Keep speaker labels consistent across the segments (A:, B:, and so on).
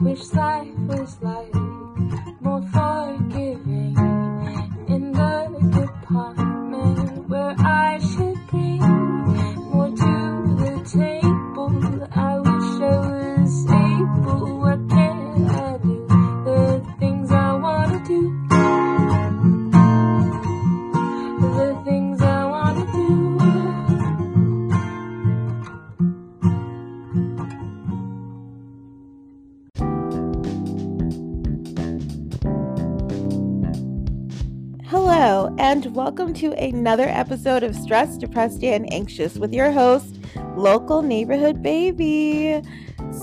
A: Wish life was like more forgiving
B: welcome to another episode of Stressed, Depressed, and Anxious with your host, Local Neighborhood Baby.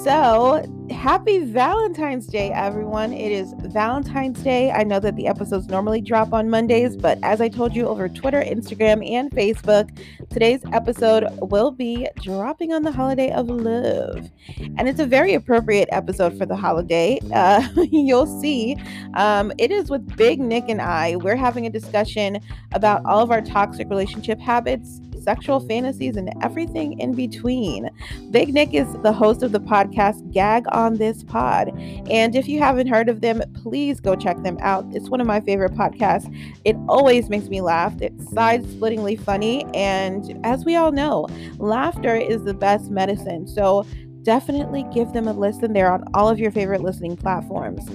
B: So, happy Valentine's Day, everyone. It is Valentine's Day. I know that the episodes normally drop on Mondays, but as I told you over Twitter, Instagram, and Facebook, today's episode will be dropping on the holiday of love. And it's a very appropriate episode for the holiday. Uh, you'll see. Um, it is with Big Nick and I. We're having a discussion about all of our toxic relationship habits, sexual fantasies, and everything in between. Big Nick is the host of the podcast Gag on This Pod. And if you haven't heard of them, please go check them out. It's one of my favorite podcasts. It always makes me laugh. It's side splittingly funny. And as we all know, laughter is the best medicine. So definitely give them a listen. They're on all of your favorite listening platforms.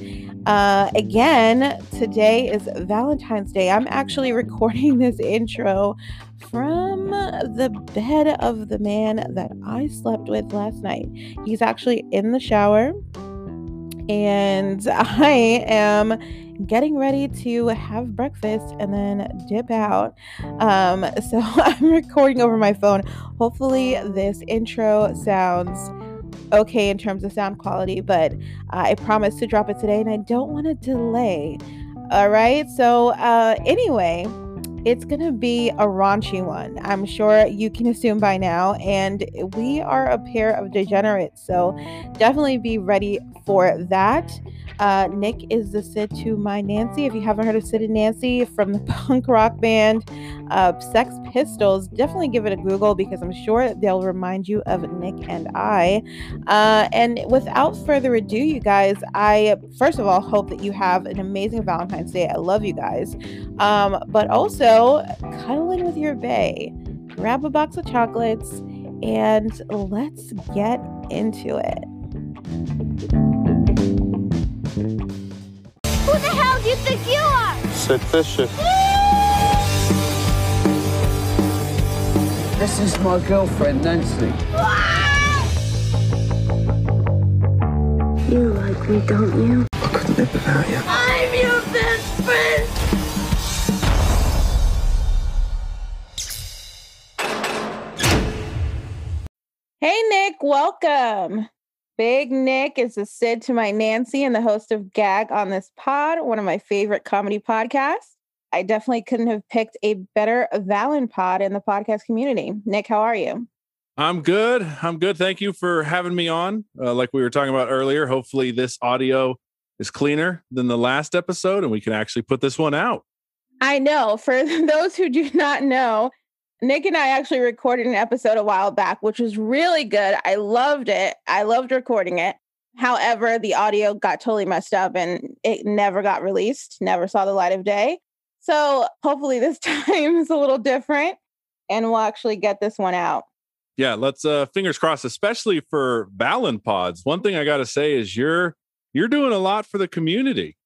B: Uh, again, today is Valentine's Day. I'm actually recording this intro from the bed of the man that I slept with last night. He's actually in the shower, and I am getting ready to have breakfast and then dip out. Um, so I'm recording over my phone. Hopefully, this intro sounds okay in terms of sound quality, but I promise to drop it today and I don't want to delay. All right. So, uh, anyway, it's going to be a raunchy one. I'm sure you can assume by now. And we are a pair of degenerates. So, definitely be ready for that. Uh, Nick is the Sid to my Nancy. If you haven't heard of Sid and Nancy from the punk rock band uh, Sex Pistols, definitely give it a Google because I'm sure they'll remind you of Nick and I. Uh, and without further ado, you guys, I first of all hope that you have an amazing Valentine's Day. I love you guys. Um, but also, cuddle in with your bay, grab a box of chocolates, and let's get into it.
C: Who the hell do you think you are?
D: Sid Vicious.
E: This is my girlfriend, Nancy.
C: You like me, don't you?
D: I couldn't live without you.
C: I'm your
B: Hey, Nick, welcome. Big Nick is the Sid to my Nancy and the host of Gag on this pod, one of my favorite comedy podcasts. I definitely couldn't have picked a better Valen pod in the podcast community. Nick, how are you?
D: I'm good. I'm good. Thank you for having me on. Uh, like we were talking about earlier, hopefully this audio is cleaner than the last episode and we can actually put this one out.
B: I know. For those who do not know, Nick and I actually recorded an episode a while back, which was really good. I loved it. I loved recording it. However, the audio got totally messed up and it never got released, never saw the light of day. So hopefully this time is a little different and we'll actually get this one out.
D: Yeah, let's uh fingers crossed, especially for Valen pods. One thing I gotta say is you're you're doing a lot for the community.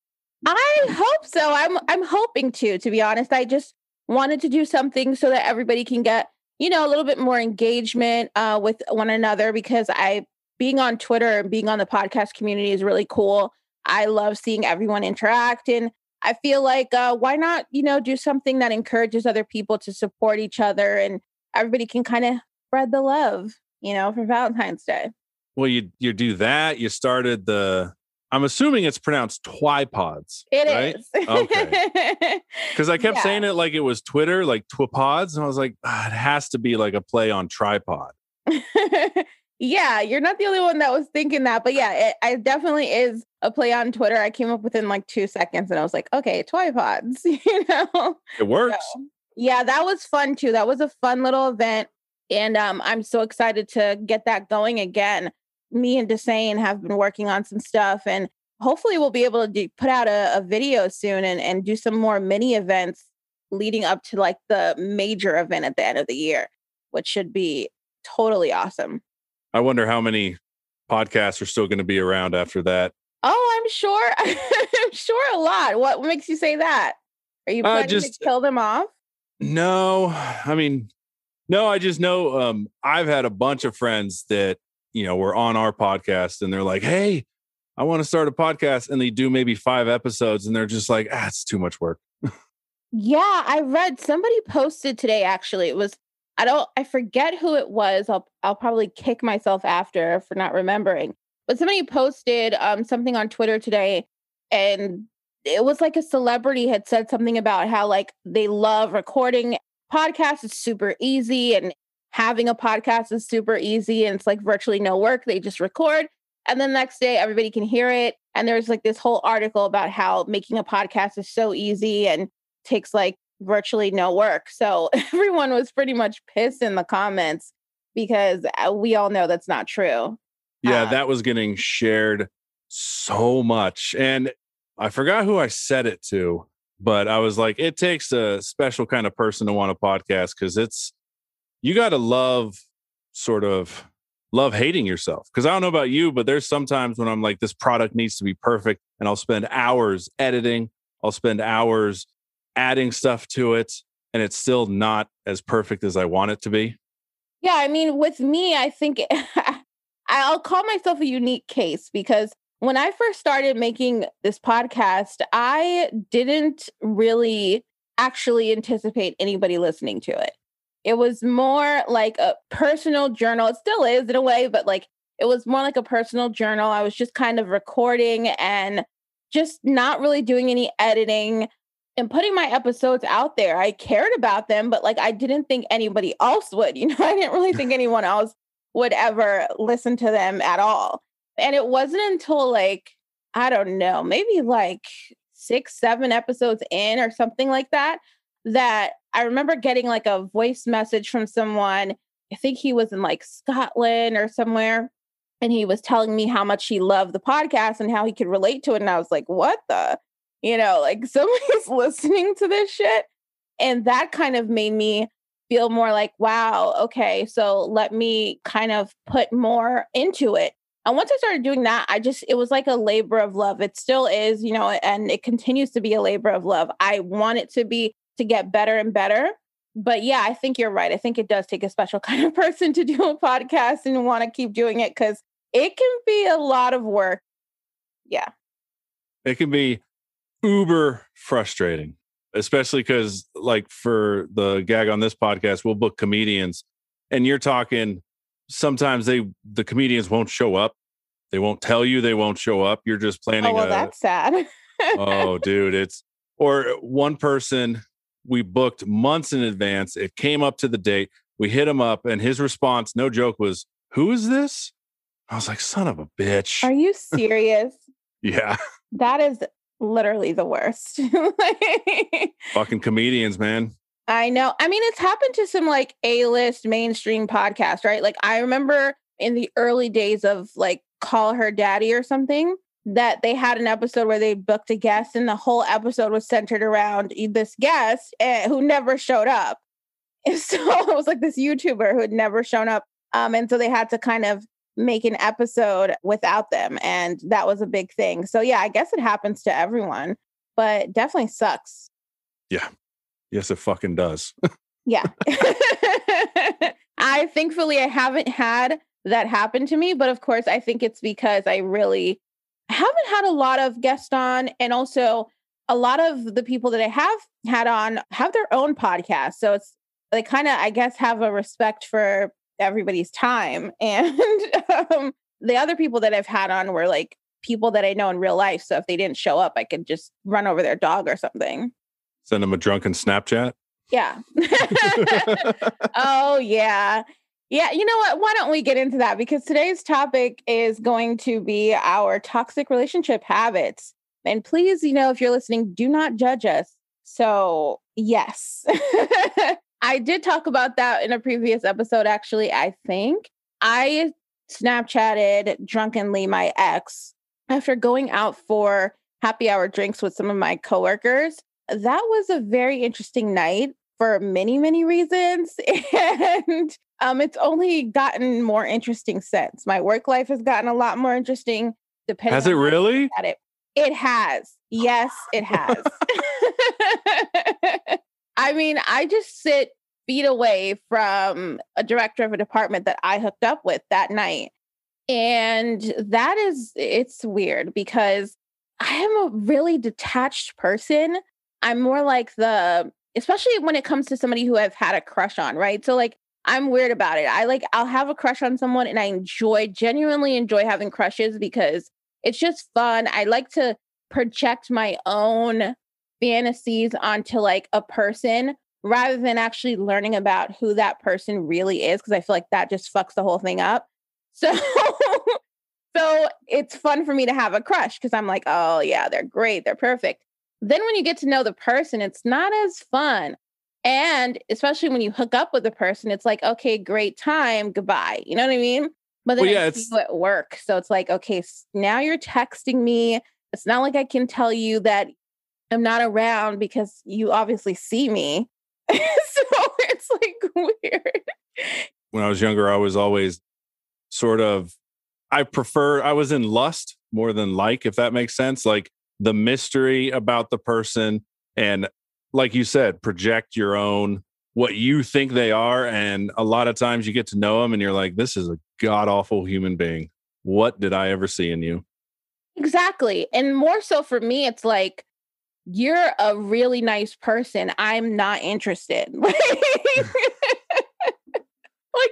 B: I hope so. I'm I'm hoping to, to be honest. I just wanted to do something so that everybody can get, you know, a little bit more engagement uh, with one another because I being on Twitter and being on the podcast community is really cool. I love seeing everyone interact and I feel like uh, why not, you know, do something that encourages other people to support each other and everybody can kind of spread the love, you know, for Valentine's Day.
D: Well, you you do that. You started the I'm assuming it's pronounced twipods.
B: It
D: right?
B: is.
D: Okay. Because I kept
B: Yeah.
D: saying it like it was Twitter, like twipods, and I was like, ah, it has to be like a play on tripod.
B: yeah, you're not the only one that was thinking that, but yeah, it, it definitely is a play on Twitter. I came up within like two seconds, and I was like, okay, twipods, you know.
D: It works.
B: So, yeah, that was fun too. That was a fun little event, and um, I'm so excited to get that going again. Me and Desane have been working on some stuff and hopefully we'll be able to do, put out a, a video soon and, and do some more mini events leading up to like the major event at the end of the year, which should be totally awesome.
D: I wonder how many podcasts are still going to be around after that.
B: Oh, I'm sure. I'm sure a lot. What makes you say that? Are you
D: Uh,
B: planning
D: just-
B: to kill them off?
D: No, I mean, no, I just know um, I've had a bunch of friends that, you know, were on our podcast and they're like, hey, I want to start a podcast. And they do maybe five episodes and they're just like, ah, it's too much work.
B: Yeah, I read somebody posted today actually. It was I don't I forget who it was. I'll I'll probably kick myself after for not remembering. But somebody posted um something on Twitter today and it was like a celebrity had said something about how like they love recording podcasts It's super easy and having a podcast is super easy and it's like virtually no work. They just record and then the next day everybody can hear it and there's like this whole article about how making a podcast is so easy and takes like virtually no work. So everyone was pretty much pissed in the comments because uh, we all know that's not true.
D: Yeah,
B: Uh,
D: that was getting shared so much. And I forgot who I said it to, but I was like, it takes a special kind of person to want a podcast because it's, you got to love sort of love hating yourself. Because I don't know about you, but there's sometimes when I'm like, this product needs to be perfect. And I'll spend hours editing, I'll spend hours adding stuff to it. And it's still not as perfect as I want it to be.
B: Yeah, I mean, with me, I think I'll call myself a unique case because when I first started making this podcast, I didn't really actually anticipate anybody listening to it. It was more like a personal journal. It still is in a way, but like it was more like a personal journal. I was just kind of recording and just not really doing any editing and putting my episodes out there. I cared about them, but like I didn't think anybody else would. You know, I didn't really think anyone else would ever listen to them at all. And it wasn't until like, I don't know, maybe like six, seven episodes in or something like that, that I remember getting like a voice message from someone. I think he was in like Scotland or somewhere. And he was telling me how much he loved the podcast and how he could relate to it. And I was like, what the? You know, like somebody's listening to this shit. And that kind of made me feel more like, wow, okay, so let me kind of put more into it. And once I started doing that, I just, it was like a labor of love. It still is, you know, and it continues to be a labor of love. I want it to be to get better and better. But yeah, I think you're right. I think it does take a special kind of person to do a podcast and want to keep doing it because it can be a lot of work. Yeah.
D: it can be uber frustrating especially because like for the gag on this podcast we'll book comedians and you're talking sometimes they the comedians won't show up they won't tell you they won't show up you're just oh, planning
B: Oh, well,
D: a
B: that's sad.
D: oh dude it's or one person we booked months in advance it came up to the date we hit him up and his response no joke was who is this i was like son of a bitch
B: Are you serious?
D: yeah
B: that is literally the worst.
D: fucking comedians man
B: I know. I mean, it's happened to some like A list mainstream podcasts, right? Like, I remember in the early days of like Call Her Daddy or something that they had an episode where they booked a guest and the whole episode was centered around this guest eh, who never showed up. And so it was like this YouTuber who had never shown up. Um, and so they had to kind of make an episode without them. And that was a big thing. So, yeah, I guess it happens to everyone, but definitely sucks. Yeah.
D: Yes it fucking does
B: Yeah. I thankfully I haven't had that happen to me, but of course I think it's because I really haven't had a lot of guests on and also a lot of the people that I have had on have their own podcast. So it's they kind of I guess have a respect for everybody's time and um, the other people that I've had on were like people that I know in real life. So if they didn't show up, I could just run over their dog or something.
D: send them a drunken snapchat
B: Yeah. oh, yeah. Yeah. You know what? Why don't we get into that? Because today's topic is going to be our toxic relationship habits. And please, you know, if you're listening, do not judge us. So, yes. I did talk about that in a previous episode, actually, I think. I Snapchatted drunkenly my ex after going out for happy hour drinks with some of my coworkers. That was a very interesting night for many, many reasons. And um, it's only gotten more interesting since. My work life has gotten a lot more interesting. Depending
D: Has it really?
B: At it. It has. Yes, it has. I mean, I just sit feet away from a director of a department that I hooked up with that night. And that is, it's weird because I am a really detached person. I'm more like the, especially when it comes to somebody who I've had a crush on, right? So, like, I'm weird about it. I like, I'll have a crush on someone and I enjoy, genuinely enjoy having crushes because it's just fun. I like to project my own fantasies onto like a person rather than actually learning about who that person really is because I feel like that just fucks the whole thing up. So so it's fun for me to have a crush because I'm like, "Oh yeah, they're great. They're perfect." Then when you get to know the person, it's not as fun. And especially when you hook up with a person, it's like, "Okay, great time, goodbye." You know what I mean? But then
D: Well, yeah,
B: I
D: it's-
B: see you at work. So it's like, "Okay, now you're texting me. It's not like I can tell you that I'm not around because you obviously see me. so it's like weird.
D: when I was younger, I was always sort of, I prefer, I was in lust more than like, if that makes sense. Like the mystery about the person. And like you said, project your own, what you think they are. And a lot of times you get to know them and you're like, this is a god awful human being. What did I ever see in you?
B: Exactly. And more so for me, it's like, you're a really nice person. I'm not interested. like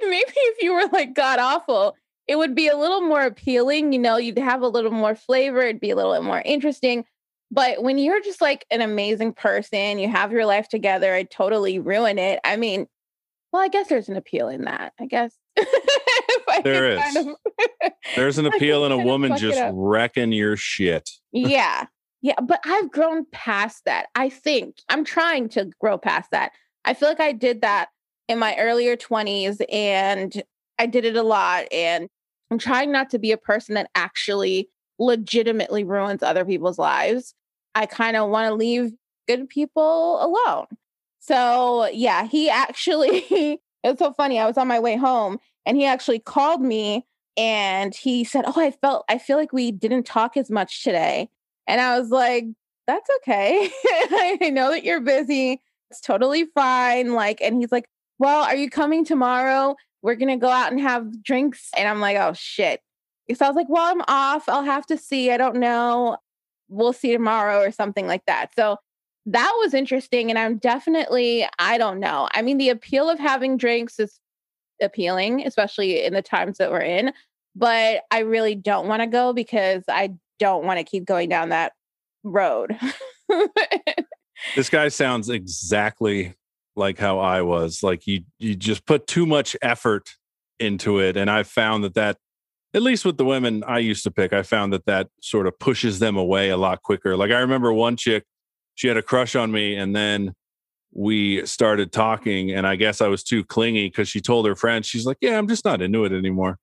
B: maybe if you were like god awful, it would be a little more appealing. You know, you'd have a little more flavor. It'd be a little bit more interesting. But when you're just like an amazing person, you have your life together, I totally ruin it. I mean, well, I guess there's an appeal in that. I guess If I
D: There
B: kind of-
D: There's an appeal in a woman just wrecking your shit.
B: yeah. Yeah. But I've grown past that. I think I'm trying to grow past that. I feel like I did that in my earlier 20s and I did it a lot. And I'm trying not to be a person that actually legitimately ruins other people's lives. I kind of want to leave good people alone. So, yeah, he actually, it's so funny. I was on my way home and he actually called me and he said, Oh, I felt, I feel like we didn't talk as much today. And I was like, That's okay. I know that you're busy. It's totally fine. Like, and he's like, Well, are you coming tomorrow? We're going to go out and have drinks. And I'm like, Oh, shit. So I was like, Well, I'm off. I'll have to see. I don't know. We'll see tomorrow or something like that. So that was interesting. And I'm definitely, I don't know. I mean, the appeal of having drinks is appealing, especially in the times that we're in. But I really don't want to go because I don't want to keep going down that road.
D: This guy sounds exactly like how I was. Like you, you just put too much effort into it, and I found that that, at least with the women I used to pick, I found that that sort of pushes them away a lot quicker. Like I remember one chick, she had a crush on me, and then we started talking, and I guess I was too clingy because she told her friend, she's like, "Yeah, I'm just not into it anymore."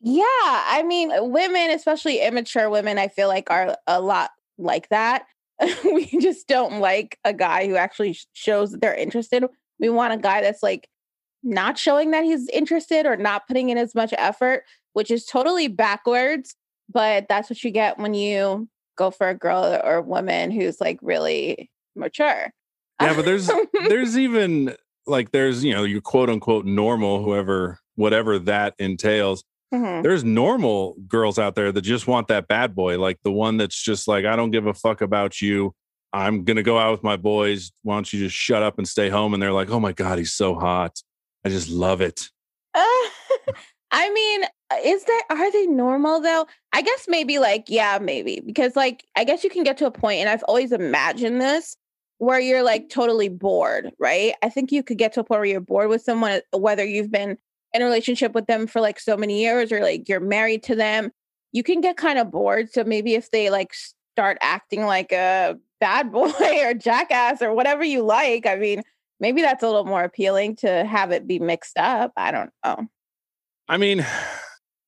B: yeah. I mean, uh, women, especially immature women, I feel like are a lot like that. we just don't like a guy who actually shows that they're interested. We want a guy that's like not showing that he's interested or not putting in as much effort, which is totally backwards. But that's what you get when you go for a girl or a woman who's like really mature.
D: Yeah, but there's there's even like there's you know your quote unquote normal whoever whatever that entails
B: Mhm.
D: there's normal girls out there that just want that bad boy like the one that's just like i don't give a fuck about you i'm gonna go out with my boys why don't you just shut up and stay home and they're like oh my god he's so hot i just love it
B: I mean, uh, is that are they normal though? I guess maybe like yeah, maybe because like I guess you can get to a point, and I've always imagined this where you're like totally bored, right? I think you could get to a point where you're bored with someone, whether you've been in a relationship with them for like so many years or like you're married to them. You can get kind of bored. So maybe if they like start acting like a bad boy or jackass or whatever you like, I mean, maybe that's a little more appealing to have it be mixed up. I don't know.
D: I mean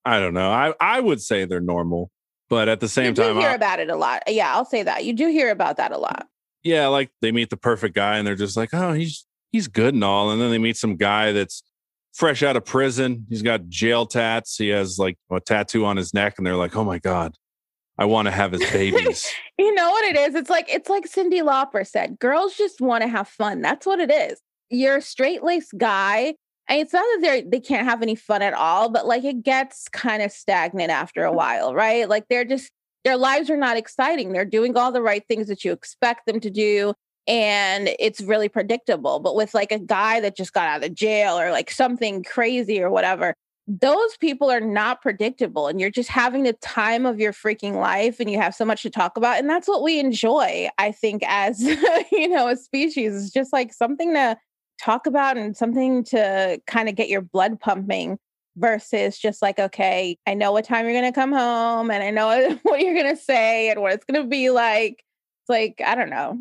D: I don't know. I I would say they're normal, but at the same time,
B: you do
D: time,
B: hear
D: I-
B: about it a lot. Yeah, I'll say that. You do hear about that a lot.
D: yeah, like they meet the perfect guy and they're just like, oh, he's he's good and all, and then they meet some guy that's fresh out of prison. He's got jail tats. He has like a tattoo on his neck, and they're like, oh my god, I want to have his babies.
B: You know what it is? It's like it's like Cyndi Lauper said. Girls just want to have fun. That's what it is. You're a straight laced guy. And it's not that they they can't have any fun at all, but like it gets kind of stagnant after a mm-hmm. while, right? Like they're just their lives are not exciting. They're doing all the right things that you expect them to do. And it's really predictable. But with like a guy that just got out of jail or like something crazy or whatever, those people are not predictable and you're just having the time of your freaking life and you have so much to talk about and that's what we enjoy i think as you know a species it's just like something to talk about and something to kind of get your blood pumping versus just like okay i know what time you're going to come home and i know what you're going to say and what it's going to be like it's like i don't know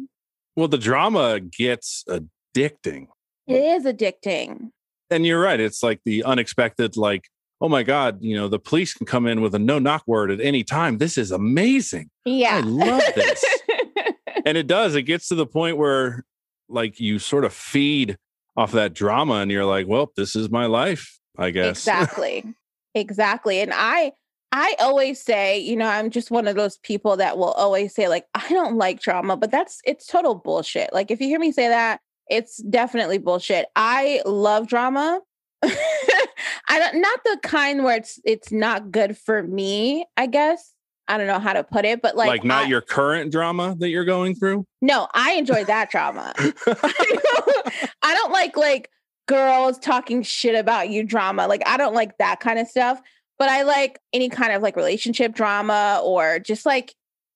D: well, the drama gets addicting.
B: it is addicting
D: and you're right. It's like the unexpected, like, oh my God, you know, the police can come in with a no knock word at any time. This is amazing.
B: yeah
D: I love this. and it does. It gets to the point where, like, you sort of feed off that drama and you're like, well, this is my life, I guess.
B: Exactly. exactly. And I I always say, you know, I'm just one of those people that will always say like I don't like drama, but that's it's total bullshit. Like if you hear me say that, it's definitely bullshit. I love drama. I don't not the kind where it's it's not good for me, I guess. I don't know how to put it, but like
D: like, not
B: I-
D: your current drama that you're going through.
B: No, I enjoy that drama. I don't like like girls talking shit about you drama. Like I don't like that kind of stuff. But I like any kind of like relationship drama or just like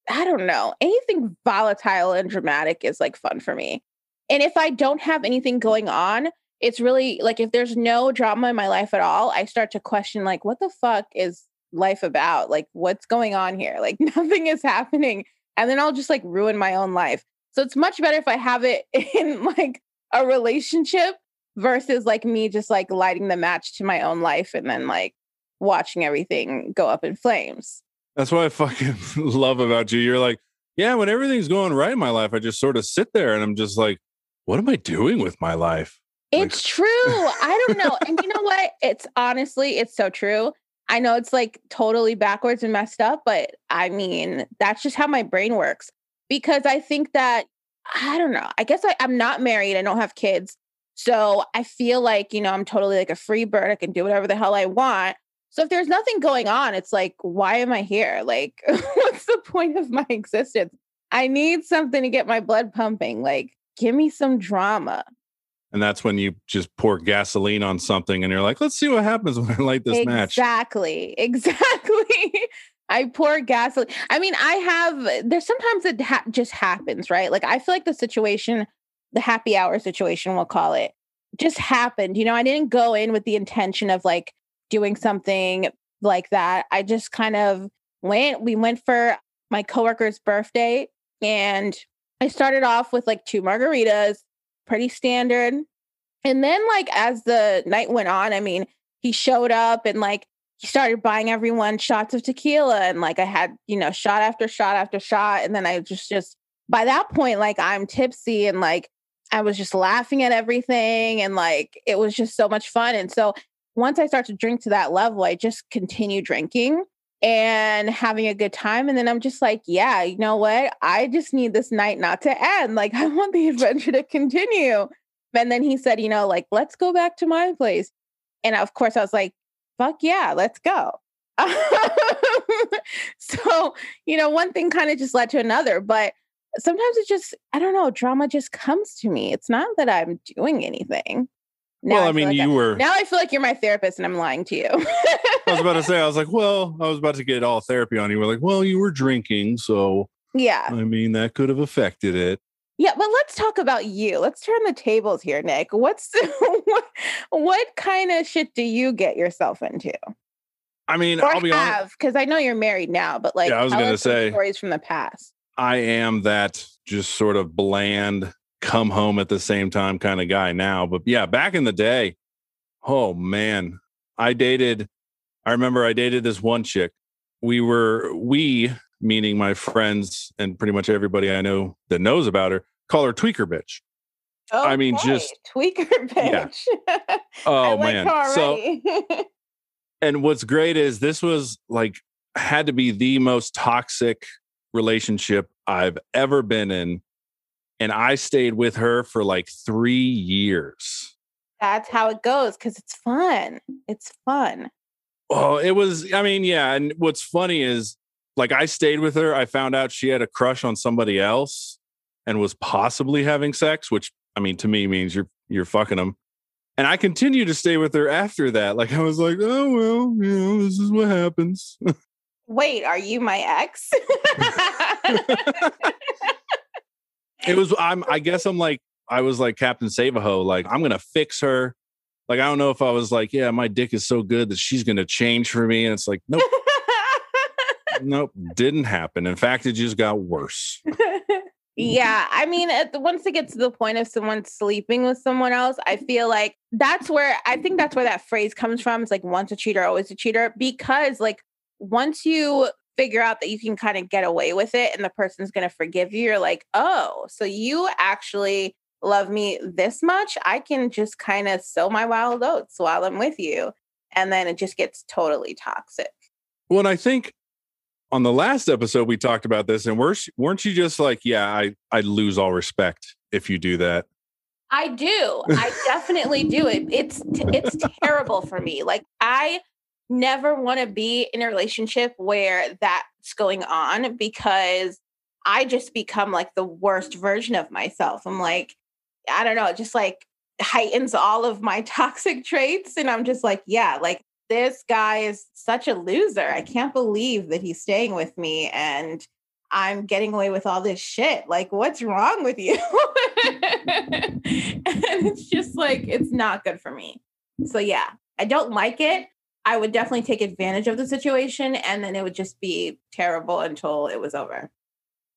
B: I don't know, anything volatile and dramatic is like fun for me. And if I don't have anything going on, it's really like if there's no drama in my life at all, I start to question like what the fuck is life about? Like what's going on here? Like nothing is happening. And then I'll just like ruin my own life. So it's much better if I have it in like a relationship versus like me just like lighting the match to my own life and then like watching everything go up in flames.
D: That's what I fucking love about you. You're like, yeah, when everything's going right in my life, I just sort of sit there and I'm just like, what am I doing with my life? Like-
B: It's true. I don't know. And you know what? It's honestly, it's so true. I know it's like totally backwards and messed up, but I mean, that's just how my brain works. Because I think that, I don't know, I guess I, I'm not married, I don't have kids. So I feel like, you know, I'm totally like a free bird. I can do whatever the hell I want. So if there's nothing going on, it's like, why am I here? Like, what's the point of my existence? I need something to get my blood pumping. Like, give me some drama.
D: And that's when you just pour gasoline on something and you're like, let's see what happens when I light this match.
B: exactly. Exactly. I pour gasoline. I mean, I have, there's sometimes it ha- just happens, right? Like, I feel like the situation, the happy hour situation, we'll call it, just happened. You know, I didn't go in with the intention of like doing something like that. I just kind of went, we went for my coworker's birthday and I started off with like two margaritas, pretty standard. And then, like, as the night went on, I mean, he showed up and like he started buying everyone shots of tequila. And like I had, you know, shot after shot after shot. And then I just, just by that point, like I'm tipsy and like I was just laughing at everything. And like it was just so much fun. And so once I start to drink to that level, I just continue drinking and having a good time. And then I'm just like, yeah, you know what? I just need this night not to end. Like, I want the adventure to continue. And then he said, you know, like, let's go back to my place. And of course, I was like, fuck yeah, let's go. so, you know, one thing kind of just led to another. But sometimes it just, I don't know, drama just comes to me. It's not that I'm doing anything. Now
D: well, I
B: feel
D: mean,
B: like
D: you were,
B: now I feel like you're my therapist and I'm lying to you.
D: I was about to say, I was like, well, I was about to get all therapy on you. We're like, well, you were drinking. So,
B: yeah.
D: I mean, that could have affected it.
B: Yeah, but let's talk about you. Let's turn the tables here, Nick. What's what, what kind of shit do you get yourself into?
D: I mean,
B: Or
D: I'll be honest.
B: have because I know you're married now, but like
D: Yeah, I was gonna say-
B: stories from the past.
D: I am that just sort of bland, come home at the same time kind of guy now. But yeah, back in the day, oh man, I dated, I remember I dated this one chick. We were we meaning my friends and pretty much everybody I know that knows about her call her tweaker bitch. I mean, just-
B: tweaker
D: Yeah.
B: bitch.
D: Oh
B: I like
D: man. So and what's great is this was like had to be the most toxic relationship I've ever been in. And I stayed with her for like three years.
B: That's how it goes because it's fun. It's fun.
D: Oh, it was, I mean, yeah. And what's funny is like I stayed with her. I found out she had a crush on somebody else and was possibly having sex, which I mean to me means you're you're fucking them. And I continued to stay with her after that. Like I was like, oh well, you know, this is what happens.
B: Wait, are you my ex?
D: it was i'm i guess i'm like i was like captain save-a-ho like i'm gonna fix her like i don't know if i was like yeah my dick is so good that she's gonna change for me and it's like nope nope didn't happen in fact it just got worse
B: yeah, I mean, the, once it gets to the point of someone sleeping with someone else, I feel like that's where I think that's where that phrase comes from. It's like once a cheater, always a cheater. Because like once you figure out that you can kind of get away with it and the person's going to forgive you, you're like, oh, so you actually love me this much? I can just kind of sow my wild oats while I'm with you. And then it just gets totally toxic.
D: well and i think on the last episode we talked about this and weren't weren't you just like yeah i i lose all respect if you do that
B: I do. I definitely do it. It's it's terrible for me. Like I never want to be in a relationship where that's going on because I just become like the worst version of myself. I'm like I don't know, it just like heightens all of my toxic traits and I'm just like, yeah, like this guy is such a loser. I can't believe that he's staying with me and I'm getting away with all this shit. Like, what's wrong with you? and it's just like, it's not good for me. So, yeah, I don't like it. I would definitely take advantage of the situation and then it would just be terrible until it was over.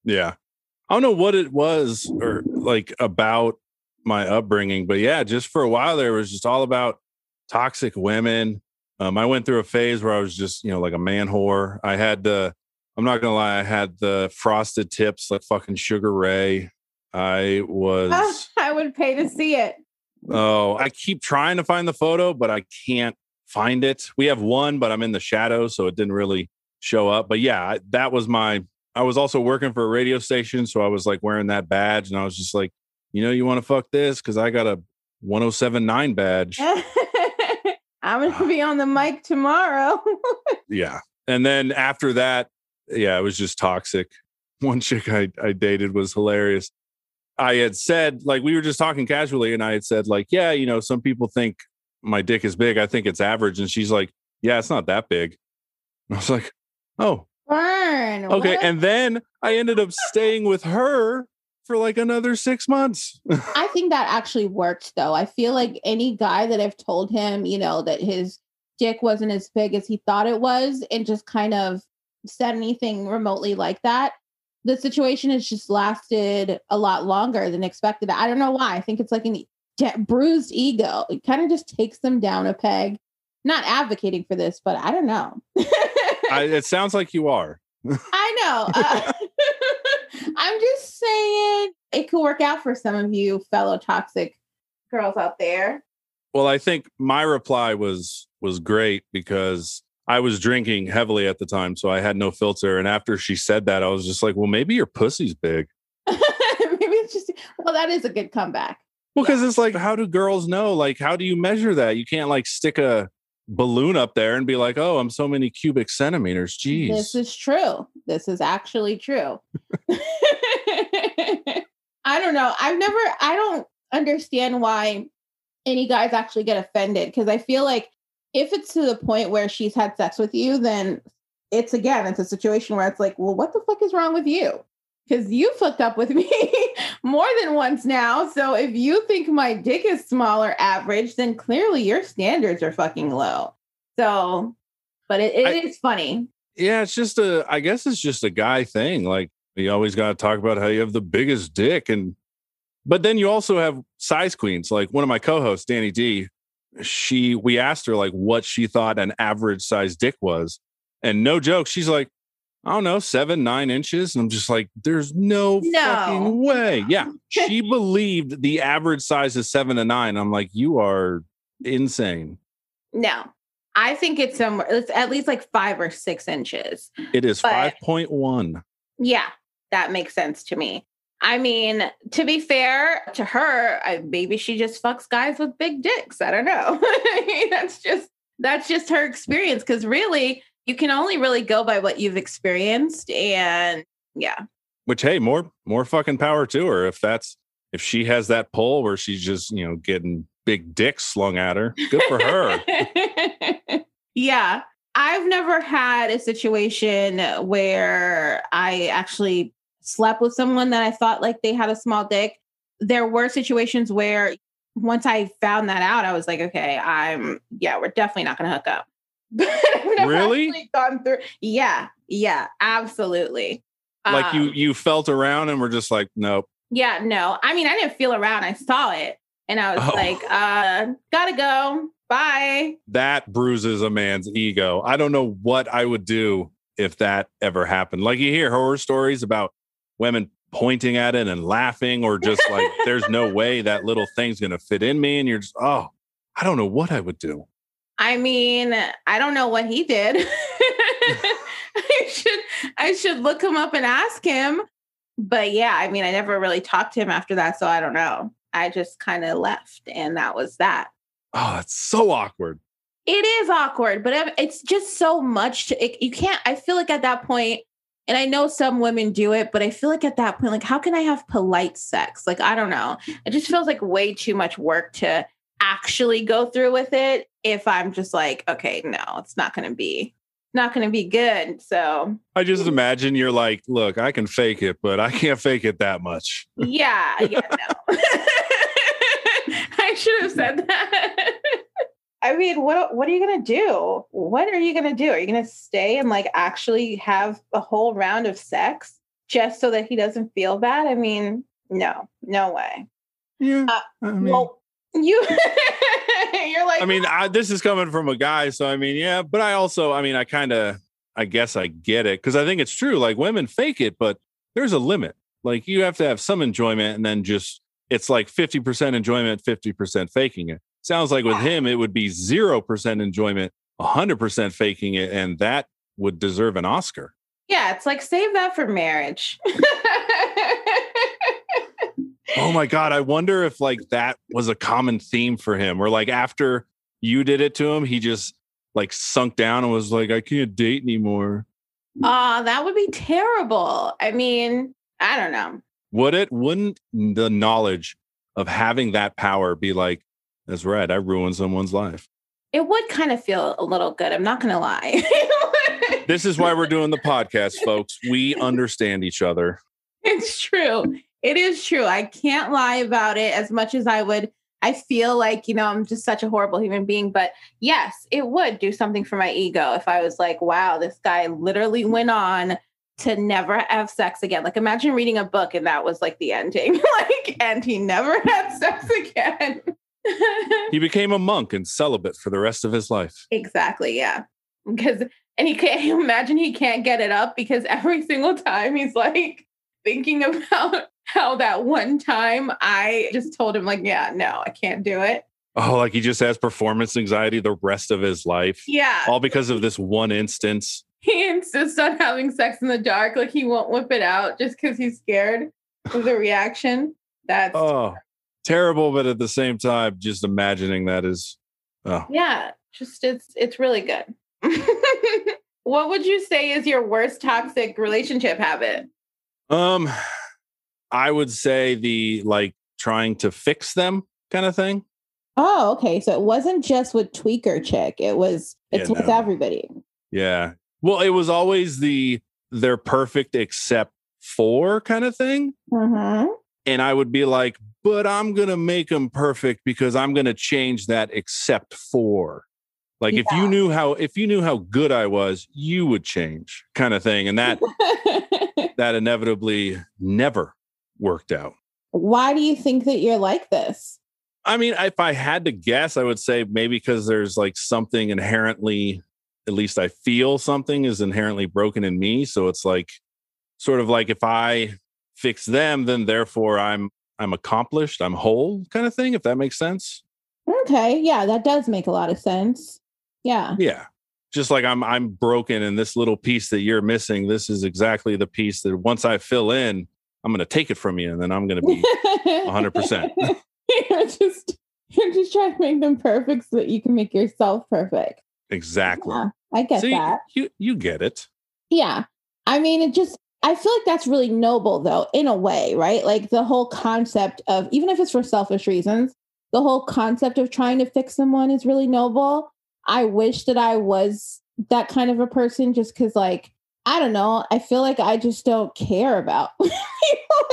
D: Yeah. I don't know what it was or like about my upbringing, but yeah, just for a while there it was just all about toxic women. Um, I went through a phase where I was just, you know, like a man whore. I had the, I'm not gonna lie, I had the frosted tips like fucking Sugar Ray. I was,
B: I would pay to see it.
D: oh, I keep trying to find the photo, but I can't find it. We have one, but I'm in the shadows, so it didn't really show up. But yeah, I- that was my. I was also working for a radio station, so I was like wearing that badge, and I was just like, you know, you want to fuck this because I got a 1079 badge.
B: I'm going to ah. be on the mic tomorrow.
D: yeah, and then after that, yeah, it was just toxic. One chick I, I dated was hilarious. I had said, like, we were just talking casually, and I had said, like, yeah, you know, some people think my dick is big. I think it's average. And she's like, yeah, it's not that big. And I was like, oh,
B: Burn.
D: okay.
B: what?
D: And then I ended up staying with her for like another six months.
B: I think that actually worked though. I feel like any guy that I've told him, you know, that his dick wasn't as big as he thought it was and just kind of said anything remotely like that, the situation has just lasted a lot longer than expected. I don't know why. I think it's like an de- bruised ego. It kind of just takes them down a peg. Not advocating for this, but I don't know.
D: I, it sounds like you are.
B: I know. Uh, I'm just saying it could work out for some of you fellow toxic girls out there.
D: Well, I think my reply was was great because I was drinking heavily at the time, so I had no filter. And after she said that, I was just like, "Well, maybe your pussy's big."
B: Maybe it's just well, that is a good comeback.
D: Well, because it's like, how do girls know? Like, how do you measure that? You can't like stick a balloon up there and be like, "Oh, I'm so many cubic centimeters." Jeez.
B: This is true. This is actually true. I don't know. I've never, I don't understand why any guys actually get offended because I feel like if it's to the point where she's had sex with you, then it's again, it's a situation where it's like, well, what the fuck is wrong with you? Because you fucked up with me more than once now. So if you think my dick is small or average, then clearly your standards are fucking low. So, but it, it is
D: I-
B: funny.
D: yeah, it's just a. I guess it's just a guy thing. Like you always got to talk about how you have the biggest dick, and but then you also have size queens. Like one of my co-hosts, Danny D. she we asked her like what she thought an average size dick was. And no joke, she's like, I don't know, seven, nine inches. And I'm just like, there's no,
B: No.
D: fucking way. Yeah. She believed the average size is seven to nine. I'm like, you are insane.
B: No. I think it's somewhere it's at least like five or six inches.
D: It is
B: But-
D: 5.1.
B: Yeah, that makes sense to me. I mean, to be fair to her, I, maybe she just fucks guys with big dicks. I don't know. That's just that's just her experience. Because really, you can only really go by what you've experienced, and yeah,
D: Which hey, more more fucking power to her if that's if she has that pull where she's just, you know, getting big dicks slung at her. Good for her.
B: yeah. I've never had a situation where I actually slept with someone that I thought like they had a small dick. There were situations where once I found that out, I was like, okay, I'm yeah, we're definitely not gonna hook up. But I've never
D: Really?
B: Gone through. Yeah, yeah, absolutely.
D: like you
B: Um,
D: you felt around and were just like, nope.
B: yeah, no. I mean, I didn't feel around. I saw it and I was
D: Oh.
B: like, uh, gotta go. Bye.
D: that bruises a man's ego. I don't know what I would do if that ever happened. Like you hear horror stories about women pointing at it and laughing, or just like, there's no way that little thing's going to fit in me. And you're just, oh, I don't know what I would do.
B: I mean, I don't know what he did. I should I should look him up and ask him. But yeah, I mean, I never really talked to him after that, so I don't know. I just kind of left and that was that.
D: Oh, that's so awkward.
B: It is awkward, but it's just so much to it, you can't I feel like at that point and I know some women do it, but I feel like at that point like how can I have polite sex? Like I don't know. It just feels like way too much work to actually go through with it if I'm just like, okay, no, it's not going to be not going to be good. So,
D: I just imagine you're like, look, I can fake it, but I can't fake it that much.
B: yeah, yeah, no. I should have said that. I mean, what what are you gonna do? What are you gonna do? Are you gonna stay and like actually have a whole round of sex just so that he doesn't feel bad? I mean, no, no way.
D: Yeah.
B: Uh,
D: I mean,
B: well, you you're like
D: I mean, I, this is coming from a guy, so I mean, yeah, but I also, I mean, I kind of, I guess I get it because I think it's true. Like women fake it, but there's a limit. Like you have to have some enjoyment, and then just it's like fifty percent enjoyment, fifty percent faking it. Sounds like with him, it would be zero percent enjoyment, hundred percent faking it, and that would deserve an Oscar.
B: yeah, it's like save that for marriage.
D: Oh my god, I wonder if like that was a common theme for him, or like after you did it to him, he just like sunk down and was like, I can't date anymore.
B: Ah, that would be terrible. I mean, I don't know.
D: Would it? Wouldn't the knowledge of having that power be like, that's right, I ruined someone's life.
B: It would kind of feel a little good. I'm not going to lie.
D: This is why we're doing the podcast, folks. We understand each other.
B: it's true. It is true. I can't lie about it as much as I would. I feel like, you know, I'm just such a horrible human being. But yes, it would do something for my ego if I was like, wow, this guy literally went on to never have sex again. Like, imagine reading a book and that was like the ending. like, and he never had sex again.
D: He became a monk and celibate for the rest of his life.
B: Exactly. Yeah. Because, and he can't imagine he can't get it up because every single time he's like thinking about how that one time I just told him, like, yeah, no, I can't do it.
D: Oh, like he just has performance anxiety the rest of his life.
B: Yeah.
D: All because of this one instance.
B: He insists on having sex in the dark. Like, he won't whip it out just because he's scared of the reaction. That's,
D: Oh, terrible. But at the same time, just imagining that is, oh,
B: yeah, just it's, it's really good. what would you say is your worst toxic relationship habit?
D: Um, I would say the like trying to fix them kind of thing.
B: Oh, okay. So it wasn't just with Tweaker Chick. It was
D: Yeah,
B: it's with
D: no.
B: everybody.
D: Yeah. Well, it was always the they're perfect except for kind of thing.
B: Mm-hmm.
D: And I would be like, but I'm going to make them perfect because I'm going to change that except for. Like if you knew how if you knew how good I was, you would change kind of thing. And that that inevitably never worked out.
B: Why do you think that you're like this?
D: I mean, if I had to guess, I would say maybe because there's like something inherently, at least I feel something is inherently broken in me. So it's like sort of like if I fix them, then therefore I'm I'm accomplished, I'm whole kind of thing, if that makes sense.
B: Okay, yeah, that does make a lot of sense. Yeah.
D: Yeah. Just like I'm I'm broken and this little piece that you're missing, this is exactly the piece that once I fill in, I'm gonna take it from you and then I'm gonna be 100%.
B: you're just you're just trying to make them perfect so that you can make yourself perfect.
D: exactly.
B: Yeah, I get
D: See,
B: that.
D: you you get it.
B: Yeah. I mean, it just, I feel like that's really noble, though, in a way, right? Like the whole concept of, even if it's for selfish reasons, the whole concept of trying to fix someone is really noble. I wish that I was that kind of a person just because, like, I don't know. I feel like I just don't care about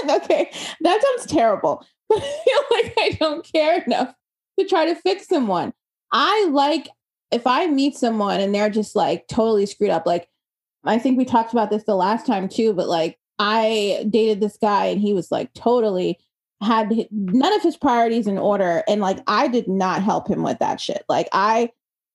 B: okay, that sounds terrible, but I feel like I don't care enough to try to fix someone. I like if I meet someone and they're just like totally screwed up, like I think we talked about this the last time too, but like I dated this guy and he was like totally had none of his priorities in order. And like I did not help him with that shit. Like I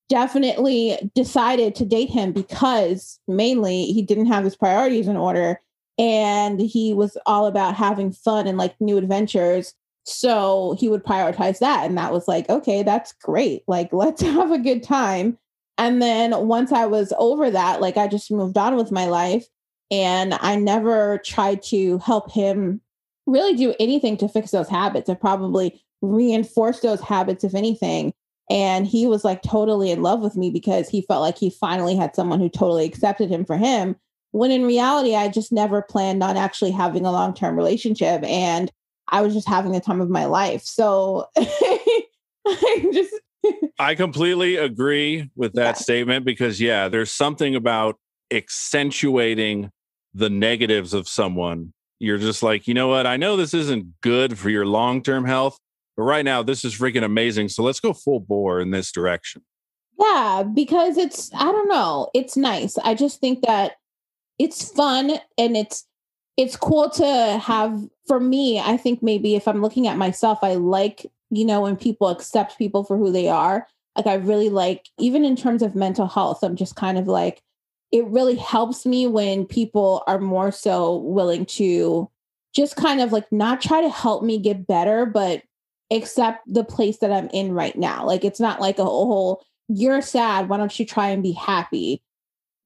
B: definitely decided to date him because mainly he didn't have his priorities in order and he was all about having fun and like new adventures. So he would prioritize that. And that was like, okay, that's great. Like, let's have a good time. And then once I was over that, like I just moved on with my life and I never tried to help him really do anything to fix those habits. I probably reinforced those habits, if anything. And he was like totally in love with me because he felt like he finally had someone who totally accepted him for him. When in reality, I just never planned on actually having a long term relationship. And I was just having the time of my life. So I just,
D: I completely agree with that
B: Yeah.
D: statement because yeah, there's something about accentuating the negatives of someone. You're just like, you know what? I know this isn't good for your long-term health, but right now this is freaking amazing. So let's go full bore in this direction.
B: Yeah, because it's I don't know, it's nice. I just think that it's fun and it's it's cool to have for me, I think maybe if I'm looking at myself, I like, you know, when people accept people for who they are. Like I really like even in terms of mental health, I'm just kind of like it really helps me when people are more so willing to just kind of like not try to help me get better, but accept the place that I'm in right now. Like it's not like a whole you're sad, why don't you try and be happy?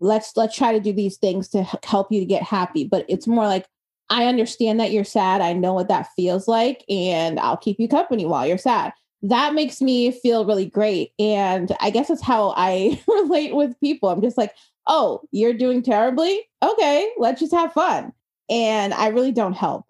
B: Let's let's try to do these things to help you to get happy, but it's more like I understand that you're sad. I know what that feels like and I'll keep you company while you're sad. That makes me feel really great and I guess that's how I relate with people. I'm just like, "Oh, you're doing terribly? Okay, let's just have fun." And I really don't help.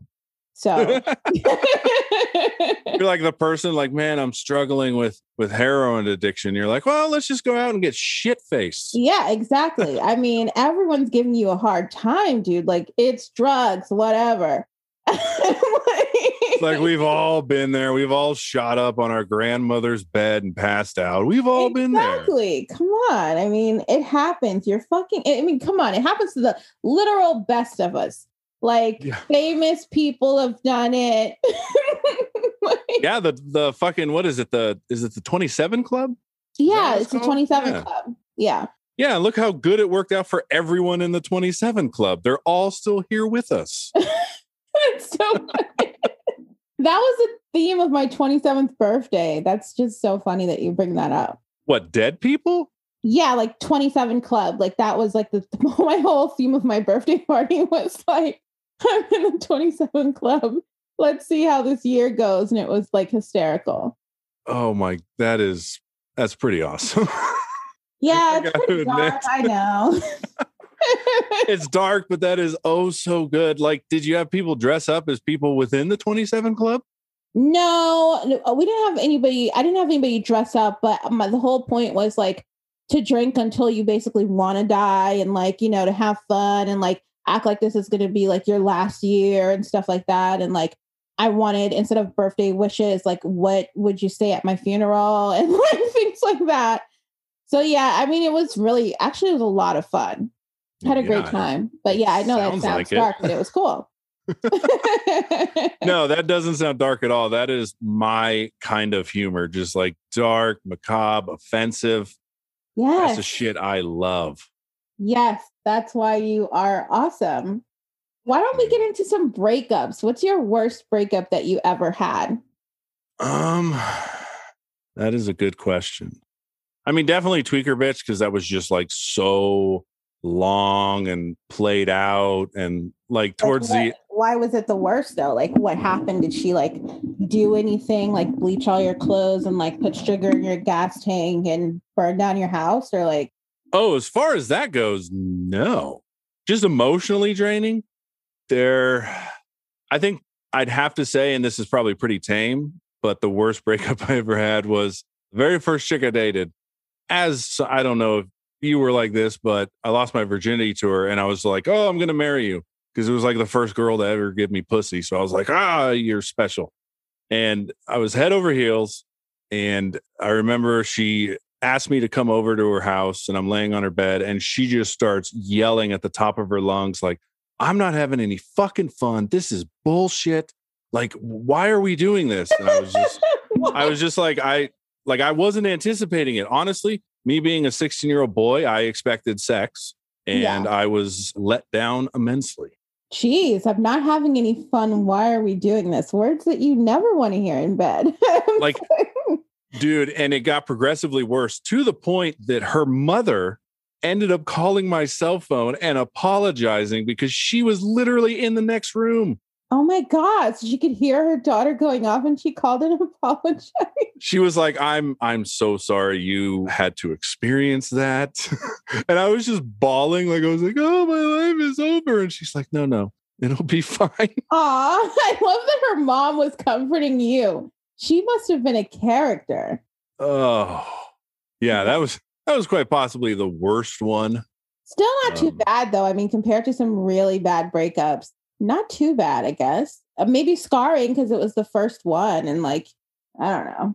B: So
D: You're like the person like, man, I'm struggling with with heroin addiction. You're like, well, let's just go out and get shit faced.
B: Yeah, exactly. I mean, everyone's giving you a hard time, dude. Like, it's drugs, whatever.
D: Like we've all been there. We've all shot up on our grandmother's bed and passed out. We've all been there.
B: Exactly. Come on. I mean, it happens. You're fucking, I mean, come on. It happens to the literal best of us. Like,
D: Yeah.
B: famous people have done it. Like,
D: Yeah, the the fucking what is it? The is it the 27 club?
B: yeah,
D: it's
B: it's a 27
D: Yeah.
B: club. Yeah.
D: Yeah, look how good it worked out for everyone in the 27 club. They're all still here with us.
B: It's so funny. that was the theme of my 27th birthday. That's just so funny that you bring that up.
D: What, dead people?
B: Yeah, like 27 Club. Like that was like the my whole theme of my birthday party was like, I'm in the 27 Club. Let's see how this year goes. And it was like hysterical.
D: Oh my, that is that's pretty awesome.
B: Yeah,
D: I
B: pretty dark. I know.
D: it's dark, but that is oh so good. Like, did you have people dress up as people within the 27 club?
B: No, no, uh, we didn't have anybody. I didn't have anybody dress up, but my, the whole point was like to drink until you basically want to die and like, you know, to have fun and like act like this is going to be like your last year and stuff like that. And like, I wanted instead of birthday wishes, like, what would you say at my funeral and like things like that. So, yeah, I mean, it was really actually, it was a lot of fun. Had a great time. But yeah, I know that
D: sounds like it.
B: dark, but it was cool.
D: no, that doesn't sound dark at all. That is my kind of humor, just like dark, macabre, offensive. Yeah. That's the shit I love.
B: Yes, that's why you are awesome. Why don't we get into some breakups? What's your worst breakup that you ever had?
D: Um, that is a good question. I mean, definitely tweaker bitch because that was just like so long and played out, and like
B: Like,
D: towards
B: what-
D: the
B: why was it the worst though? Like what happened? Did she like do anything like bleach all your clothes and like put sugar in your gas tank and burn down your house or like
D: oh, as far as that goes, no, just emotionally draining. There, I think I'd have to say, and this is probably pretty tame, but the worst breakup I ever had was the very first chick I dated. As I don't know if you were like this, but I lost my virginity to her, and I was like, "Oh, I'm gonna marry you," because it was like the first girl to ever give me pussy. So I was like, "Ah, you're special," and I was head over heels. And I remember she asked me to come over to her house, and I'm laying on her bed, and she just starts yelling at the top of her lungs, like, "I'm not having any fucking fun. This is bullshit. Like, why are we doing this?" And I was just I was just like, I like I wasn't anticipating it. Honestly, me being a 16 year old boy, I expected sex and
B: Yeah.
D: I was let down immensely.
B: Jeez, I'm not having any fun. Why are we doing this? Words that you never want to hear in bed.
D: Like, dude, and it got progressively worse to the point that her mother ended up calling my cell phone and apologizing because she was literally in the next room.
B: oh my God. So she could hear her daughter going off and she called and apologized.
D: She was like, "I'm I'm so sorry you had to experience that." and I was just bawling like I was like, "Oh, my life is over." And she's like, "No, no. It'll be fine."
B: Aw, I love that her mom was comforting you. She must have been a character.
D: Oh. Yeah, that was that was quite possibly the worst one.
B: Still not too
D: Um,
B: bad though. I mean, compared to some really bad breakups, not too bad, I guess. Uh, maybe scarring because it was the first one, and like, I don't know.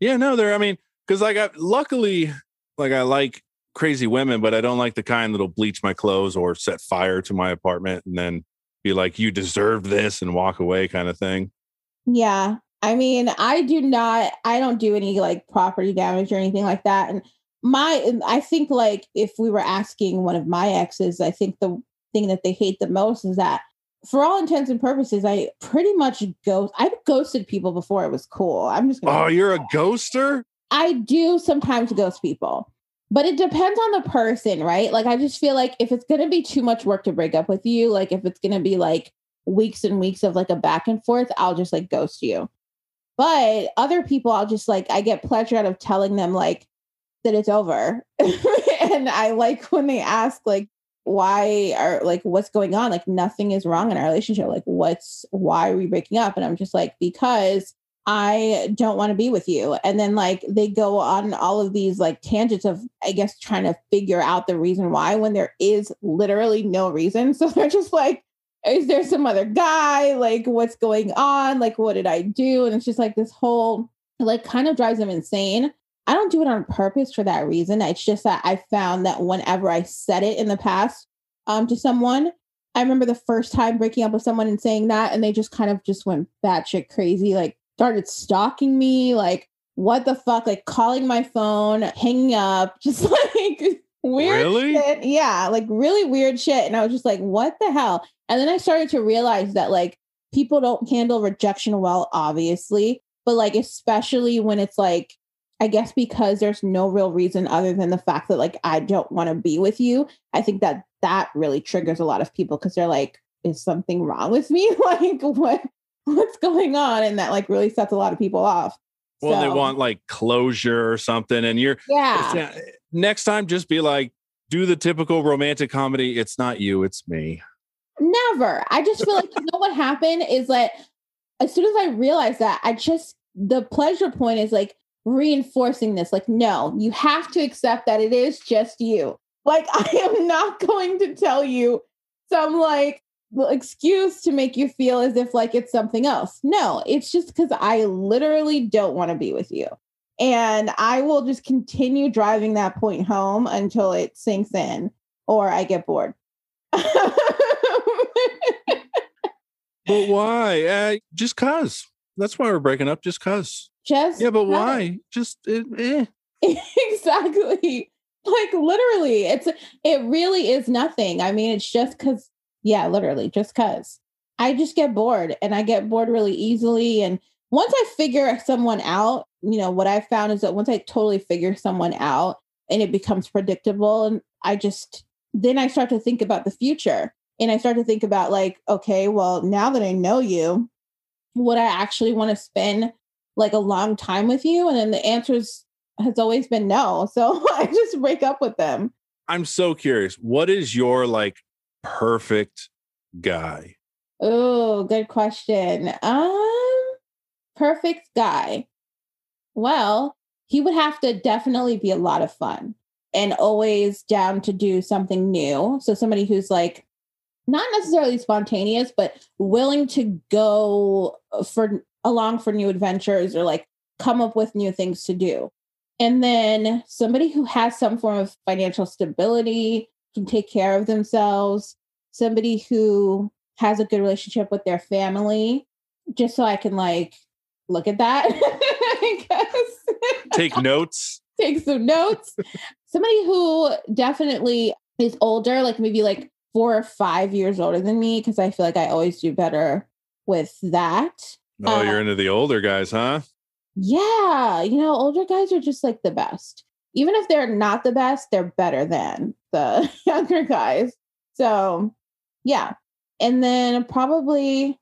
D: Yeah, no, there I mean, cuz like I luckily like I like crazy women, but I don't like the kind that'll bleach my clothes or set fire to my apartment and then be like, "You deserve this" and walk away kind of thing.
B: Yeah, I mean, I do not. I don't do any like property damage or anything like that. And my, I think like if we were asking one of my exes, I think the thing that they hate the most is that. For all intents and purposes, I pretty much ghost. I've ghosted people before it was cool. I'm just. gonna
D: Oh, you're a ghoster?
B: I do sometimes ghost people, but it depends on the person, right? Like, I just feel like if it's going to be too much work to break up with you, like, if it's going to be like weeks and weeks of like a back and forth, I'll just like ghost you. But other people, I'll just like, I get pleasure out of telling them like that it's over. and I like when they ask, like, why are like what's going on like nothing is wrong in our relationship like what's why are we breaking up and i'm just like because I don't want to be with you. And then like they go on all of these like tangents of I guess trying to figure out the reason why when there is literally no reason. So they're just like, is there some other guy? Like what's going on? Like what did I do? And it's just like this whole like kind of drives them insane. I don't do it on purpose for that reason. It's just that I found that whenever I said it in the past um to someone, I remember the first time breaking up with someone and saying that, and they just kind of just went batshit crazy, like started stalking me, like what the fuck, like calling my phone, hanging up, just like weird
D: Really?
B: shit. Yeah, like really weird shit. And I was just like, what the hell? And then I started to realize that like people don't handle rejection well, obviously, but like especially when it's like I guess because there's no real reason other than the fact that like I don't want to be with you. I think that that really triggers a lot of people because they're like, is something wrong with me? like what what's going on? And that like really sets a lot of people off.
D: Well, they want like closure or something. And you're
B: yeah.
D: Next time just be like, do the typical romantic comedy. It's not you, it's me.
B: Never. I just feel like you know what happened is that as soon as I realized that, I just the pleasure point is like reinforcing this. Like, no, you have to accept that it is just you. Like, I am not going to tell you some like excuse to make you feel as if like it's something else. No, it's just because I literally don't want to be with you. And I will just continue driving that point home until it sinks in or I get bored.
D: But why? Uh, just cause. That's why we're breaking up. Just cause.
B: Just
D: Yeah, but
B: 'cause.
D: why? Just eh, eh.
B: exactly. Like literally, it's it really is nothing. I mean, it's just because, yeah, literally, just because I just get bored and I get bored really easily. And once I figure someone out, you know, what I found is that once I totally figure someone out and it becomes predictable, and I just then I start to think about the future and I start to think about like, okay, well, now that I know you, would I actually want to spend like a long time with you? And then the answers has always been no. So I just break up with them.
D: I'm so curious. What is your like perfect guy?
B: Oh, good question. Um, perfect guy. Well, he would have to definitely be a lot of fun and always down to do something new. So somebody who's like not necessarily spontaneous, but willing to go uh, for along for new adventures or like come up with new things to do. And then somebody who has some form of financial stability, can take care of themselves, somebody who has a good relationship with their family, just so I can like look at that. I guess.
D: Take notes.
B: Take some notes. somebody who definitely is older, like maybe like four or five years older than me, because I feel like I always do better with that.
D: Oh,
B: Uh,
D: you're into the older guys, huh?
B: Yeah, you know, older guys are just like the best. Even if they're not the best, they're better than the younger guys. So, yeah. And then probably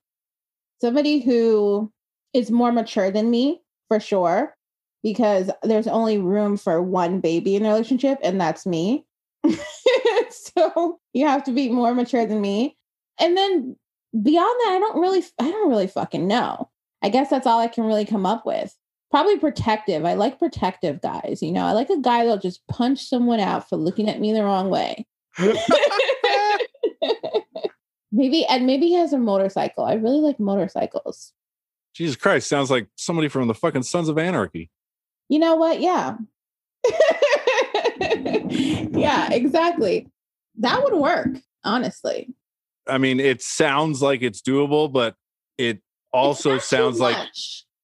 B: somebody who is more mature than me for sure, because there's only room for one baby in a relationship, and that's me. so you have to be more mature than me. And then beyond that, I don't really, I don't really fucking know. I guess that's all I can really come up with. Probably protective. I like protective guys. You know, I like a guy that'll just punch someone out for looking at me the wrong way. maybe, and maybe he has a motorcycle. I really like motorcycles.
D: Jesus Christ, sounds like somebody from the fucking Sons of Anarchy.
B: You know what? Yeah. yeah, exactly. That would work, honestly.
D: I mean, it sounds like it's doable, but it also sounds like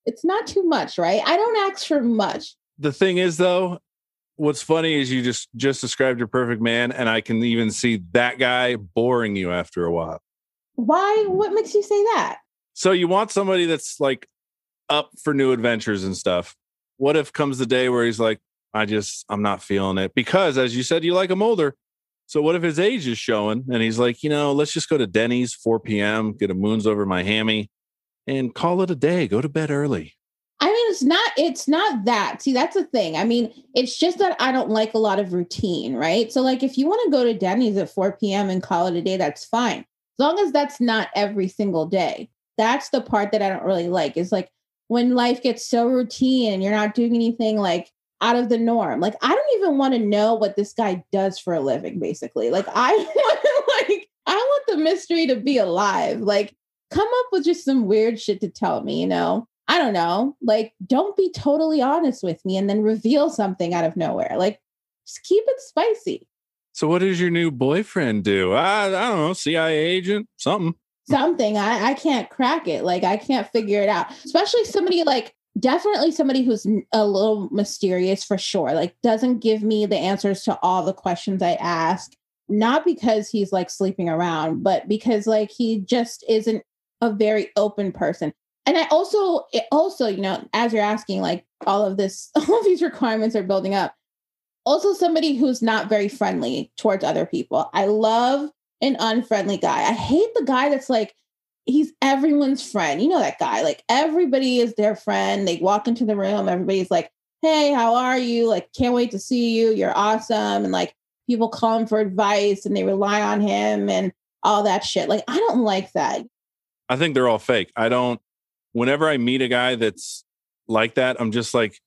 B: it's not too much, right? I don't ask for much.
D: the thing is though, what's funny is you just just described your perfect man, and I can even see that guy boring you after a while.
B: Why? What makes you say that?
D: So you want somebody that's like up for new adventures and stuff. What if comes the day where he's like, I just I'm not feeling it because as you said, you like him older. So what if his age is showing and he's like, you know, let's just go to Denny's 4 p.m., get a moons over my hammy, and call it a day. Go to bed early.
B: I mean, it's not. It's not that. See, that's the thing. I mean, it's just that I don't like a lot of routine, right? So, like, if you want to go to Denny's at 4 p.m. and call it a day, that's fine. As long as that's not every single day. That's the part that I don't really like. Is like when life gets so routine and you're not doing anything like out of the norm. Like, I don't even want to know what this guy does for a living. Basically, like, I want like I want the mystery to be alive. Like, come up with just some weird shit to tell me. You know. I don't know. Like, don't be totally honest with me and then reveal something out of nowhere. Like, just keep it spicy.
D: So what does your new boyfriend do? I, I don't know, CIA agent, something.
B: Something. I, I can't crack it. Like, I can't figure it out. Especially somebody like, definitely somebody who's a little mysterious for sure. Like, doesn't give me the answers to all the questions I ask. Not because he's like sleeping around, but because like he just isn't a very open person. And I also, it also, you know, as you're asking, like all of this, all of these requirements are building up. Also, somebody who's not very friendly towards other people. I love an unfriendly guy. I hate the guy that's like, he's everyone's friend. You know that guy. Like everybody is their friend. They walk into the room, everybody's like, hey, how are you? Like, can't wait to see you. You're awesome. And like people call him for advice and they rely on him and all that shit. Like, I don't like that.
D: I think they're all fake. I don't whenever I meet a guy that's like that, I'm just like,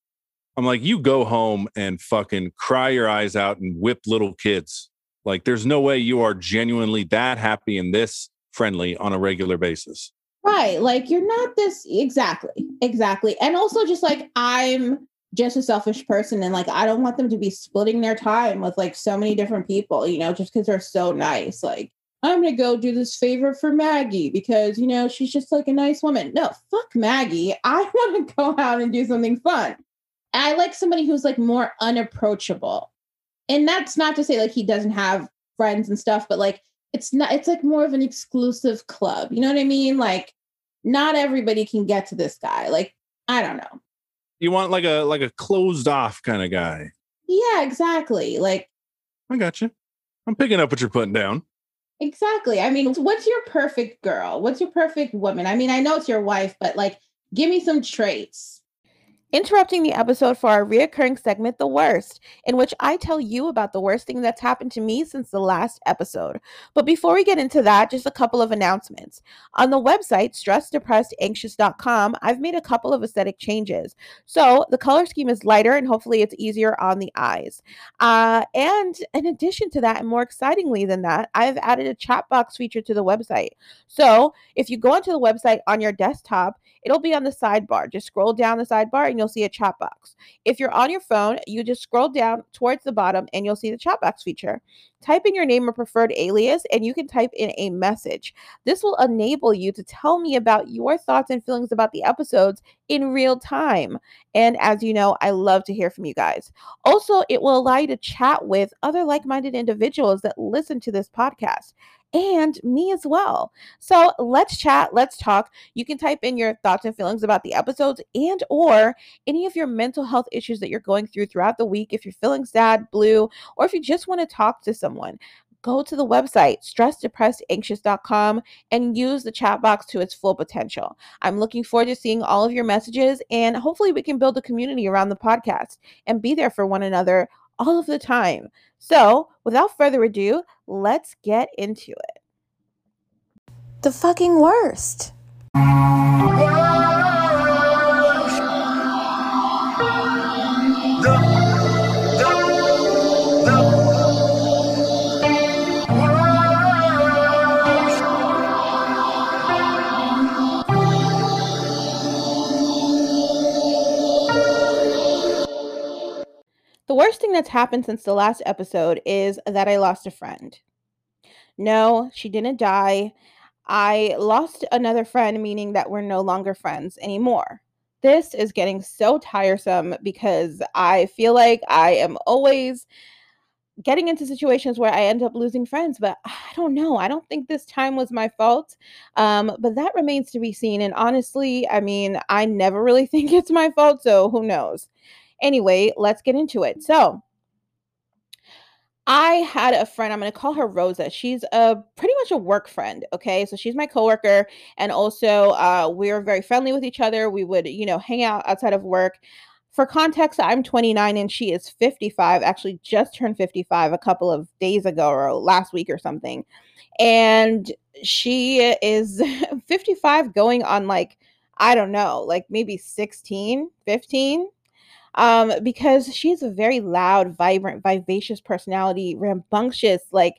D: I'm like, you go home and fucking cry your eyes out and whip little kids. Like, there's no way you are genuinely that happy and this friendly on a regular basis.
B: Right. Like you're not this exactly. Exactly. And also just like I'm just a selfish person and like I don't want them to be splitting their time with like so many different people, you know, just because they're so nice. Like I'm to go do this favor for Maggie because, you know, she's just like a nice woman. No, fuck Maggie. I want to go out and do something fun. I like somebody who's like more unapproachable. And that's not to say like he doesn't have friends and stuff, but like it's not, it's like more of an exclusive club. You know what I mean? Like, not everybody can get to this guy. Like, I don't know.
D: You want like a like a closed off kind of guy.
B: Yeah, exactly. Like
D: I got you. I'm picking up what you're putting down.
B: Exactly. I mean, what's your perfect girl? What's your perfect woman? I mean, I know it's your wife, but like, give me some traits interrupting the episode for our reoccurring segment, The Worst, in which I tell you about the worst thing that's happened to me since the last episode. But before we get into that, just a couple of announcements. On the website, stressdepressedanxious.com, I've made a couple of aesthetic changes. So the color scheme is lighter and hopefully it's easier on the eyes. Uh, and in addition to that, and more excitingly than that, I've added a chat box feature to the website. So if you go onto the website on your desktop, it'll be on the sidebar. Just scroll down the sidebar and you'll see a chat box. If you're on your phone, you just scroll down towards the bottom and you'll see the chat box feature. Type in your name or preferred alias and you can type in a message. This will enable you to tell me about your thoughts and feelings about the episodes in real time. And as you know, I love to hear from you guys. Also, it will allow you to chat with other like minded individuals that listen to this podcast and me as well. So let's chat, let's talk. You can type in your thoughts and feelings about the episodes and or any of your mental health issues that you're going through throughout the week if you're feeling sad, blue, or if you just want to talk to someone. Go to the website stressdepressedanxious.com and use the chat box to its full potential. I'm looking forward to seeing all of your messages and hopefully we can build a community around the podcast and be there for one another all of the time. So, without further ado, let's get into it.
A: The fucking worst.
B: The worst thing that's happened since the last episode is that I lost a friend. No, she didn't die. I lost another friend, meaning that we're no longer friends anymore. This is getting so tiresome because I feel like I am always getting into situations where I end up losing friends, but I don't know. I don't think this time was my fault. Um, but that remains to be seen. And honestly, I mean, I never really think it's my fault, so who knows? Anyway, let's get into it. So, I had a friend, I'm going to call her Rosa. She's a pretty much a work friend, okay? So she's my coworker and also uh we are very friendly with each other. We would, you know, hang out outside of work. For context, I'm 29 and she is 55. Actually just turned 55 a couple of days ago or last week or something. And she is 55 going on like I don't know, like maybe 16, 15 um, because she she's a very loud, vibrant, vivacious personality, rambunctious, like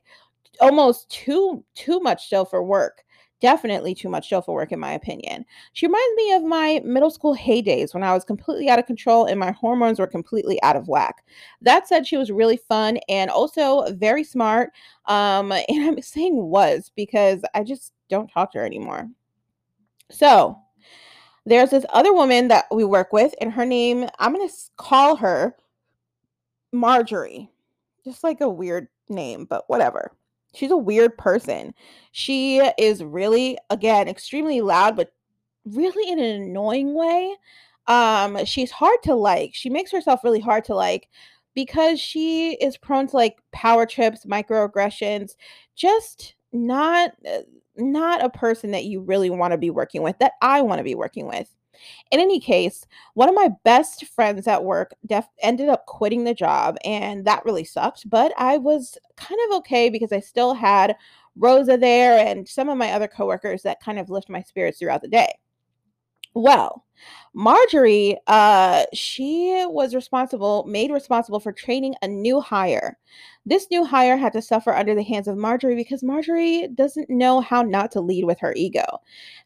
B: almost too too much so for work. Definitely too much so for work, in my opinion. She reminds me of my middle school heydays when I was completely out of control and my hormones were completely out of whack. That said, she was really fun and also very smart. Um, and I'm saying was because I just don't talk to her anymore. So, there's this other woman that we work with, and her name, I'm going to call her Marjorie. Just like a weird name, but whatever. She's a weird person. She is really, again, extremely loud, but really in an annoying way. Um, she's hard to like. She makes herself really hard to like because she is prone to like power trips, microaggressions, just not uh, not a person that you really want to be working with, that I want to be working with. In any case, one of my best friends at work def- ended up quitting the job, and that really sucked. But I was kind of okay because I still had Rosa there and some of my other coworkers that kind of lift my spirits throughout the day. Well, Marjorie, uh, she was responsible, made responsible for training a new hire. This new hire had to suffer under the hands of Marjorie because Marjorie doesn't know how not to lead with her ego.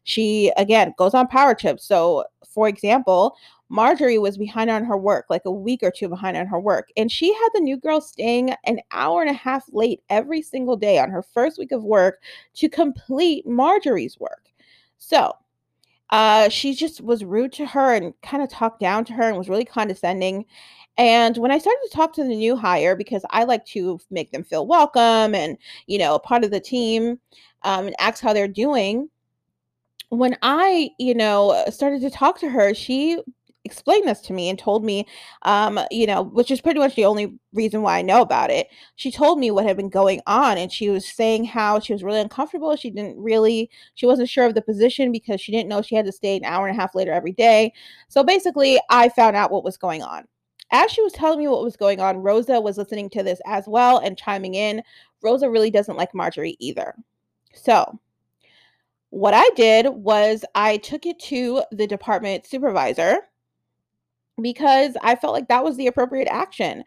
B: She, again, goes on power trips. So, for example, Marjorie was behind on her work, like a week or two behind on her work. And she had the new girl staying an hour and a half late every single day on her first week of work to complete Marjorie's work. So uh, she just was rude to her and kind of talked down to her and was really condescending. And when I started to talk to the new hire, because I like to make them feel welcome and, you know, part of the team um, and ask how they're doing, when I, you know, started to talk to her, she explained this to me and told me, um, you know, which is pretty much the only reason why I know about it. She told me what had been going on and she was saying how she was really uncomfortable. She didn't really, she wasn't sure of the position because she didn't know she had to stay an hour and a half later every day. So basically, I found out what was going on. As she was telling me what was going on, Rosa was listening to this as well and chiming in. Rosa really doesn't like Marjorie either. So, what I did was I took it to the department supervisor because I felt like that was the appropriate action.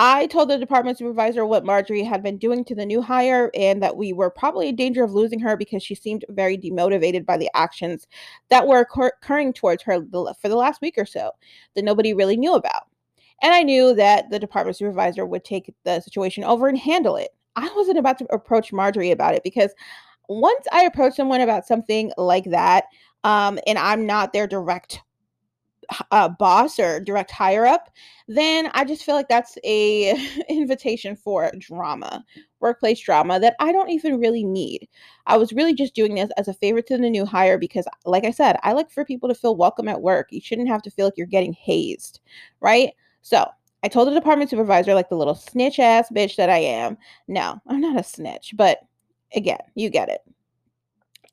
B: I told the department supervisor what Marjorie had been doing to the new hire and that we were probably in danger of losing her because she seemed very demotivated by the actions that were occurring towards her for the last week or so that nobody really knew about. And I knew that the department supervisor would take the situation over and handle it. I wasn't about to approach Marjorie about it because once I approach someone about something like that, um, and I'm not their direct uh, boss or direct higher up, then I just feel like that's a invitation for drama, workplace drama that I don't even really need. I was really just doing this as a favor to the new hire because, like I said, I like for people to feel welcome at work. You shouldn't have to feel like you're getting hazed, right? So I told the department supervisor, like the little snitch ass bitch that I am. No, I'm not a snitch, but again, you get it.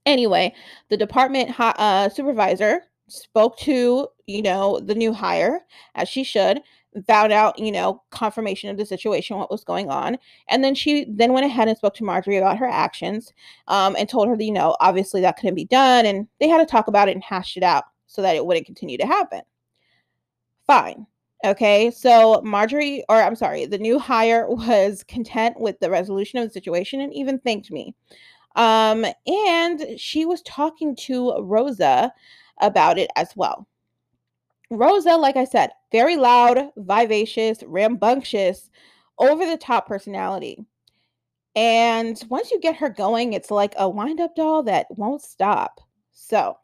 B: Anyway, the department uh, supervisor spoke to, you know, the new hire as she should, found out, you know, confirmation of the situation, what was going on. And then she then went ahead and spoke to Marjorie about her actions um, and told her that, you know, obviously that couldn't be done. And they had to talk about it and hash it out so that it wouldn't continue to happen. Fine. Okay. So Marjorie, or I'm sorry, the new hire was content with the resolution of the situation and even thanked me. Um, and she was talking to Rosa about it as well. Rosa, like I said, very loud, vivacious, rambunctious, over the top personality. And once you get her going, it's like a wind up doll that won't stop. So,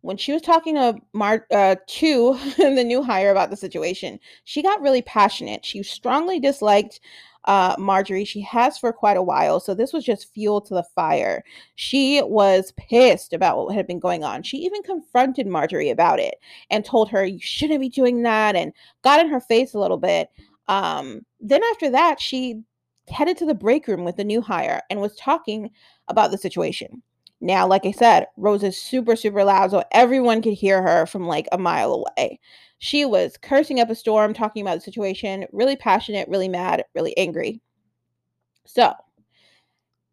B: when she was talking to Mar uh, to the new hire about the situation, she got really passionate. She strongly disliked uh, Marjorie. She has for quite a while. So this was just fuel to the fire. She was pissed about what had been going on. She even confronted Marjorie about it and told her, You shouldn't be doing that, and got in her face a little bit. Um, then after that, she headed to the break room with the new hire and was talking about the situation. Now, like I said, Rose is super, super loud, so everyone could hear her from like a mile away. She was cursing up a storm, talking about the situation, really passionate, really mad, really angry. So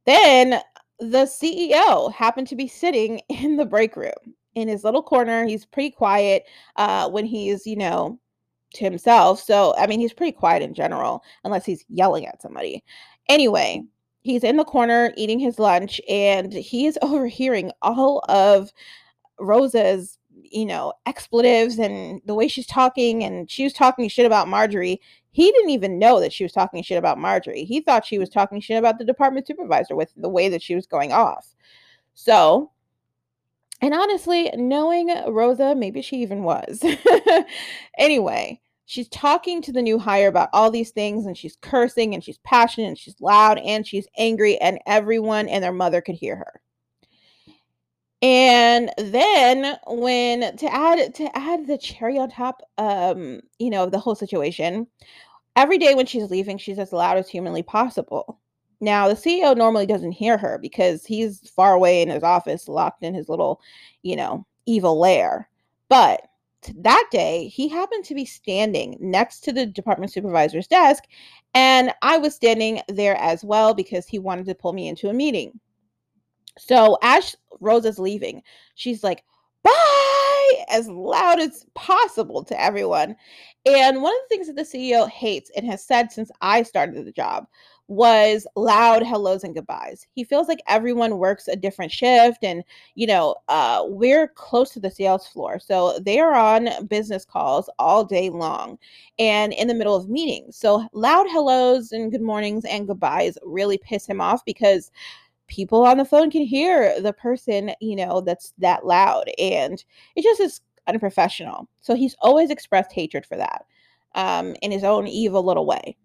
B: then the CEO happened to be sitting in the break room in his little corner. He's pretty quiet uh, when he's, you know, to himself. So, I mean, he's pretty quiet in general, unless he's yelling at somebody. Anyway, he's in the corner eating his lunch and he is overhearing all of Rosa's you know, expletives and the way she's talking, and she was talking shit about Marjorie. He didn't even know that she was talking shit about Marjorie. He thought she was talking shit about the department supervisor with the way that she was going off. So, and honestly, knowing Rosa, maybe she even was. anyway, she's talking to the new hire about all these things and she's cursing and she's passionate and she's loud and she's angry and everyone and their mother could hear her. And then when to add to add the cherry on top, um, you know, the whole situation, every day when she's leaving, she's as loud as humanly possible. Now, the CEO normally doesn't hear her because he's far away in his office, locked in his little, you know, evil lair. But that day, he happened to be standing next to the department supervisor's desk, and I was standing there as well because he wanted to pull me into a meeting. So as Rosa's leaving, she's like, bye. as loud as possible to everyone. And one of the things that the CEO hates and has said since I started the job was loud hellos and goodbyes. He feels like everyone works a different shift and you know, uh we're close to the sales floor. So they are on business calls all day long and in the middle of meetings. So loud hellos and good mornings and goodbyes really piss him off because people on the phone can hear the person, you know, that's that loud and it just is unprofessional. So he's always expressed hatred for that um in his own evil little way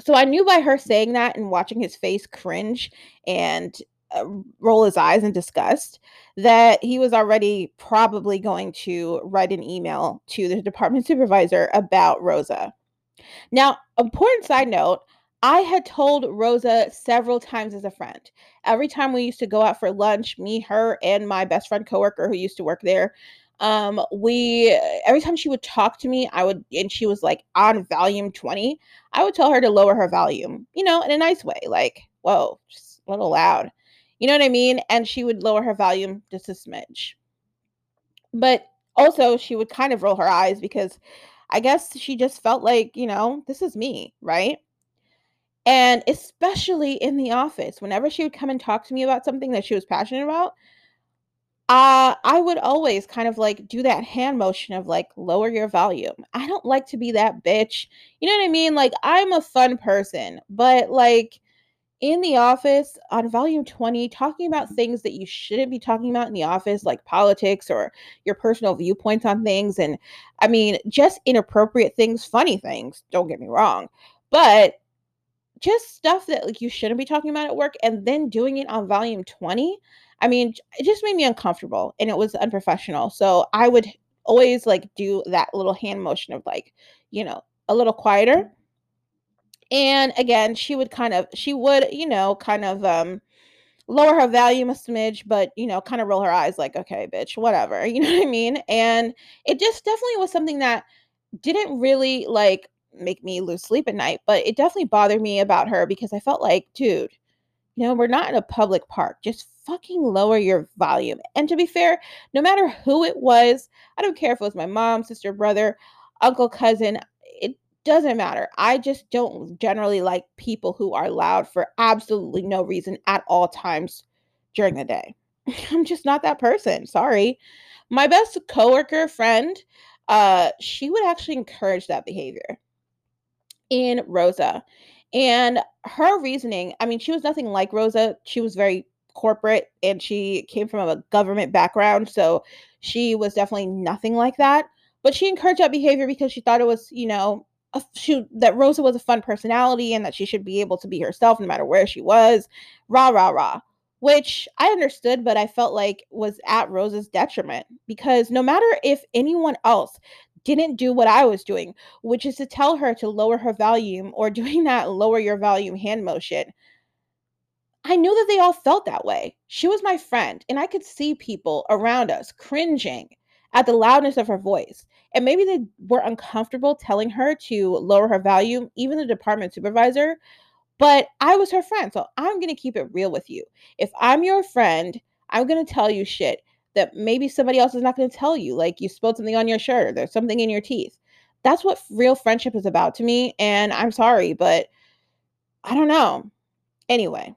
B: so I knew by her saying that and watching his face cringe and uh, roll his eyes in disgust that he was already probably going to write an email to the department supervisor about Rosa. Now, important side note, I had told Rosa several times as a friend. Every time we used to go out for lunch, me, her, and my best friend coworker who used to work there, um we every time she would talk to me i would and she was like on volume 20 i would tell her to lower her volume you know in a nice way like whoa just a little loud. You know what i mean? And she would lower her volume just a smidge. But also she would kind of roll her eyes because i guess she just felt like you know this is me right and especially in the office whenever she would come and talk to me about something that she was passionate about uh, I would always kind of like do that hand motion of like lower your volume. I don't like to be that bitch. You know what I mean? Like I'm a fun person, but like in the office on volume 20 talking about things that you shouldn't be talking about in the office like politics or your personal viewpoints on things and I mean just inappropriate things, funny things, don't get me wrong. But just stuff that like you shouldn't be talking about at work and then doing it on volume 20 i mean it just made me uncomfortable and it was unprofessional. So i would always like do that little hand motion of like you know a little quieter. And again she would kind of she would you know kind of um lower her volume a smidge but you know kind of roll her eyes like okay bitch whatever you know what i mean? And it just definitely was something that didn't really like make me lose sleep at night, but it definitely bothered me about her because I felt like, dude, you know, we're not in a public park. Just fucking lower your volume. And to be fair, no matter who it was, I don't care if it was my mom, sister, brother, uncle, cousin, it doesn't matter. I just don't generally like people who are loud for absolutely no reason at all times during the day. I'm just not that person. Sorry. My best coworker friend, uh, she would actually encourage that behavior in Rosa. And her reasoning, I mean, she was nothing like Rosa. She was very corporate and she came from a government background. So she was definitely nothing like that. But she encouraged that behavior because she thought it was, you know, a, she, that Rosa was a fun personality and that she should be able to be herself no matter where she was. Rah, rah, rah. Which I understood, but I felt like was at Rosa's detriment because no matter if anyone else didn't do what I was doing, which is to tell her to lower her volume or doing that lower your volume hand motion. I knew that they all felt that way. She was my friend, and I could see people around us cringing at the loudness of her voice. And maybe they were uncomfortable telling her to lower her volume, even the department supervisor. But I was her friend, so I'm going to keep it real with you. If I'm your friend, I'm going to tell you shit that maybe somebody else is not going to tell you. Like you spilled something on your shirt, or there's something in your teeth. That's what real friendship is about to me. And I'm sorry, but I don't know. Anyway,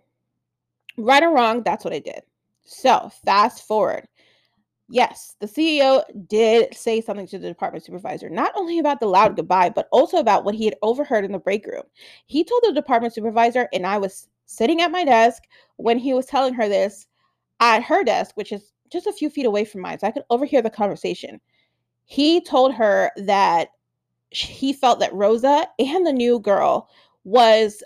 B: right or wrong, that's what I did. So fast forward. Yes, the CEO did say something to the department supervisor, not only about the loud goodbye, but also about what he had overheard in the break room. He told the department supervisor, and I was sitting at my desk when he was telling her this at her desk, which is just a few feet away from mine, so I could overhear the conversation. He told her that he felt that Rosa and the new girl was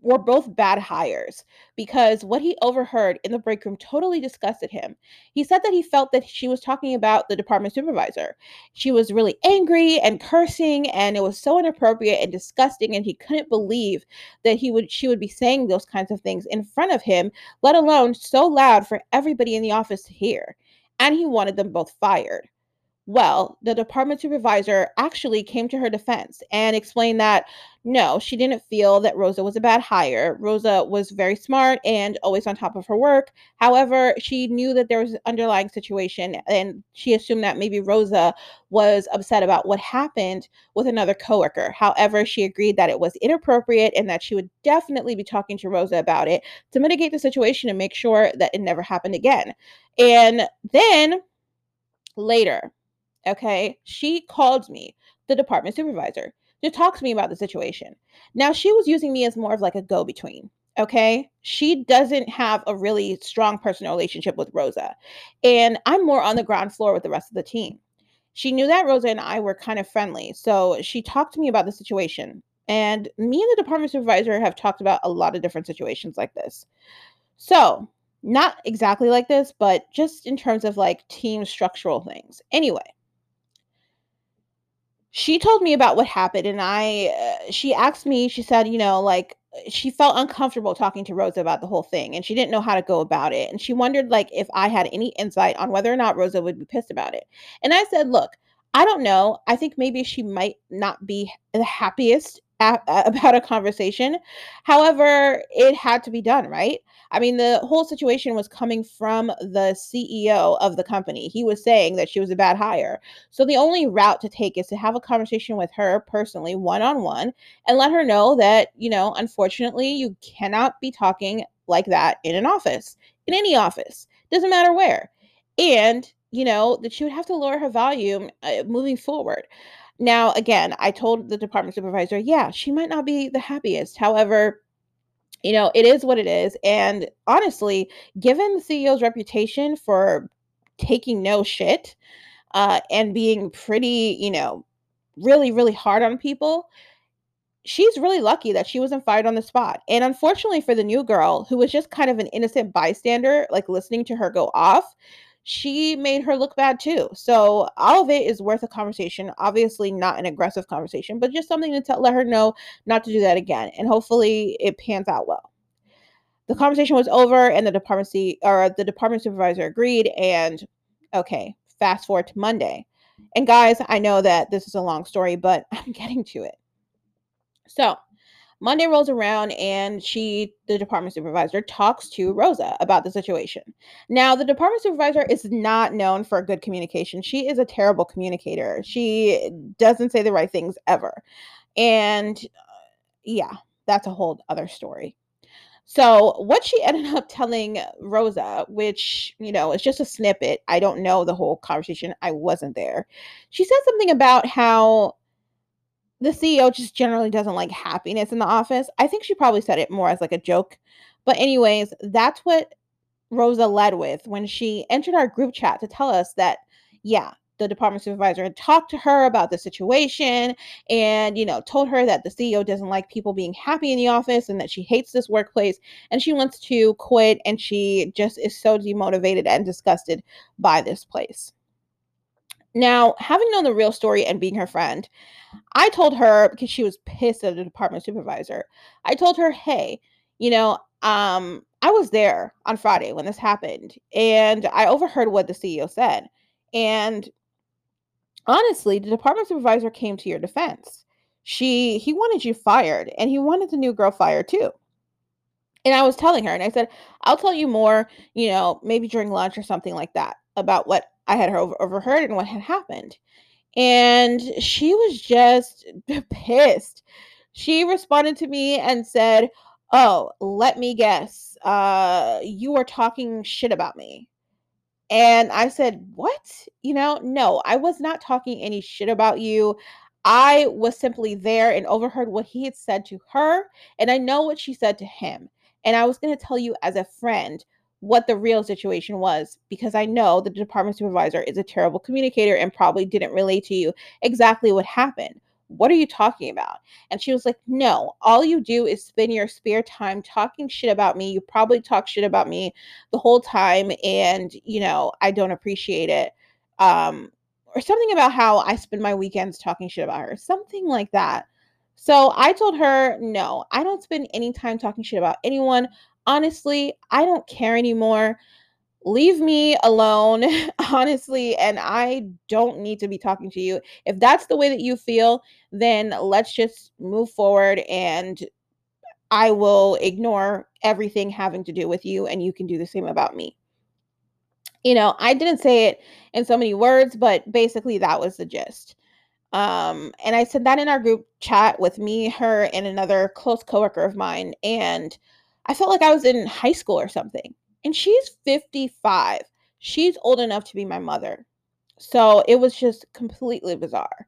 B: were both bad hires because what he overheard in the break room totally disgusted him. He said that he felt that she was talking about the department supervisor. She was really angry and cursing and it was so inappropriate and disgusting and he couldn't believe that he would she would be saying those kinds of things in front of him, let alone so loud for everybody in the office to hear. And he wanted them both fired. Well, the department supervisor actually came to her defense and explained that no, she didn't feel that Rosa was a bad hire. Rosa was very smart and always on top of her work. However, she knew that there was an underlying situation and she assumed that maybe Rosa was upset about what happened with another coworker. However, she agreed that it was inappropriate and that she would definitely be talking to Rosa about it to mitigate the situation and make sure that it never happened again. And then later, okay, she called me, the department supervisor, to talk to me about the situation. Now, she was using me as more of like a go between. Okay. She doesn't have a really strong personal relationship with Rosa. And I'm more on the ground floor with the rest of the team. She knew that Rosa and I were kind of friendly. So she talked to me about the situation. And me and the department supervisor have talked about a lot of different situations like this. So, not exactly like this, but just in terms of like team structural things. Anyway, she told me about what happened and i uh, she asked me she said you know like she felt uncomfortable talking to rosa about the whole thing and she didn't know how to go about it and she wondered like if i had any insight on whether or not rosa would be pissed about it. And i said look i don't know. I think maybe she might not be the happiest a- about a conversation however it had to be done right I mean, the whole situation was coming from the CEO of the company. He was saying that she was a bad hire. So the only route to take is to have a conversation with her personally, one on one, and let her know that, you know, unfortunately, you cannot be talking like that in an office, in any office, doesn't matter where. And, you know, that she would have to lower her volume uh, moving forward. Now, again, I told the department supervisor, yeah, she might not be the happiest. However, you know, it is what it is. And honestly, given the CEO's reputation for taking no shit uh, and being pretty, you know, really, really hard on people, she's really lucky that she wasn't fired on the spot. And unfortunately for the new girl, who was just kind of an innocent bystander, like listening to her go off, she made her look bad too. So all of it is worth a conversation. Obviously, not an aggressive conversation, but just something to tell, let her know not to do that again. And hopefully, it pans out well. The conversation was over, and the department C or the department supervisor agreed. And okay, fast forward to Monday. And guys, I know that this is a long story, but I'm getting to it. So Monday rolls around and she, the department supervisor, talks to Rosa about the situation. Now, the department supervisor is not known for good communication. She is a terrible communicator. She doesn't say the right things ever. And uh, yeah, that's a whole other story. So, what she ended up telling Rosa, which, you know, is just a snippet, I don't know the whole conversation, I wasn't there. She said something about how the CEO just generally doesn't like happiness in the office. I think she probably said it more as like a joke. But, anyways, that's what Rosa led with when she entered our group chat to tell us that, yeah, the department supervisor had talked to her about the situation and you know told her that the ceo doesn't like people being happy in the office and that she hates this workplace and she wants to quit and she just is so demotivated and disgusted by this place now having known the real story and being her friend i told her because she was pissed at the department supervisor i told her hey you know um i was there on friday when this happened and i overheard what the ceo said and honestly, the department supervisor came to your defense. She he wanted you fired and he wanted the new girl fired too. And I was telling her and I said, "I'll tell you more, you know, maybe during lunch or something like that about what I had over- overheard and what had happened." And she was just pissed. She responded to me and said, "Oh, let me guess. Uh you are talking shit about me." And I said, What? You know, no, I was not talking any shit about you. I was simply there and overheard what he had said to her, and I know what she said to him. And I was going to tell you as a friend what the real situation was because I know the department supervisor is a terrible communicator and probably didn't relate to you exactly what happened. What are you talking about? And she was like, No, all you do is spend your spare time talking shit about me. You probably talk shit about me the whole time. And, you know, I don't appreciate it. Um, or something about how I spend my weekends talking shit about her, something like that. So I told her, No, I don't spend any time talking shit about anyone. Honestly, I don't care anymore leave me alone, honestly, and I don't need to be talking to you. If that's the way that you feel, then let's just move forward and I will ignore everything having to do with you, and you can do the same about me. You know, I didn't say it in so many words, but basically that was the gist. Um, and I said that in our group chat with me, her, and another close coworker of mine. And I felt like I was in high school or something. And she's 55. She's old enough to be my mother. So it was just completely bizarre.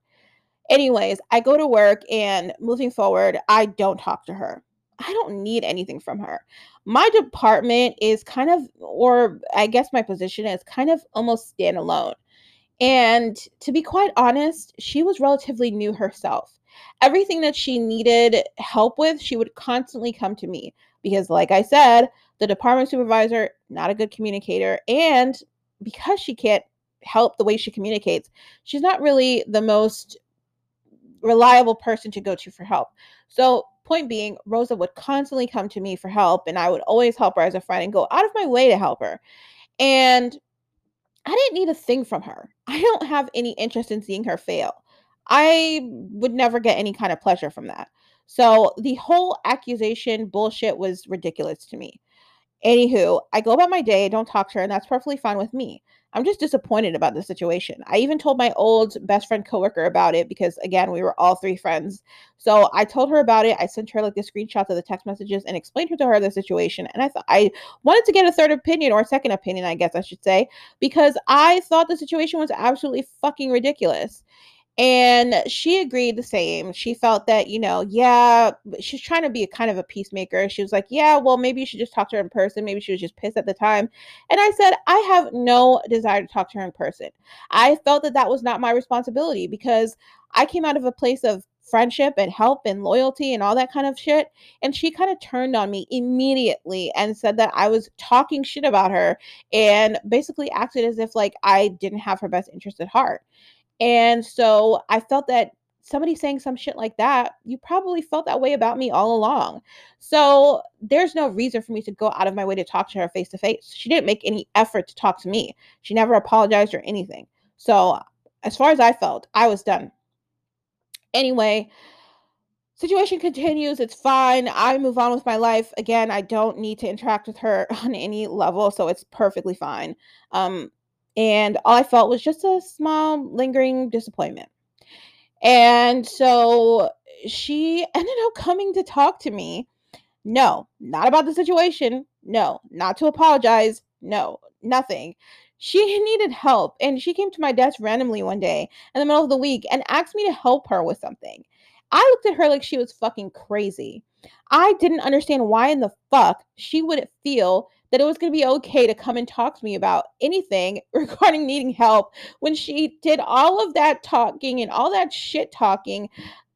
B: Anyways, I go to work and moving forward, I don't talk to her. I don't need anything from her. My department is kind of, or I guess my position is kind of almost standalone. And to be quite honest, she was relatively new herself. Everything that she needed help with, she would constantly come to me because, like I said, the department supervisor, not a good communicator. And because she can't help the way she communicates, she's not really the most reliable person to go to for help. So, point being, Rosa would constantly come to me for help, and I would always help her as a friend and go out of my way to help her. And I didn't need a thing from her. I don't have any interest in seeing her fail. I would never get any kind of pleasure from that. So the whole accusation bullshit was ridiculous to me. Anywho, I go about my day, don't talk to her, and that's perfectly fine with me. I'm just disappointed about the situation. I even told my old best friend coworker about it because again, we were all three friends. So I told her about it. I sent her like the screenshots of the text messages and explained to her the situation. And I thought I wanted to get a third opinion or a second opinion, I guess I should say, because I thought the situation was absolutely fucking ridiculous. And she agreed the same. She felt that, you know, yeah, she's trying to be a kind of a peacemaker. She was like, yeah, well, maybe you should just talk to her in person. Maybe she was just pissed at the time. And I said, I have no desire to talk to her in person. I felt that that was not my responsibility because I came out of a place of friendship and help and loyalty and all that kind of shit. And she kind of turned on me immediately and said that I was talking shit about her and basically acted as if like I didn't have her best interest at heart. And so I felt that somebody saying some shit like that, you probably felt that way about me all along. So there's no reason for me to go out of my way to talk to her face to face. She didn't make any effort to talk to me. She never apologized or anything. So as far as I felt, I was done. Anyway, situation continues. It's fine. I move on with my life. Again, I don't need to interact with her on any level, so it's perfectly fine. Um, and all I felt was just a small lingering disappointment. And so she ended up coming to talk to me. No, not about the situation. No, not to apologize. No, nothing. She needed help and she came to my desk randomly one day in the middle of the week and asked me to help her with something. I looked at her like she was fucking crazy. I didn't understand why in the fuck she would feel that it was going to be okay to come and talk to me about anything regarding needing help when she did all of that talking and all that shit talking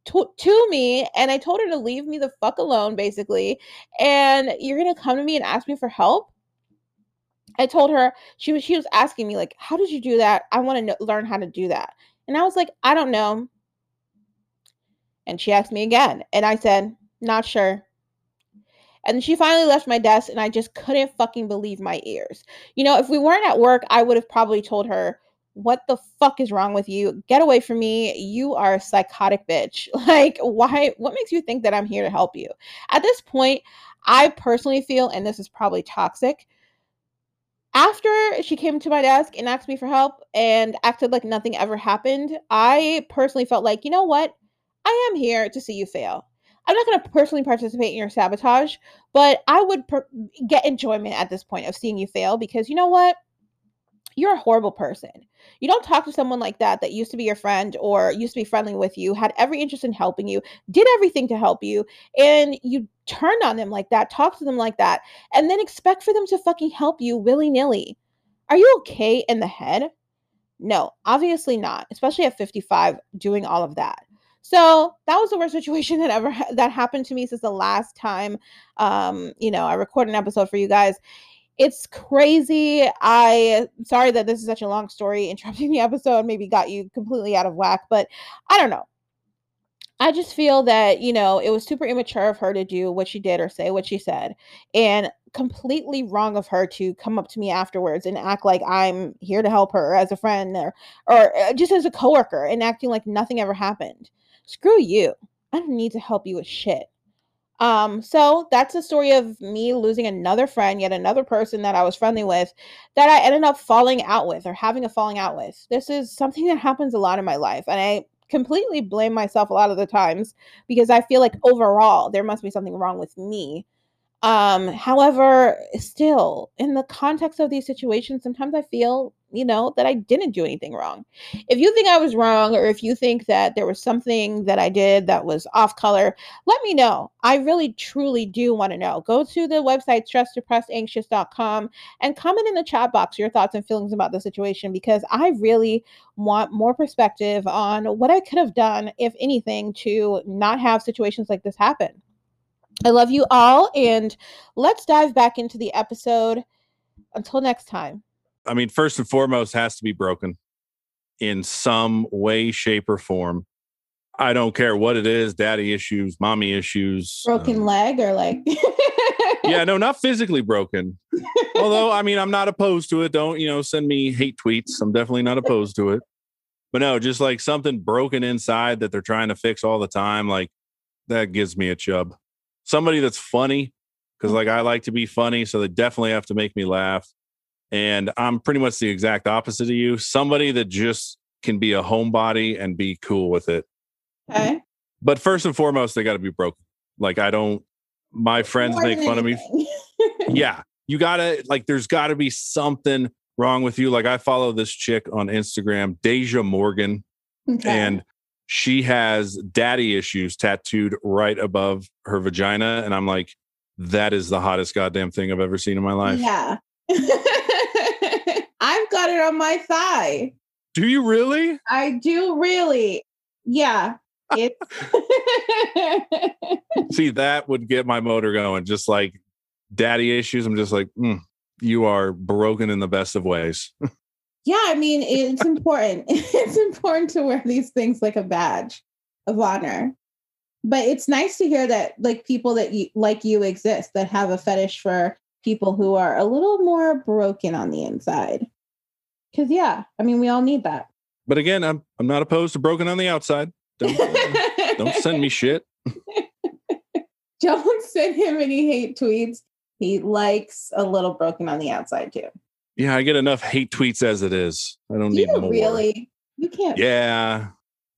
B: to, to me and I told her to leave me the fuck alone basically and you're going to come to me and ask me for help? I told her she was she was asking me like how did you do that? I want to learn how to do that. And I was like I don't know. And she asked me again and I said not sure and she finally left my desk, and I just couldn't fucking believe my ears. You know, if we weren't at work, I would have probably told her, What the fuck is wrong with you? Get away from me. You are a psychotic bitch. Like, why? What makes you think that I'm here to help you? At this point, I personally feel, and this is probably toxic, after she came to my desk and asked me for help and acted like nothing ever happened, I personally felt like, you know what? I am here to see you fail. I'm not going to personally participate in your sabotage, but I would per- get enjoyment at this point of seeing you fail because you know what? You're a horrible person. You don't talk to someone like that that used to be your friend or used to be friendly with you, had every interest in helping you, did everything to help you, and you turn on them like that, talk to them like that, and then expect for them to fucking help you willy nilly. Are you okay in the head? No, obviously not, especially at 55 doing all of that. So that was the worst situation that ever ha- that happened to me since the last time um, you know, I recorded an episode for you guys. It's crazy. I sorry that this is such a long story. Interrupting the episode maybe got you completely out of whack, but I don't know. I just feel that, you know, it was super immature of her to do what she did or say what she said, and completely wrong of her to come up to me afterwards and act like I'm here to help her as a friend or, or uh, just as a coworker and acting like nothing ever happened. Screw you. I don't need to help you with shit. Um, so that's the story of me losing another friend, yet another person that I was friendly with that I ended up falling out with or having a falling out with. This is something that happens a lot in my life. And I completely blame myself a lot of the times because I feel like overall there must be something wrong with me um, however, still, in the context of these situations, sometimes I feel, you know, that I didn't do anything wrong. If you think I was wrong, or if you think that there was something that I did that was off color, let me know. I really, truly do want to know. Go to the website, stressdepressedanxious.com, and comment in the chat box your thoughts and feelings about the situation because I really want more perspective on what I could have done, if anything, to not have situations like this happen. I love you all, and let's dive back into the episode. Until next time.
D: I mean, first and foremost, has to be broken in some way, shape, or form. I don't care what it is daddy issues, mommy issues,
B: broken um, leg, or like,
D: yeah, no, not physically broken. Although, I mean, I'm not opposed to it. Don't, you know, send me hate tweets. I'm definitely not opposed to it. But no, just like something broken inside that they're trying to fix all the time, like that gives me a chub somebody that's funny because mm. like I like to be funny, so they definitely have to make me laugh. And I'm pretty much the exact opposite of you. Somebody that just can be a homebody and be cool with it.
B: Okay.
D: But first and foremost, they got to be broken. Like I don't. My friends More make fun anything. of me. yeah, you gotta like. There's got to be something wrong with you. Like I follow this chick on Instagram, Deja Morgan, okay. and she has daddy issues tattooed right above her vagina. And I'm like, that is the hottest goddamn thing I've ever seen in my life.
B: Yeah. I've got it on my thigh.
D: Do you really?
B: I do really. Yeah. It's
D: See, that would get my motor going. Just like daddy issues. I'm just like, mm, you are broken in the best of ways.
B: Yeah, I mean, it's important. it's important to wear these things like a badge of honor. But it's nice to hear that like people that you like you exist that have a fetish for people who are a little more broken on the inside. Cuz yeah, I mean, we all need that.
D: But again, I'm I'm not opposed to broken on the outside. Don't uh, don't send me shit.
B: don't send him any hate tweets. He likes a little broken on the outside too.
D: Yeah, I get enough hate tweets as it is. I don't
B: do
D: need
B: more. Really? You can't.
D: Yeah.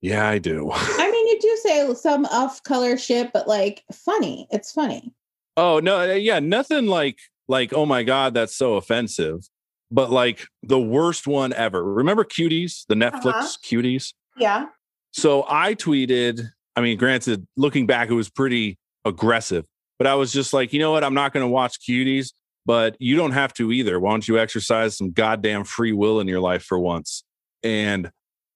D: Yeah, I do.
B: I mean, you do say some off color shit, but like funny. It's funny.
D: Oh, no. Uh, yeah. Nothing like, like, oh my God, that's so offensive. But like the worst one ever. Remember Cuties, the Netflix uh-huh. Cuties?
B: Yeah.
D: So I tweeted, I mean, granted, looking back, it was pretty aggressive, but I was just like, you know what? I'm not going to watch Cuties but you don't have to either. Why don't you exercise some goddamn free will in your life for once? And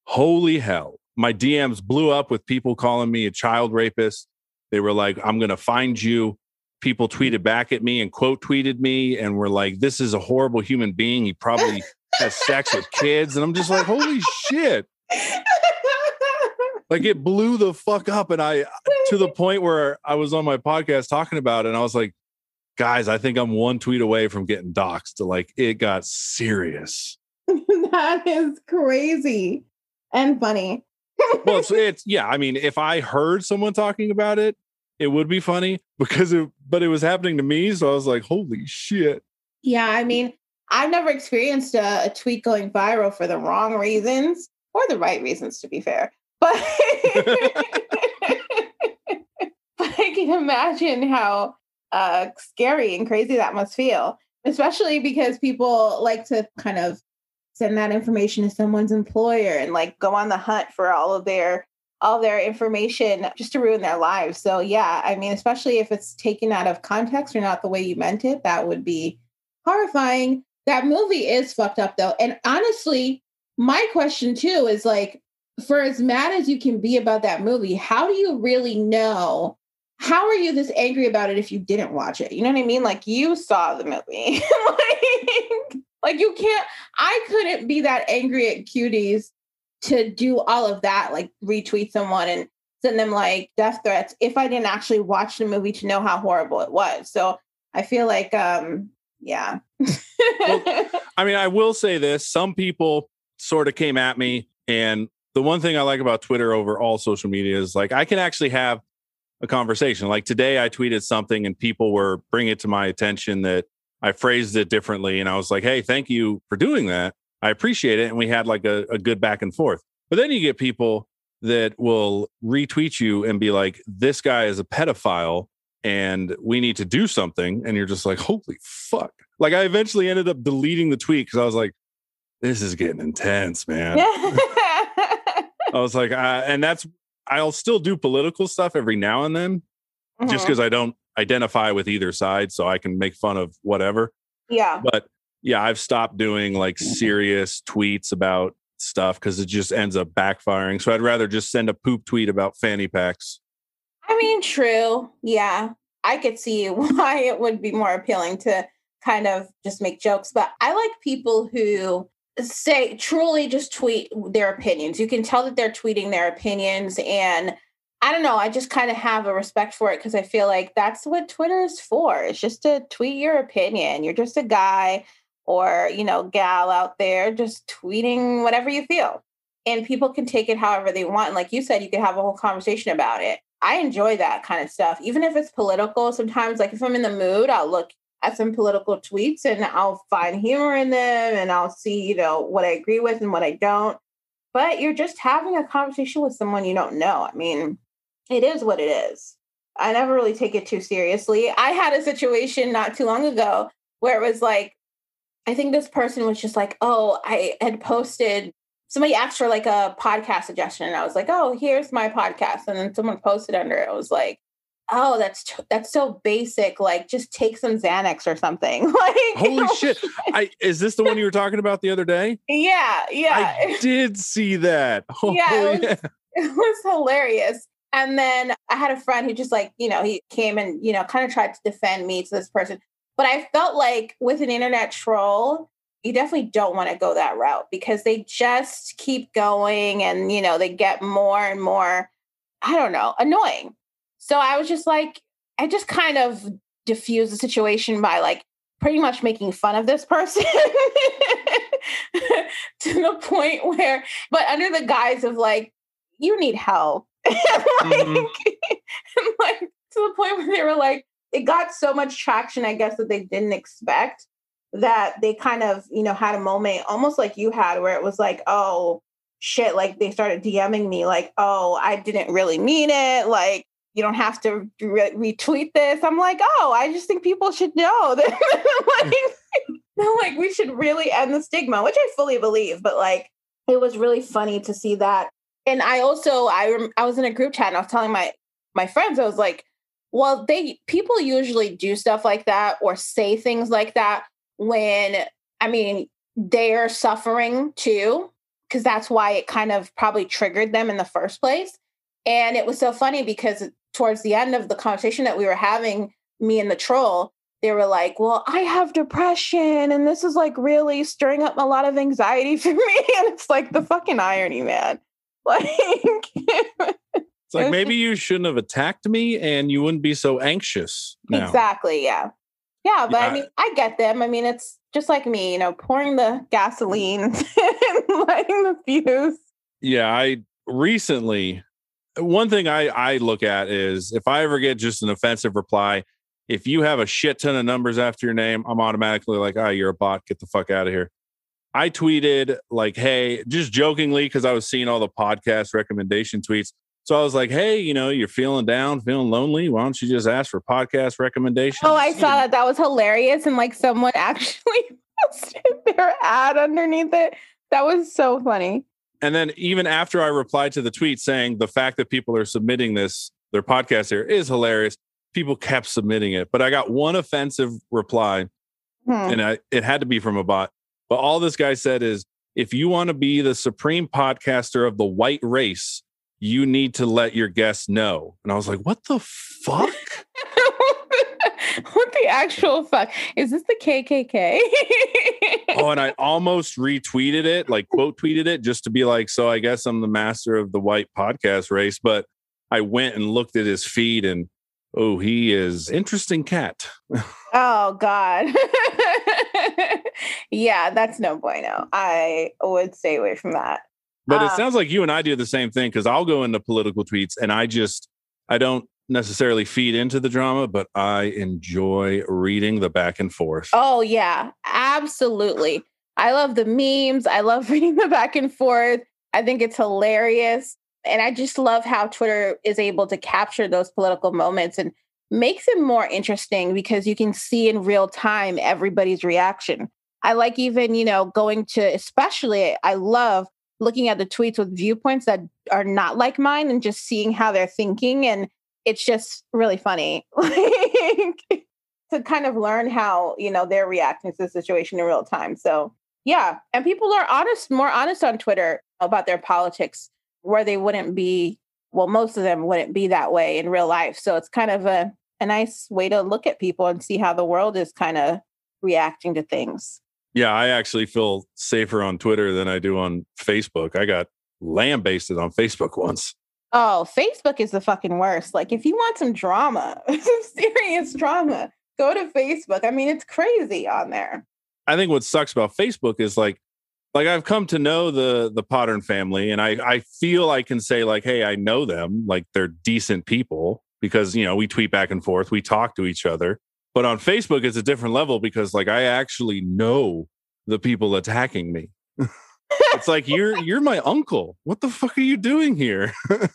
D: holy hell, my DMs blew up with people calling me a child rapist. They were like, I'm going to find you. People mm-hmm. tweeted back at me and quote tweeted me and were like, this is a horrible human being. He probably has sex with kids. And I'm just like, holy shit. like it blew the fuck up. And I, to the point where I was on my podcast talking about it, and I was like, guys, I think I'm one tweet away from getting doxxed. To like it got serious.
B: that is crazy and funny.
D: well, it's, it's, yeah. I mean, if I heard someone talking about it, it would be funny because it, but it was happening to me. So I was like, holy shit.
B: Yeah. I mean, I've never experienced a, a tweet going viral for the wrong reasons or the right reasons, to be fair. But, but I can imagine how uh, scary and crazy that must feel, especially because people like to kind of send that information to someone's employer and like go on the hunt for all of their all their information just to ruin their lives. So yeah, I mean, especially if it's taken out of context or not the way you meant it, that would be horrifying. That movie is fucked up though. And honestly, my question too is like, for as mad as you can be about that movie, how do you really know how are you this angry about it if you didn't watch it? You know what I mean? Like you saw the movie. like, like you can't I couldn't be that angry at cuties to do all of that, like retweet someone and send them like death threats if I didn't actually watch the movie to know how horrible it was. So I feel like, um, yeah.
D: I mean, I will say this some people sort of came at me. And the one thing I like about Twitter over all social media is like I can actually have a conversation. Like today, I tweeted something and people were bringing it to my attention that I phrased it differently. And I was like, hey, thank you for doing that. I appreciate it. And we had like a, a good back and forth. But then you get people that will retweet you and be like, this guy is a pedophile and we need to do something. And you're just like, holy fuck. Like I eventually ended up deleting the tweet because I was like, this is getting intense, man. I was like, uh, and that's, I'll still do political stuff every now and then just
B: Mhm.
D: because I don't identify with either side. So I can make fun of whatever.
B: yeah.
D: But yeah, I've stopped doing like serious tweets about stuff because it just ends up backfiring. So I'd rather just send a poop tweet about fanny packs.
B: I mean, true. Yeah. I could see why it would be more appealing to kind of just make jokes. But I like people who say truly just tweet their opinions. You can tell that they're tweeting their opinions. And I don't know, I just kind of have a respect for it because I feel like that's what Twitter is for. It's just to tweet your opinion. You're just a guy or, you know, gal out there just tweeting whatever you feel. And people can take it however they want. And like you said, you could have a whole conversation about it. I enjoy that kind of stuff, even if it's political. Sometimes, like if I'm in the mood, I'll look at some political tweets and I'll find humor in them and I'll see, you know, what I agree with and what I don't. But you're just having a conversation with someone you don't know. I mean, it is what it is. I never really take it too seriously. I had a situation not too long ago where it was like, I think this person was just like, oh, I had posted somebody asked for like a podcast suggestion and i was like oh here's my podcast and then someone posted under it it was like oh that's t- that's so basic like just take some xanax or something like
D: Holy shit. I is this the one you were talking about the other day?
B: yeah yeah
D: I did see that. Oh,
B: Yeah, it
D: oh,
B: yeah. it was hilarious and then i had a friend who just like you know he came and you know kind of tried to defend me to this person but i felt like with an internet troll you definitely don't want to go that route because they just keep going and you know they get more and more i don't know annoying so i was just like i just kind of diffused the situation by like pretty much making fun of this person to the point where but under the guise of like you need help like,
D: Mhm.
B: and like to the point where they were like it got so much traction i guess that they didn't expect that they kind of you know had a moment almost like you had where it was like oh shit like they started dming me like oh i didn't really mean it like you don't have to re- retweet this. I'm like oh i just think people should know that like, mm. like we should really end the stigma which i fully believe but like it was really funny to see that. And i also i rem- i was in a group chat and i was telling my my friends i was like well they people usually do stuff like that or say things like that when i mean they're suffering too because that's why it kind of probably triggered them in the first place. And it was so funny because towards the end of the conversation that we were having me and the troll they were like well i have depression and this is like really stirring up a lot of anxiety for me and it's like the fucking irony man like
D: It's like maybe you shouldn't have attacked me and you wouldn't be so anxious now.
B: Exactly. Yeah. Yeah. But
D: Yeah.
B: I mean, I get them. I mean, it's just like me, you know, pouring the gasoline and lighting the fuse.
D: Yeah, I recently one thing I I look at is if I ever get just an offensive reply, if you have a shit ton of numbers after your name, I'm automatically like, "Ah, you're a bot. Get the fuck out of here." I tweeted like, "Hey," just jokingly because I was seeing all the podcast recommendation tweets. So I was like, "Hey, you know, you're feeling down, feeling lonely. Why don't you just ask for podcast recommendations?"
B: Oh, I saw that. That was hilarious. And like someone actually posted their ad underneath it. That was so funny.
D: And then even after I replied to the tweet saying the fact that people are submitting this, their podcast here is hilarious, people kept submitting it. But I got one offensive reply,
B: Hmm.
D: and I, it had to be from a bot. But all this guy said is if you want to be the supreme podcaster of the white race, you need to let your guests know. And I was like, what the fuck?
B: what the actual fuck? Is this the KKK?
D: oh, and I almost retweeted it, like quote tweeted it, just to be like, so I guess I'm the master of the white podcast race. But I went and looked at his feed and oh, he is interesting cat.
B: Oh God. yeah, that's no bueno. I would stay away from that.
D: But it
B: Uh,
D: sounds like you and I do the same thing because I'll go into political tweets and I just I don't necessarily feed into the drama, but I enjoy reading the back and forth.
B: Oh yeah, absolutely. I love the memes. I love reading the back and forth. I think it's hilarious. And I just love how Twitter is able to capture those political moments and makes it more interesting because you can see in real time everybody's reaction. I like even, you know, going to especially I love looking at the tweets with viewpoints that are not like mine and just seeing how they're thinking and it's just really funny. To kind of learn how you know they're reacting to the situation in real time. So yeah, and people are honest, more honest on Twitter about their politics, where they wouldn't be. Well, most of them wouldn't be that way in real life. So it's kind of a a nice way to look at people and see how the world is kind of reacting to things.
D: Yeah, I actually feel safer on Twitter than I do on Facebook. I got lambasted on Facebook once.
B: Oh, Facebook is the fucking worst. Like, if you want some drama, some serious drama, go to Facebook. I mean, it's crazy on there.
D: I think what sucks about Facebook is like like I've come to know the the Pottern family and I I feel I can say like hey I know them like they're decent people because you know we tweet back and forth we talk to each other but on Facebook it's a different level because like I actually know the people attacking me it's like you're you're my uncle what the fuck are you doing here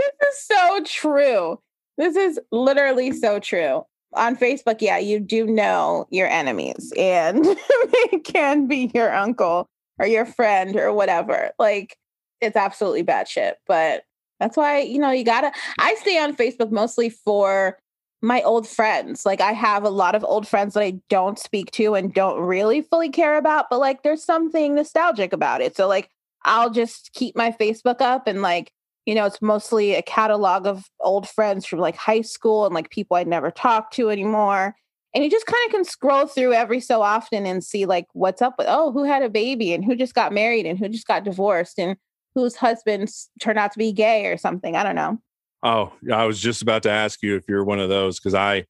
B: This is so true. This is literally so true. On Facebook, yeah, you do know your enemies and they can be your uncle or your friend or whatever. Like, it's absolutely bad shit. But that's why, you know, you gotta, I stay on Facebook mostly for my old friends. Like, I have a lot of old friends that I don't speak to and don't really fully care about, but like, there's something nostalgic about it. So, like, I'll just keep my Facebook up and like, you know, it's mostly a catalog of old friends from like high school and like people I'd never talked to anymore. And you just kind of can scroll through every so often and see like what's up with, oh, who had a baby and who just got married and who just got divorced and whose husbands turned out to be gay or something. I don't know.
D: Oh, I was just about to ask you if you're one of those because I,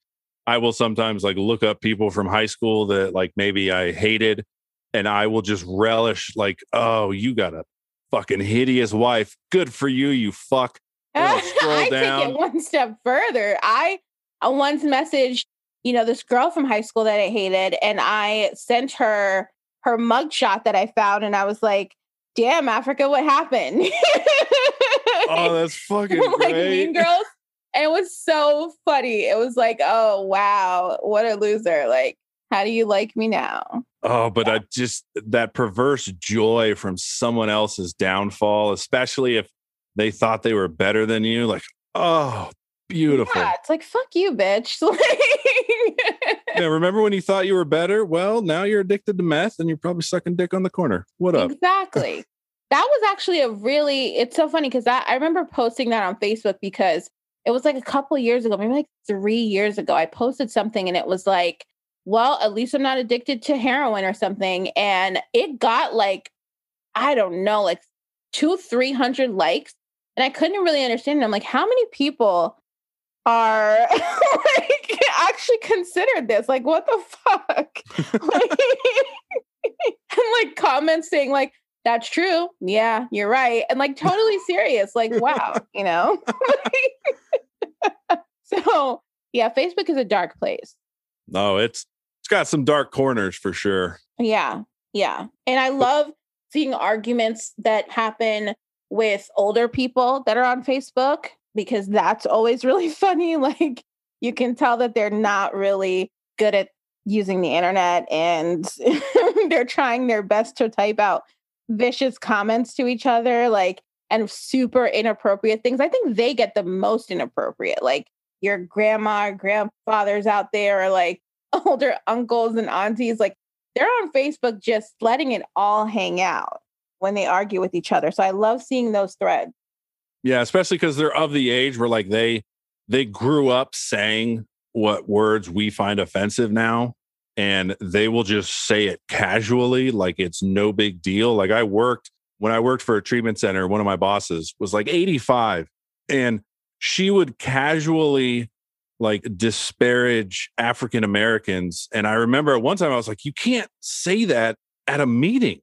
D: I will sometimes like look up people from high school that like maybe I hated, and I will just relish like, oh, you got a fucking hideous wife. Good for you, you fuck.
B: I take it one step further. I once messaged, you know, this girl from high school that I hated, and I sent her her mugshot that I found, and I was like, "Damn, Africa, what happened?"
D: Oh, that's fucking
B: like. Mean Girls, and it was so funny. It was like, "Oh wow, what a loser!" Like, how do you like me now?
D: Oh, but I just that perverse joy from someone else's downfall, especially if they thought they were better than you. Like, oh, beautiful.
B: Yeah, it's like fuck you, bitch. Like,
D: Yeah, remember when you thought you were better? Well, now you're addicted to meth and you're probably sucking dick on the corner. What up?
B: Exactly. That was actually a really, it's so funny because I, I remember posting that on Facebook because it was like a couple of years ago, maybe like three years ago. I posted something and it was like, well, at least I'm not addicted to heroin or something. And it got like, I don't know, like two, 300 likes. And I couldn't really understand. it. I'm like, how many people are like actually considered this? Like, what the fuck? like, and like comments saying like that's true. Yeah you're right and like totally serious like wow you know? So yeah facebook is a dark place.
D: No, it's it's got some dark corners for sure.
B: yeah yeah and i love seeing arguments that happen with older people that are on facebook because that's always really funny like you can tell that they're not really good at using the internet and they're trying their best to type out vicious comments to each other like and super inappropriate things. I think they get the most inappropriate like your grandma or grandfathers out there or like older uncles and aunties like they're on facebook just letting it all hang out when they argue with each other. So i love seeing those threads.
D: Yeah, especially because they're of the age where like they they grew up saying what words we find offensive now, and they will just say it casually, like it's no big deal. Like I worked when I worked for a treatment center, one of my bosses was like 85. And she would casually like disparage African Americans. And I remember at one time I was like, you can't say that at a meeting.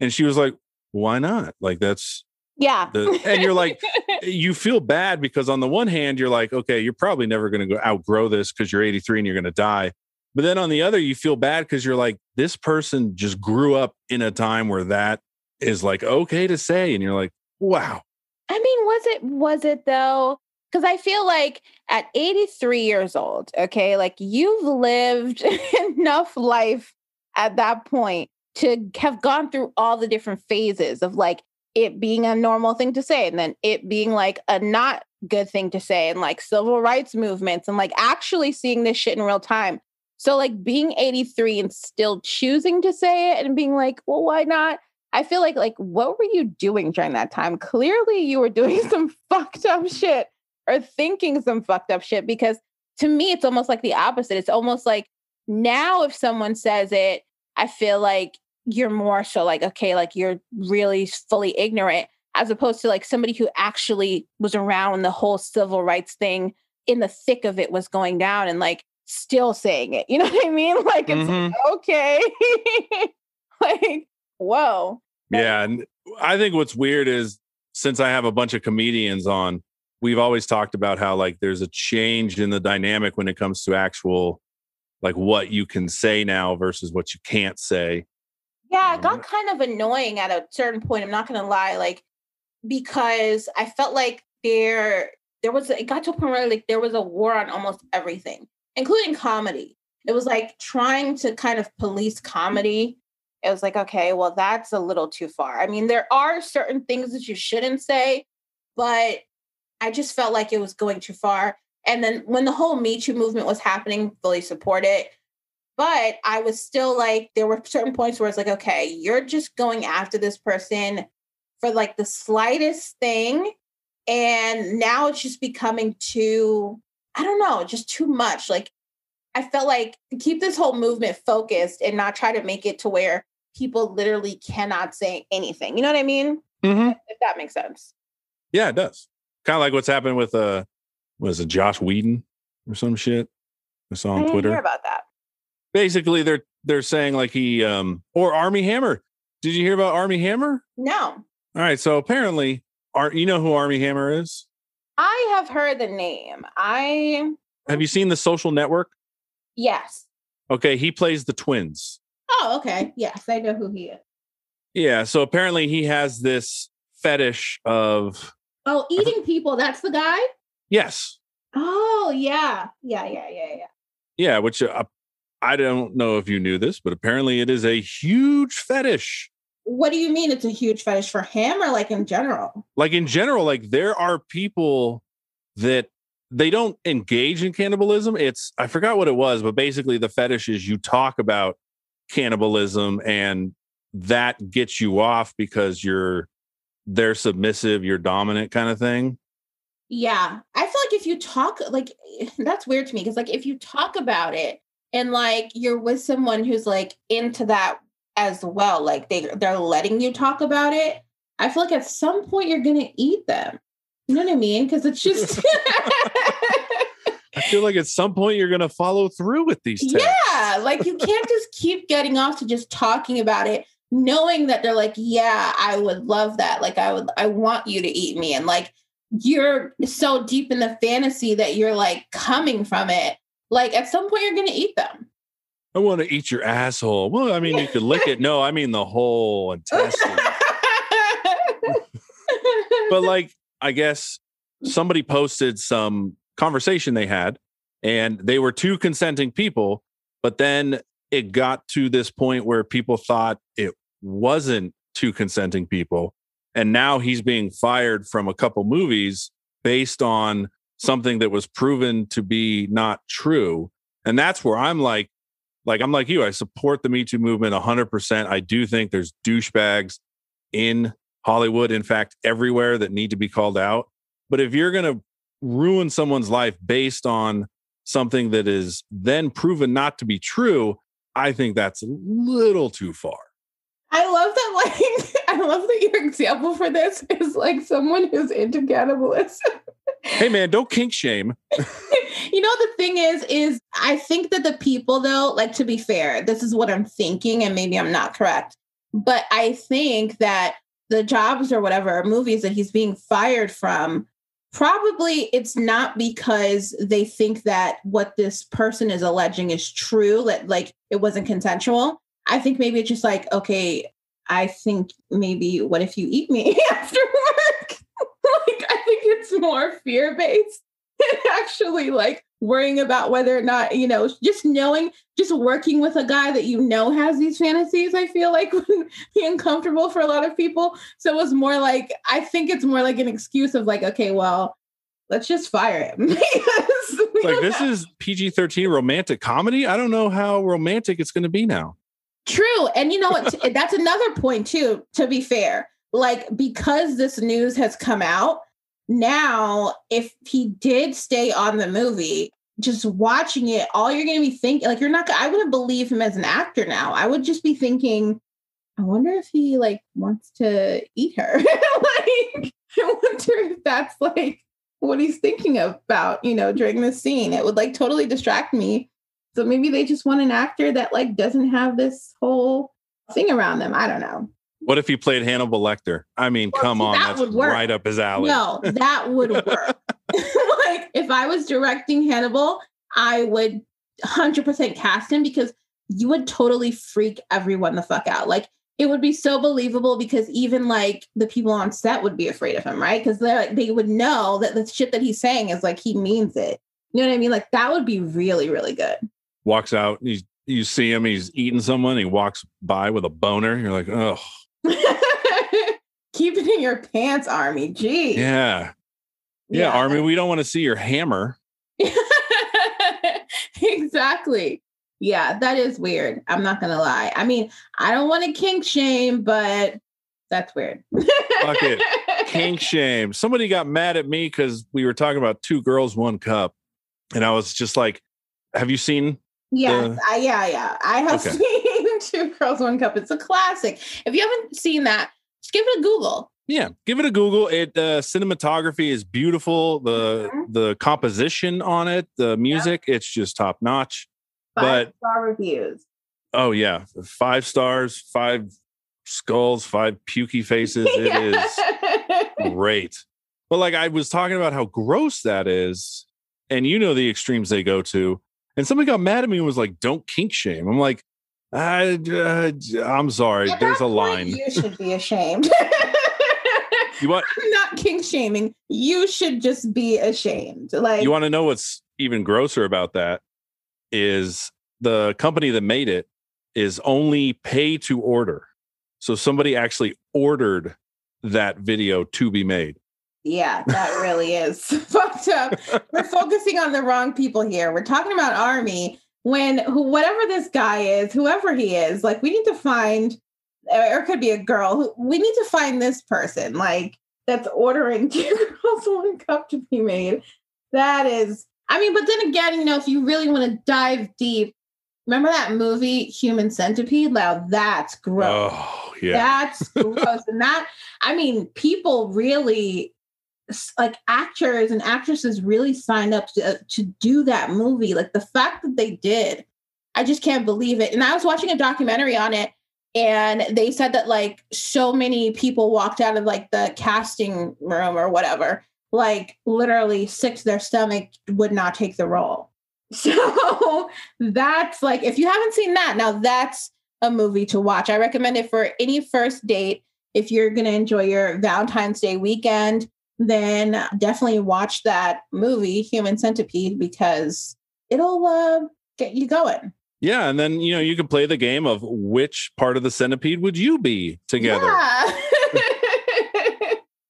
D: And she was like, why not? Like that's
B: Yeah.
D: the and you're like, you feel bad because on the one hand, you're like, okay, you're probably never going to go outgrow this because you're 83 and you're going to die. But then on the other, you feel bad because you're like, this person just grew up in a time where that is like okay to say. And you're like, wow.
B: I mean, was it was it though? Because I feel like at 83 years old, okay, like you've lived enough life at that point to have gone through all the different phases of like it being a normal thing to say and then it being like a not good thing to say and like civil rights movements and like actually seeing this shit in real time. So like being 83 and still choosing to say it and being like, well, why not? I feel like like what were you doing during that time? Clearly you were doing some fucked up shit or thinking some fucked up shit because to me it's almost like the opposite. It's almost like now if someone says it, I feel like you're more so like okay, like you're really fully ignorant as opposed to like somebody who actually was around when the whole civil rights thing in the thick of it was going down and like still saying it. You know what I mean? Like it's
D: Mhm.
B: okay. like whoa.
D: Yeah. And I think what's weird is since I have a bunch of comedians on, we've always talked about how like there's a change in the dynamic when it comes to actual like what you can say now versus what you can't say.
B: Yeah, it got kind of annoying at a certain point. I'm not gonna lie, like because I felt like there there was it got to a point where like there was a war on almost everything, including comedy. It was like trying to kind of police comedy. It was like, okay, well, that's a little too far. I mean, there are certain things that you shouldn't say, but I just felt like it was going too far. And then when the whole Me Too movement was happening, fully support it. But I was still like, there were certain points where it's like, okay, you're just going after this person for like the slightest thing. And now it's just becoming too, I don't know, just too much. Like, I felt like keep this whole movement focused and not try to make it to where people literally cannot say anything. You know what I mean?
D: Mm-hmm.
B: If that makes sense.
D: Yeah, it does. Kind of like what's happened with uh was it Josh Whedon or some shit? I saw
B: I
D: on
B: didn't
D: Twitter.
B: hear about that.
D: Basically, they're they're saying like he um or Armie Hammer. Did you hear about Armie Hammer?
B: No.
D: All right, so apparently, Ar- you know who Armie Hammer is?
B: I have heard the name. I
D: Have you seen the Social Network?
B: yes.
D: Okay, he plays the twins.
B: Oh, okay. Yes, I know who he is.
D: Yeah, so apparently he has this fetish of
B: Oh, eating people. That's the guy.
D: yes,
B: Oh, yeah, yeah, yeah, yeah, yeah.
D: yeah, which uh, I don't know if you knew this, but apparently it is a huge fetish.
B: What do you mean? It's a huge fetish for him, or like in general?
D: Like in general, like there are people that they don't engage in cannibalism. It's I forgot what it was, but basically the fetish is you talk about cannibalism and that gets you off because you're they're submissive, you're dominant kind of thing.
B: Yeah, I feel like if you talk, like that's weird to me because like if you talk about it and like you're with someone who's like into that as well, like they they're letting you talk about it. I feel like at some point you're gonna eat them. You know what I mean? Because it's just
D: I feel like at some point you're going to follow through with these texts.
B: yeah, like you can't just keep getting off to just talking about it, knowing that they're like, yeah, I would love that. Like I would, I want you to eat me, and like you're so deep in the fantasy that you're like coming from it. Like at some point you're gonna eat them.
D: I want to eat your asshole. Well, I mean, you could lick it. No, I mean the whole intestine. but like, I guess somebody posted some conversation they had, and they were two consenting people, but then it got to this point where people thought it wasn't two consenting people. And now he's being fired from a couple movies based on something that was proven to be not true. And that's where I'm like, like I'm like you, I support the Me Too movement 100%. I do think there's douchebags in Hollywood, in fact, everywhere that need to be called out. But if you're going to ruin someone's life based on something that is then proven not to be true, I think that's a little too far.
B: I love that. Like, I love that your example for this is like someone who's into cannibalism.
D: Hey man, don't kink shame.
B: you know the thing is is i think that the people though like to be fair this is what i'm thinking and maybe i'm not correct but i think that the jobs or whatever movies that he's being fired from probably it's not because they think that what this person is alleging is true that like it wasn't consensual i think maybe it's just like okay i think maybe what if you eat me after work? Like i think it's more fear based actually like worrying about whether or not you know just knowing just working with a guy that you know has these fantasies i feel like would be uncomfortable for a lot of people. So it was more like i think it's more like an excuse of like okay well let's just fire him.
D: Like this is pg-13 romantic comedy? I don't know how romantic it's going to be now
B: true. And you know what? That's another point too to be fair. Like because this news has come out now if he did stay on the movie just watching it all you're going to be thinking like you're not i wouldn't believe him as an actor now. I would just be thinking i wonder if he like wants to eat her. Like i wonder if that's like what he's thinking about you know during this scene. It would like totally distract me so maybe they just want an actor that like doesn't have this whole thing around them i don't know
D: what if he played Hannibal Lecter? I mean, well, come on, that that's right up his alley.
B: No, that would work. like if I was directing Hannibal, I would 100% cast him because you would totally freak everyone the fuck out. Like it would be so believable because even like the people on set would be afraid of him, right? Because they like, they would know that the shit that he's saying is like he means it. You know what I mean? Like that would be really, really good.
D: Walks out, he's you see him, he's eating someone, he walks by with a boner. You're like, oh,
B: Keep it in your pants, Armie. Gee.
D: Yeah. Yeah, yeah. Armie, we don't want to see your hammer.
B: exactly. Yeah, that is weird. I'm not gonna lie. I mean, I don't want to kink shame, but that's weird.
D: Fuck it. Kink shame. Somebody got mad at me because we were talking about two girls, one cup. And I was just like, have you seen?
B: Yes. I, yeah, yeah. I have okay. seen Two Girls, One Cup. It's a classic. If you haven't seen that, just give it a Google.
D: Yeah, give it a Google. It uh, cinematography is beautiful. The mm-hmm. the composition on it, the music, yep. it's just top notch.
B: Five but star reviews.
D: Oh yeah, five stars, five skulls, five pukey faces. It is great. But like I was talking about how gross that is, and you know the extremes they go to. And somebody got mad at me and was like, "Don't kink shame." I'm like, I, uh, I'm sorry. At There's a line.
B: You should be ashamed.
D: you want?
B: I'm not kink shaming. You should just be ashamed. Like
D: you want to know what's even grosser about that is the company that made it is only pay to order. So somebody actually ordered that video to be made.
B: Yeah, that really is fucked up. We're focusing on the wrong people here. We're talking about Armie when who, whatever this guy is, whoever he is, like we need to find, or it could be a girl. We need to find this person, like that's ordering two girls one cup to be made. That is, I mean, but then again, you know, if you really want to dive deep, remember that movie Human Centipede? Now that's gross.
D: Oh, yeah.
B: That's gross. and that, I mean, people really like actors and actresses really signed up to, uh, to do that movie. Like the fact that they did, I just can't believe it. And I was watching a documentary on it and they said that like so many people walked out of like the casting room or whatever, like literally sick to their stomach would not take the role. So that's like, if you haven't seen that, now that's a movie to watch. I recommend it for any first date if you're going to enjoy your Valentine's Day weekend then definitely watch that movie, Human Centipede, because it'll uh, get you going.
D: Yeah, and then you know you can play the game of which part of the centipede would you be together. Yeah.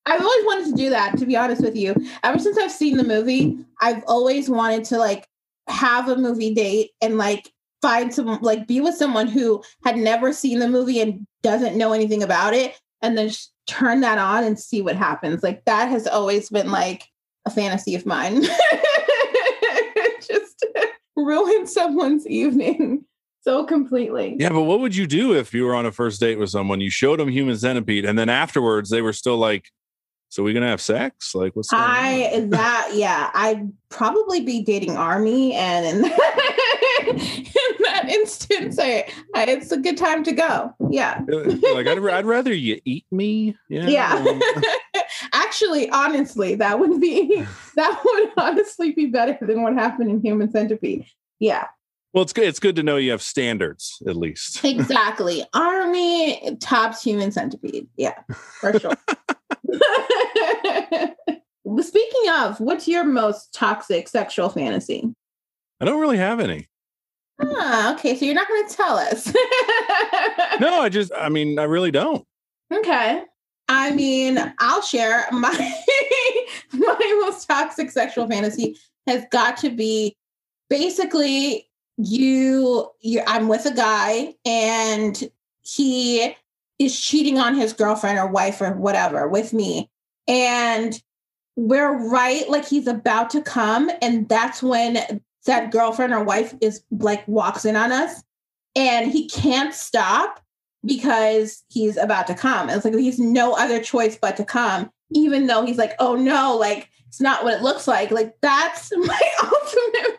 B: I've always wanted to do that, to be honest with you. Ever since I've seen the movie, I've always wanted to like have a movie date and like find some like be with someone who had never seen the movie and doesn't know anything about it and then turn that on and see what happens. Like that has always been like a fantasy of mine. Just ruin someone's evening so completely.
D: Yeah, but what would you do if you were on a first date with someone? You showed them Human Centipede, and then afterwards they were still like, So we gonna have sex? Like what's going on?
B: I that yeah, I'd probably be dating Armie, and in that, in instance, I, I uh, it's a good time to go. Yeah,
D: like I'd, I'd rather you eat me. Yeah.
B: yeah. Um, Actually, honestly, that would be that would honestly be better than what happened in Human Centipede. Yeah,
D: Well, it's good. It's good to know you have standards at least.
B: exactly. Armie tops Human Centipede. Yeah, for sure. Speaking of, what's your most toxic sexual fantasy?
D: I don't really have any.
B: Ah, okay. So you're not going to tell us.
D: No, I just. I mean, I really don't.
B: Okay. I mean, I'll share my my most toxic sexual fantasy has got to be basically you you I'm with a guy and he is cheating on his girlfriend or wife or whatever with me and we're right like he's about to come and that's when that girlfriend or wife is like walks in on us and he can't stop because he's about to come. It's like he's no other choice but to come, even though he's like, oh no, like it's not what it looks like. Like that's my ultimate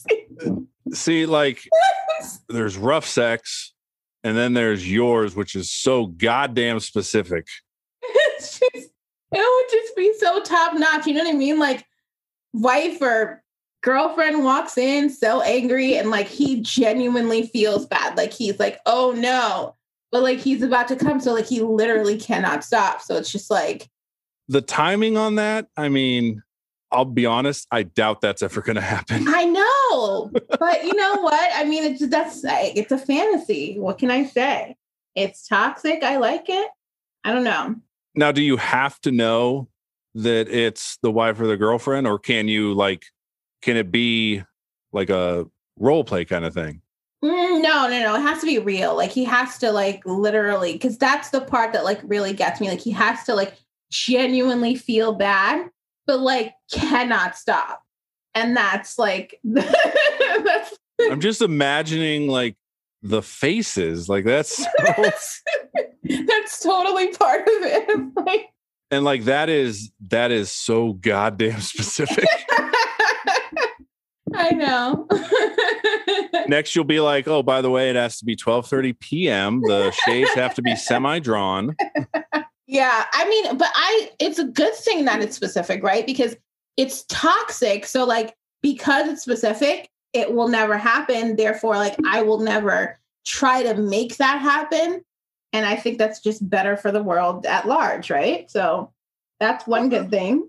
B: fantasy.
D: See, like there's rough sex, and then there's yours, which is so goddamn specific.
B: it's just, it would just be so top notch. You know what I mean? Like wife or girlfriend walks in so angry and like he genuinely feels bad. Like he's like, oh no. But like he's about to come. So like he literally cannot stop. So it's just like,
D: The timing on that, I mean, I'll be honest, I doubt that's ever going to happen.
B: I know, but you know what? I mean, it's that's like, it's a fantasy. What can I say? It's toxic. I like it. I don't know.
D: Now, do you have to know that it's the wife or the girlfriend, or can you like, can it be like a role play kind of thing?
B: Mm, no, no, no. It has to be real. Like he has to like literally, because that's the part that like really gets me. Like he has to like genuinely feel bad, but like cannot stop. And that's like that's
D: I'm just imagining like the faces, like that's so,
B: that's totally part of it. Like
D: and like that is that is so goddamn specific.
B: I know.
D: Next, you'll be like, oh, by the way, it has to be 12:30 p.m. The shades have to be semi-drawn.
B: Yeah, I mean, but I it's a good thing that it's specific, right? Because it's toxic. So like because it's specific, it will never happen. Therefore, like I will never try to make that happen. And I think that's just better for the world at large, right? So that's one good thing.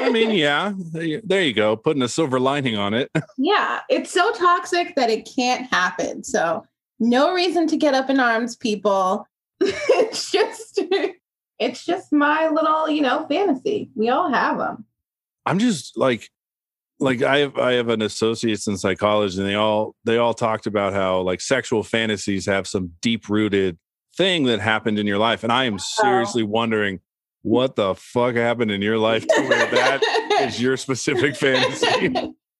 D: I mean, yeah, there you- go, putting a silver lining on it.
B: yeah, it's so toxic that it can't happen. So no reason to get up in arms, people. it's just it's just my little, you know, fantasy. We all have them.
D: I'm just like, like I have I have an associates in psychology, and they all they all talked about how like sexual fantasies have some deep rooted thing that happened in your life, and I am oh. seriously wondering what the fuck happened in your life to where that is your specific fantasy.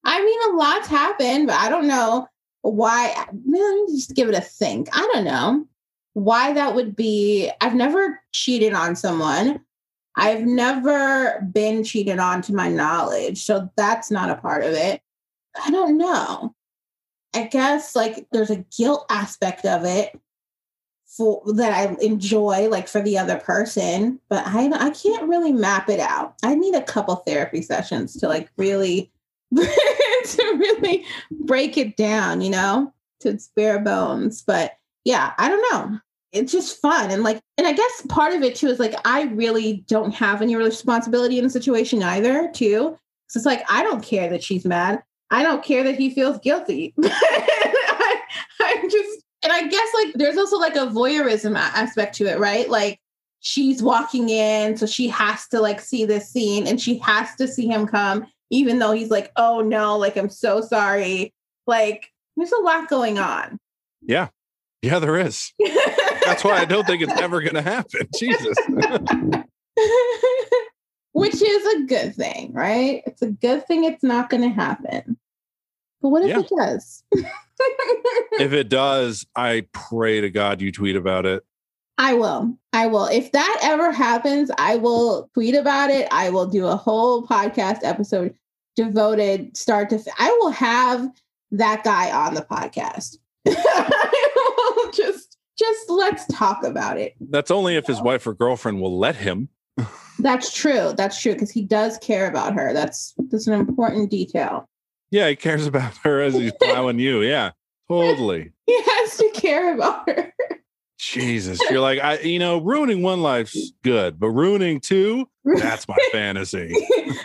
B: I mean, a lot's happened, but I don't know why. Let me just give it a think. I don't know why that would be. I've never cheated on someone. I've never been cheated on to my knowledge. So that's not a part of it. I don't know. I guess like there's a guilt aspect of it for that I enjoy like for the other person, but I I can't really map it out. I need a couple therapy sessions to like really to really break it down, you know, to its bare bones. But yeah, I don't know. It's just fun. And like, and I guess part of it too is like, I really don't have any responsibility in the situation either, too. So it's like, I don't care that she's mad. I don't care that he feels guilty. I, I'm just, and I guess like there's also like a voyeurism aspect to it, right? Like she's walking in, so she has to like see this scene and she has to see him come, even though he's like, oh no, like I'm so sorry. Like there's a lot going on.
D: Yeah, yeah, there is. That's why I don't think it's ever going to happen. Jesus.
B: Which is a good thing, right? It's a good thing it's not going to happen. But what if
D: Yeah.
B: it does?
D: if it does, I pray to God you tweet about it.
B: I will. I will. If that ever happens, I will tweet about it. I will do a whole podcast episode devoted start to. I will have that guy on the podcast. just, just let's talk about it.
D: That's only if his wife or girlfriend will let him.
B: That's true. That's true because he does care about her. That's that's an important detail.
D: Yeah, he cares about her as he's plowing you. Yeah, totally.
B: He has to care about her.
D: Jesus, you're like, I, you know, ruining one life's good, but ruining two, that's my fantasy.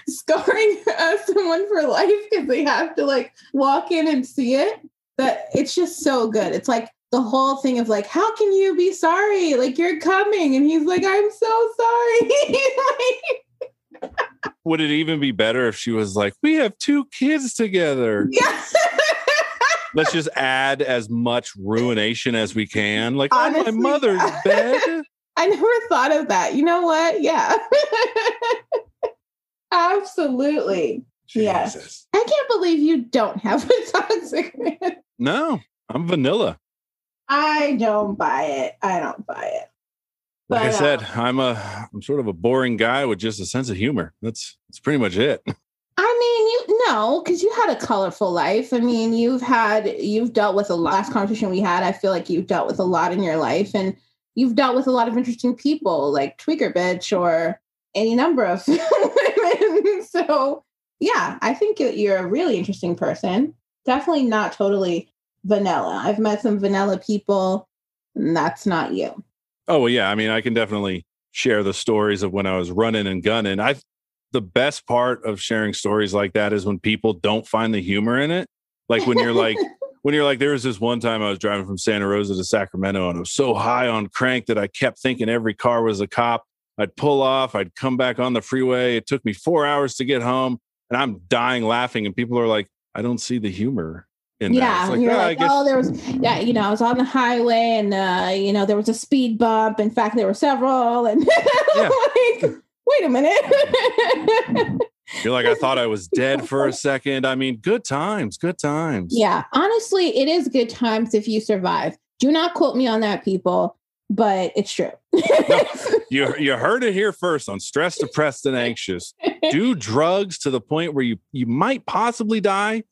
B: Scarring uh, someone for life because they have to like walk in and see it. That it's just so good. It's like the whole thing of like, how can you be sorry? Like you're coming, and he's like, I'm so sorry. like,
D: Would it even be better if she was like, we have two kids together?
B: yeah.
D: Let's just add as much ruination as we can. Like on my mother's
B: yeah.
D: bed.
B: I never thought of that. You know what? Yeah. Absolutely. Yes. I can't believe you don't have a toxic man.
D: No, I'm vanilla.
B: I don't buy it. I don't buy it.
D: Like I said,
B: uh,
D: I'm a I'm sort of a boring guy with just a sense of humor. That's that's pretty much it.
B: I mean, you know, because you had a colorful life. I mean, you've had you've dealt with a last conversation we had. I feel like you've dealt with a lot in your life, and you've dealt with a lot of interesting people, like Tweaker Bitch or any number of women. So yeah, I think you- you're a really interesting person. Definitely not totally vanilla. I've met some vanilla people, and that's not you.
D: Oh well, yeah. I mean, I can definitely share the stories of when I was running and gunning. I the best part of sharing stories like that is when people don't find the humor in it. Like when you're like when you're like, there was this one time I was driving from Santa Rosa to Sacramento and I was so high on crank that I kept thinking every car was a cop. I'd pull off, I'd come back on the freeway. It took me four hours to get home and I'm dying laughing. And people are like, I don't see the humor in.
B: Yeah, and you're
D: "Ah, I
B: like, oh, there was, yeah, you know, I was on the highway and, uh, you know, there was a speed bump. In fact, there were several. And
D: Yeah.
B: like, wait a minute.
D: You're like, I thought I was dead for a second. I mean, good times, good times.
B: yeah, honestly, it is good times if you survive. Do not quote me on that, people, but it's true.
D: You you heard it here first on stressed, depressed, and anxious. Do drugs to the point where you you might possibly die,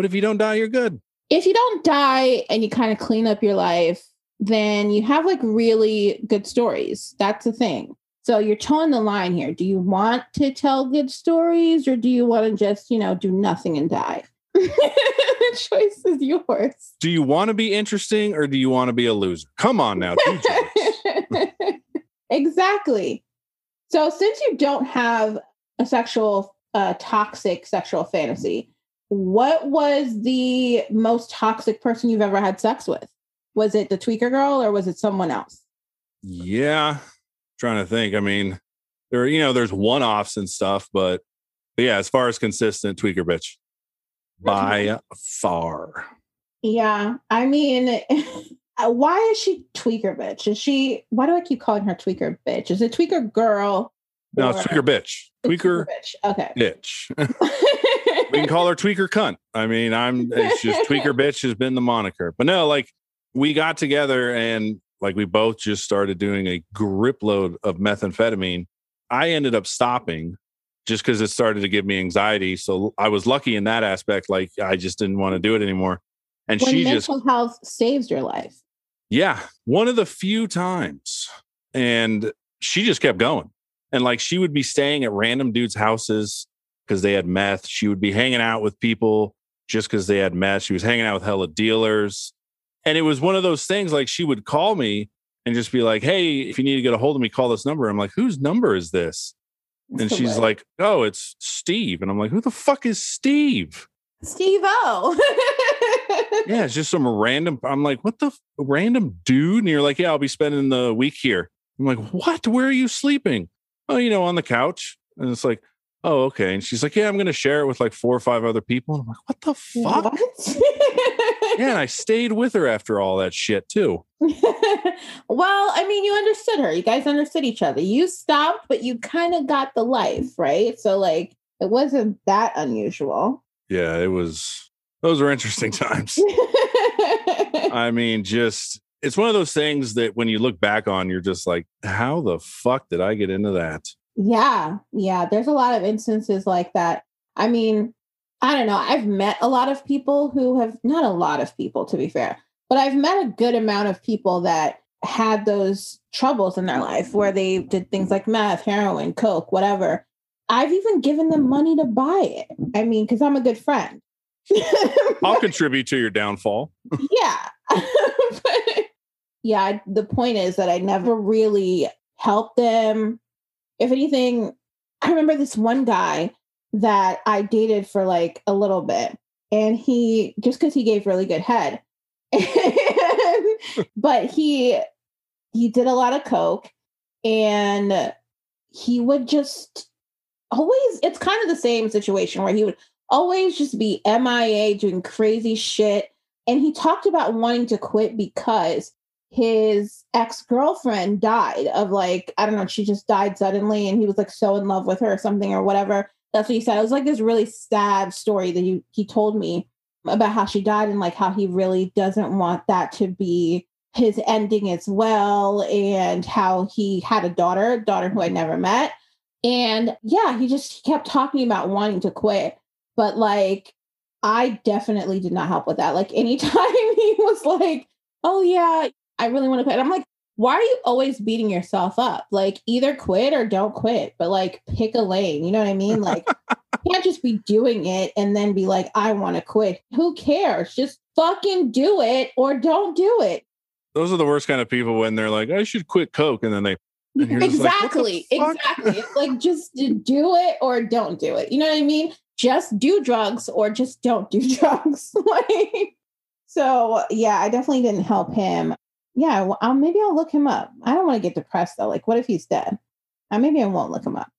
D: but if you don't die, you're good.
B: if you don't die and you kind of clean up your life, then you have like really good stories. That's the thing. So you're towing the line here. Do you want to tell good stories or do you want to just, you know, do nothing and die? the choice is yours.
D: Do you want to be interesting or do you want to be a loser? Come on now,
B: exactly. So since you don't have a sexual, uh, toxic sexual fantasy, what was the most toxic person you've ever had sex with? Was it the tweaker girl or was it someone else?
D: Yeah, trying to think. I mean, there you know, there's one offs and stuff, but, but yeah, as far as consistent tweaker bitch, by far.
B: Yeah, I mean, uh, why is she tweaker bitch? Is she? Why do I keep calling her tweaker bitch? Is it tweaker girl?
D: No, it's tweaker bitch.
B: It's
D: Tweaker
B: bitch. Okay.
D: bitch. we can call her tweaker cunt. I mean, I'm it's just tweaker bitch has been the moniker. But no, like we got together and like we both just started doing a grip load of methamphetamine. I ended up stopping just because it started to give me anxiety. So I was lucky in that aspect. Like I just didn't want to do it anymore. And
B: when
D: she just
B: mental health saves your life.
D: yeah, one of the few times. And she just kept going. And like she would be staying at random dudes' houses because they had meth. She would be hanging out with people just because they had meth. She was hanging out with hella dealers. And it was one of those things like she would call me and just be like, Hey, if you need to get a hold of me, call this number. I'm like, whose number is this? And she's
B: hilarious.
D: like, Oh, it's Steve. And I'm like, Who the fuck is Steve?
B: Steve O.
D: yeah, it's just some random. I'm like, what the f- random dude? And you're like, yeah, I'll be spending the week here. I'm like, what? Where are you sleeping? Oh, you know, on the couch. And it's like, oh, okay. And she's like, yeah, I'm going to share it with like four or five other people. And I'm like, what the fuck?
B: What?
D: Yeah, and I stayed with her after all that shit too.
B: well, I mean, you understood her. You guys understood each other. You stopped, but you kind of got the life, right? So, like, it wasn't that unusual.
D: Yeah, it was. Those were interesting times. I mean, just it's one of those things that when you look back on, you're just like, how the fuck did I get into that?
B: Yeah, yeah. There's a lot of instances like that. I mean, I don't know. I've met a lot of people who have not a lot of people, to be fair, but I've met a good amount of people that had those troubles in their life where they did things like meth, heroin, coke, whatever. I've even given them money to buy it. I mean, because I'm a good friend.
D: I'll contribute to your downfall.
B: yeah. But, yeah, the point is that I never really helped them. If anything, I remember this one guy that I dated for like a little bit, and he just because he gave really good head, but he he did a lot of coke, and he would just always. It's kind of the same situation where he would always just be MIA doing crazy shit. And he talked about wanting to quit because his ex-girlfriend died of like, I don't know, she just died suddenly and he was like so in love with her or something or whatever. That's what he said. It was like this really sad story that he, he told me about how she died and like how he really doesn't want that to be his ending as well and how he had a daughter, daughter who I never met. And yeah, he just kept talking about wanting to quit but like I definitely did not help with that. Like anytime he was like, "Oh yeah, I really want to quit," I'm like, "Why are you always beating yourself up? Like either quit or don't quit, but like pick a lane." You know what I mean? Like you can't just be doing it and then be like, "I want to quit." Who cares? Just fucking do it or don't do it.
D: Those are the worst kind of people when they're like, I should quit Coke. And then they, and you're like,
B: Exactly. exactly. It's like just do it or don't do it. You know what I mean? Just do drugs or just don't do drugs. like so yeah, I definitely didn't help him. Yeah, well, I'll, maybe I'll look him up. I don't want to get depressed though. Like, what if he's dead? Uh, maybe I won't look him up.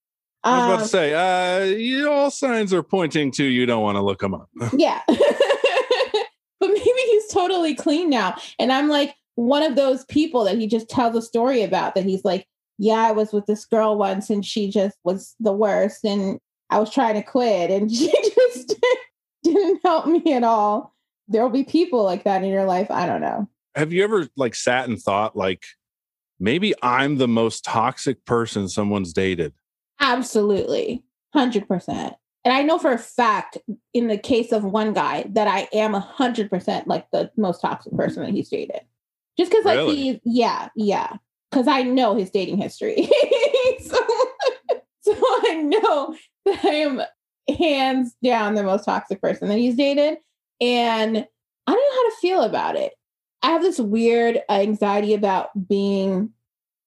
D: I was about
B: Um,
D: to say, uh, you, all signs are pointing to you don't want to look him up.
B: Yeah. but maybe he's totally clean now. And I'm like one of those people that he just tells a story about that he's like, yeah, I was with this girl once and she just was the worst. And I was trying to quit and she just didn't help me at all. There will be people like that in your life. I don't know.
D: Have you ever like sat and thought like, maybe I'm the most toxic person someone's dated?
B: Absolutely. 100%. And I know for a fact, in the case of one guy, that I am 100% like the most toxic mm-hmm. person that he's dated. Just because, like,
D: Really?
B: he, yeah, yeah. Because I know his dating history. so, so I know that I am hands down the most toxic person that he's dated. And I don't know how to feel about it. I have this weird anxiety about being,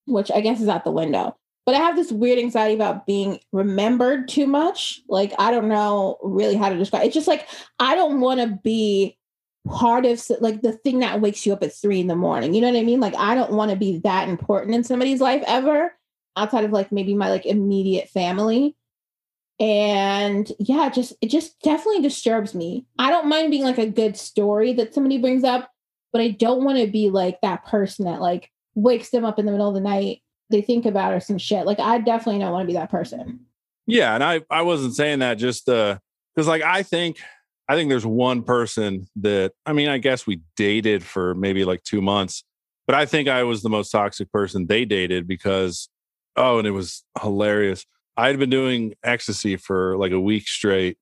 B: which I guess is out the window but I have this weird anxiety about being remembered too much. Like I don't know really how to describe. It's just like I don't want to be part of like the thing that wakes you up at three in the morning. You know what I mean? Like I don't want to be that important in somebody's life ever, outside of like maybe my like immediate family. And yeah, just it just definitely disturbs me. I don't mind being like a good story that somebody brings up, but I don't want to be like that person that like wakes them up in the middle of the night they think about or some shit. Like I definitely don't want to be that person.
D: Yeah, and I I wasn't saying that just uh because like I think I think there's one person that I mean I guess we dated for maybe like two months, but I think I was the most toxic person they dated because oh, and it was hilarious. I had been doing ecstasy for like a week straight,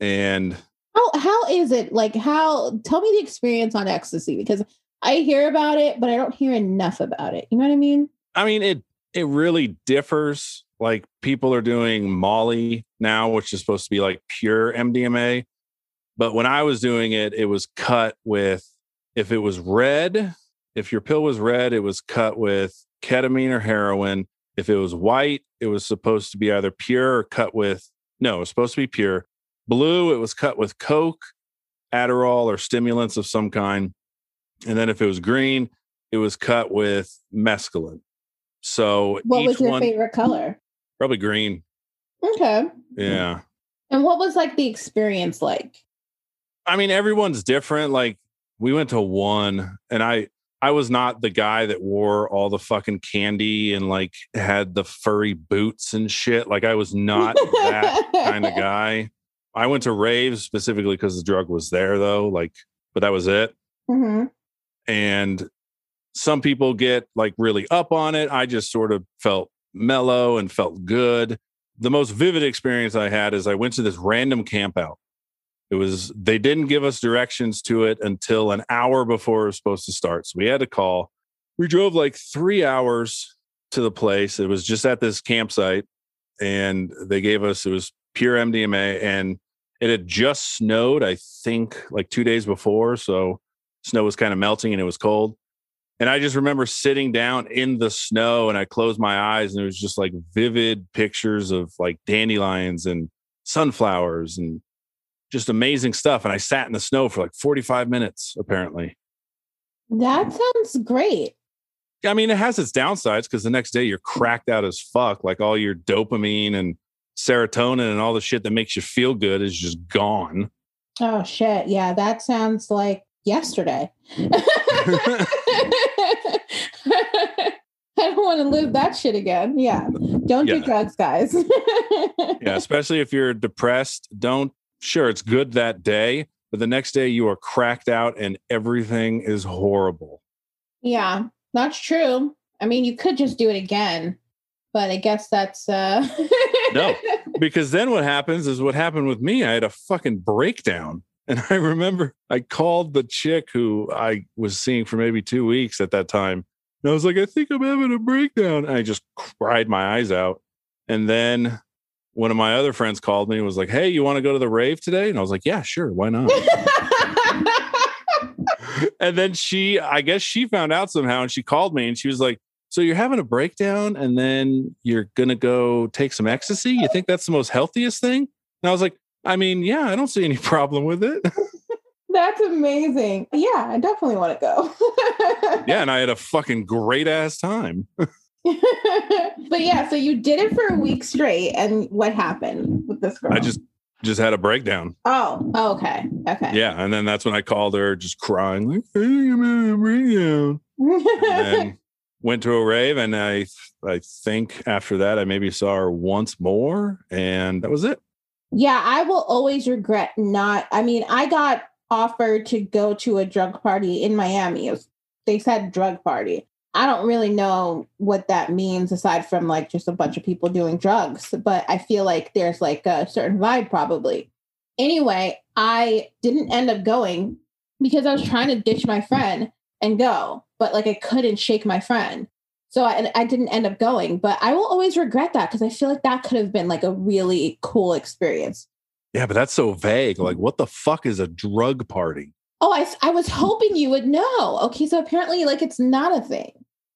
D: and
B: How how is it? Like how tell me the experience on ecstasy because I hear about it, but I don't hear enough about it. You know what I mean?
D: I mean it it really differs. Like people are doing Molly now, which is supposed to be like pure MDMA. But when I was doing it, it was cut with if it was red, if your pill was red, it was cut with ketamine or heroin. If it was white, it was supposed to be either pure or cut with no, it was supposed to be pure. Blue, it was cut with Coke, Adderall, or stimulants of some kind. And then if it was green, it was cut with mescaline. So
B: What was your
D: one
B: favorite color?
D: probably green.
B: Okay.
D: Yeah.
B: And what was like the experience like?
D: I mean, everyone's different. Like we went to one and I I was not the guy that wore all the fucking candy and like had the furry boots and shit. Like I was not that kind of guy. I went to raves specifically because the drug was there though. Like, but that was it.
B: hmm
D: And some people get like really up on it. I just sort of felt mellow and felt good. The most vivid experience I had is I went to this random camp out. It was, they didn't give us directions to it until an hour before it was supposed to start. So we had to call. We drove like three hours to the place. It was just at this campsite and they gave us, it was pure MDMA and it had just snowed, I think, like two days before. So snow was kind of melting and it was cold. And I just remember sitting down in the snow and I closed my eyes and it was just like vivid pictures of like dandelions and sunflowers and just amazing stuff. And I sat in the snow for like 45 minutes, apparently.
B: That sounds great.
D: I mean, it has its downsides because the next day you're cracked out as fuck. Like all your dopamine and serotonin and all the shit that makes you feel good is just gone.
B: Oh shit. Yeah, that sounds like yesterday. I don't want to live that shit again. Yeah. Don't do drugs, guys.
D: yeah, especially if you're depressed. Don't, sure, it's good that day, but the next day you are cracked out and everything is horrible.
B: Yeah, that's true. I mean, you could just do it again, but I guess that's uh
D: No. Because then what happens is what happened with me. I had a fucking breakdown. And I remember I called the chick who I was seeing for maybe two weeks at that time. And I was like, I think I'm having a breakdown. And I just cried my eyes out. And then one of my other friends called me and was like, Hey, you want to go to the rave today? And I was like, Yeah, sure. Why not? and then she, I guess she found out somehow and she called me and she was like, So you're having a breakdown and then you're going to go take some ecstasy? You think that's the most healthiest thing? And I was like, I mean, yeah, I don't see any problem with it.
B: That's amazing. Yeah, I definitely want to go.
D: yeah. And I had a fucking great ass time.
B: but yeah, so you did it for a week straight, and what happened with this girl?
D: I just, just had a breakdown.
B: oh, oh, okay, okay,
D: Yeah. And then that's when I called her just crying, like, think I'm having a breakdown. And went to a rave. And I, I think after that, I maybe saw her once more and that was it.
B: Yeah, I will always regret not. I mean, I got offered to go to a drug party in Miami. Was- they said drug party. I don't really know what that means aside from like just a bunch of people doing drugs, but I feel like there's like a certain vibe probably. Anyway, I didn't end up going because I was trying to ditch my friend and go, but like I couldn't shake my friend. So I, I didn't end up going, but I will always regret that because I feel like that could have been like a really cool experience.
D: Yeah, but that's so vague. Like, what the fuck is a drug party?
B: Oh, I, I was hoping you would know. Okay, so apparently, like, it's not a thing.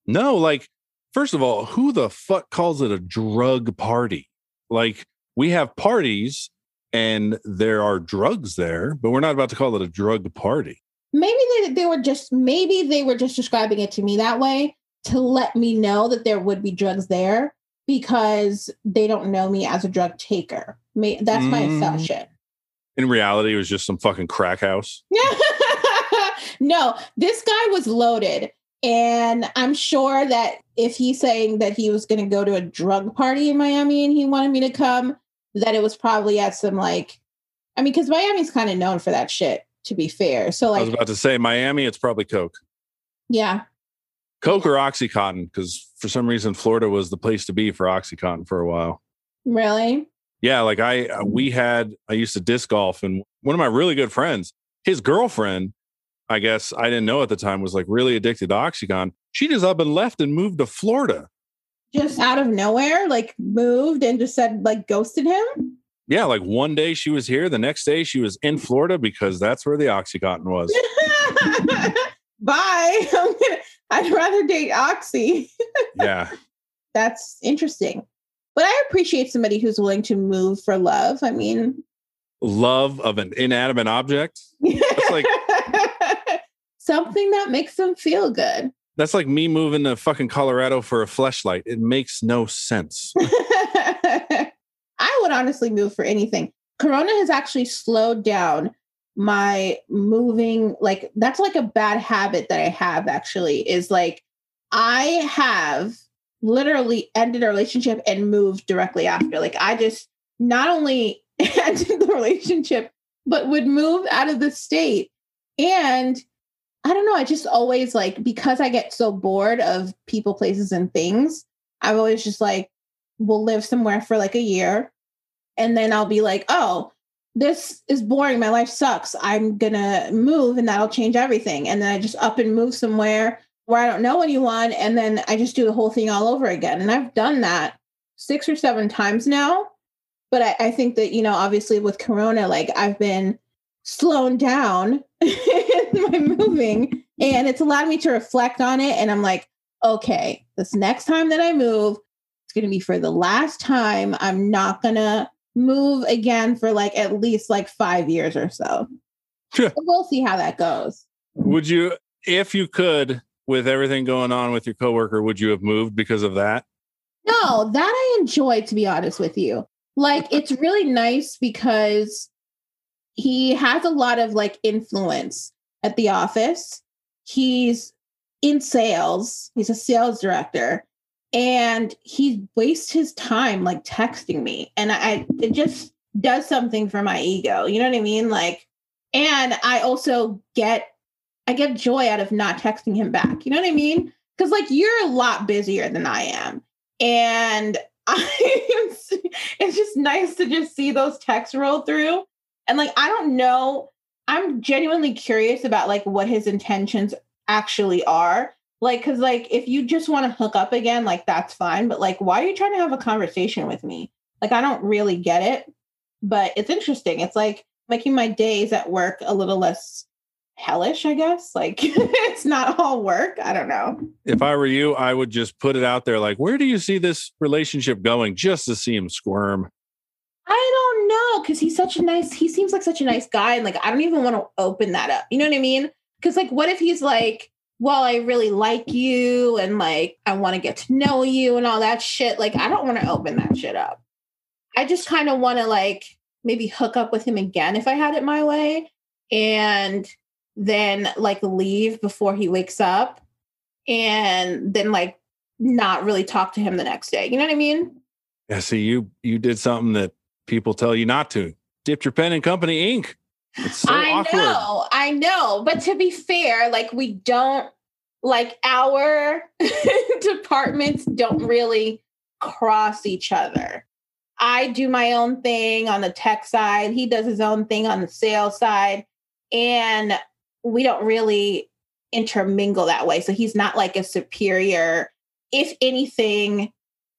D: No, like, first of all, who the fuck calls it a drug party? Like, we have parties and there are drugs there, but we're not about to call it a drug party.
B: Maybe they, they were just maybe they were just describing it to me that way to let me know that there would be drugs there because they don't know me as a drug taker. May, that's my
D: Mm.
B: assumption.
D: In reality, it was just some fucking crack house.
B: no, this guy was loaded. And I'm sure that if he's saying that he was going to go to a drug party in Miami and he wanted me to come, that it was probably at some like, I mean, because Miami's kind of known for that shit, to be fair. So, like,
D: I was about to say Miami, it's probably Coke.
B: yeah.
D: Coke or Oxycontin, because for some reason Florida was the place to be for Oxycontin for a while.
B: Really?
D: Yeah, like I uh, we had I used to disc golf and one of my really good friends, his girlfriend, I guess I didn't know at the time was like really addicted to Oxycontin. She just up and left and moved to Florida.
B: Just out of nowhere, like moved and just said, like, ghosted him?
D: Yeah, like one day she was here, the next day she was in Florida because that's where the Oxycontin was.
B: Bye. I'm gonna, I'd rather date Oxy.
D: Yeah.
B: That's interesting. But I appreciate somebody who's willing to move for love. I mean,
D: Love of an inanimate object. like-
B: something that makes them feel good.
D: That's like me moving to fucking Colorado for a fleshlight. It makes no sense.
B: I would honestly move for anything. Corona has actually slowed down my moving. Like, that's like a bad habit that I have actually, is like, I have literally ended a relationship and moved directly after. Like, I just not only ended the relationship, but would move out of the state. And I don't know. I just always like because I get so bored of people, places, and things. I've always just like, we'll live somewhere for like a year, and then I'll be like, oh, this is boring. My life sucks. I'm gonna move, and that'll change everything. And then I just up and move somewhere where I don't know anyone, and then I just do the whole thing all over again. And I've done that six or seven times now. But I, I think that you know, obviously with Corona, like I've been slowed down in my moving and it's allowed me to reflect on it and i'm like okay this next time that i move it's going to be for the last time i'm not going to move again for like at least like five years or so
D: Sure.
B: So we'll see how that goes
D: Would you, if you could, with everything going on with your coworker, would you have moved because of that?
B: No, that I enjoy, to be honest with you. Like, it's really nice because he has a lot of like influence at the office. He's in sales, he's a sales director, and he wastes his time like texting me. And I, it just does something for my ego. You know what I mean? Like, and I also get, I get joy out of not texting him back. You know what I mean? Because like you're a lot busier than I am and I, it's just nice to just see those texts roll through. And like, I don't know, I'm genuinely curious about like what his intentions actually are. Like, cause like if you just want to hook up again, like that's fine. But like, why are you trying to have a conversation with me? Like, I don't really get it, but it's interesting. It's like making my days at work a little less hellish, I guess. Like, it's not all work. I don't know.
D: If I were you, I would just put it out there like, where do you see this relationship going just to see him squirm?
B: I don't know because he's such a nice. He seems like such a nice guy, and like I don't even want to open that up. You know what I mean? Because like, what if he's like, "Well, I really like you, and like I want to get to know you, and all that shit." Like, I don't want to open that shit up. I just kind of want to like maybe hook up with him again if I had it my way, and then like leave before he wakes up, and then like not really talk to him the next day. You know what I mean?
D: Yeah, see, you you did something that people tell you not to. Dipped your pen in company ink. So
B: I
D: awkward.
B: know, I know. But to be fair, like we don't like our departments don't really cross each other. I do my own thing on the tech side, he does his own thing on the sales side, and we don't really intermingle that way. So he's not like a superior. If anything,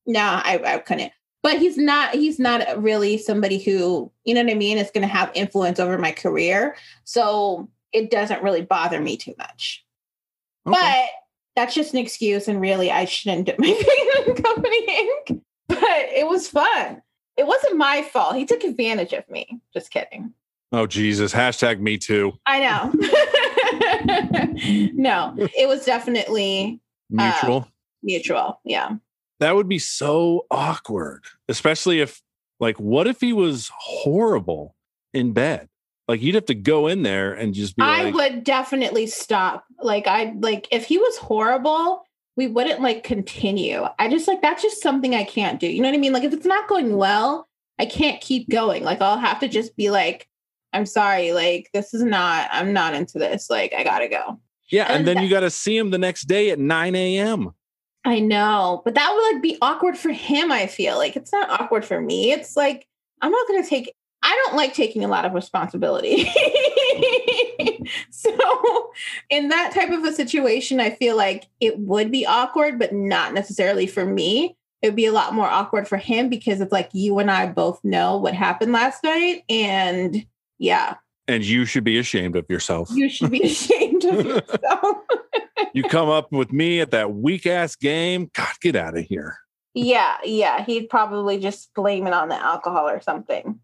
B: no, I, I couldn't. But he's not. He's not really somebody who, you know what I mean, is going to have influence over my career. So it doesn't really bother me too much.
D: Okay.
B: But that's just an excuse, and really, I shouldn't dip my finger in Company ink. But it was fun. It wasn't my fault. He took advantage of me. Just kidding.
D: oh Jesus! Hashtag me too.
B: I know. no, it was definitely
D: Mutual.
B: Uh, mutual. Yeah.
D: That would be so awkward, especially if, like, what if he was horrible in bed? Like, you'd have to go in there and just be
B: I
D: like,
B: would definitely stop. Like I like if he was horrible, we wouldn't like continue. I just like that's just something I can't do. You know what I mean? Like if it's not going well, I can't keep going. Like I'll have to just be like, I'm sorry, like this is not, I'm not into this. Like I gotta go.
D: yeah, and
B: and
D: then
B: that-
D: you got to see him the next day at 9 a.m.
B: I know, but that would like be awkward for him. I feel like it's not awkward for me. It's like I'm not going to take. I don't like taking a lot of responsibility. so, in that type of a situation, I feel like it would be awkward, but not necessarily for me. It would be a lot more awkward for him because it's like you and I both know what happened last night. And yeah,
D: And you should be ashamed of yourself.
B: you should be ashamed of yourself.
D: You come up with me at that weak ass game. God, get out of here.
B: yeah, yeah. He'd probably just blame it on the alcohol or something.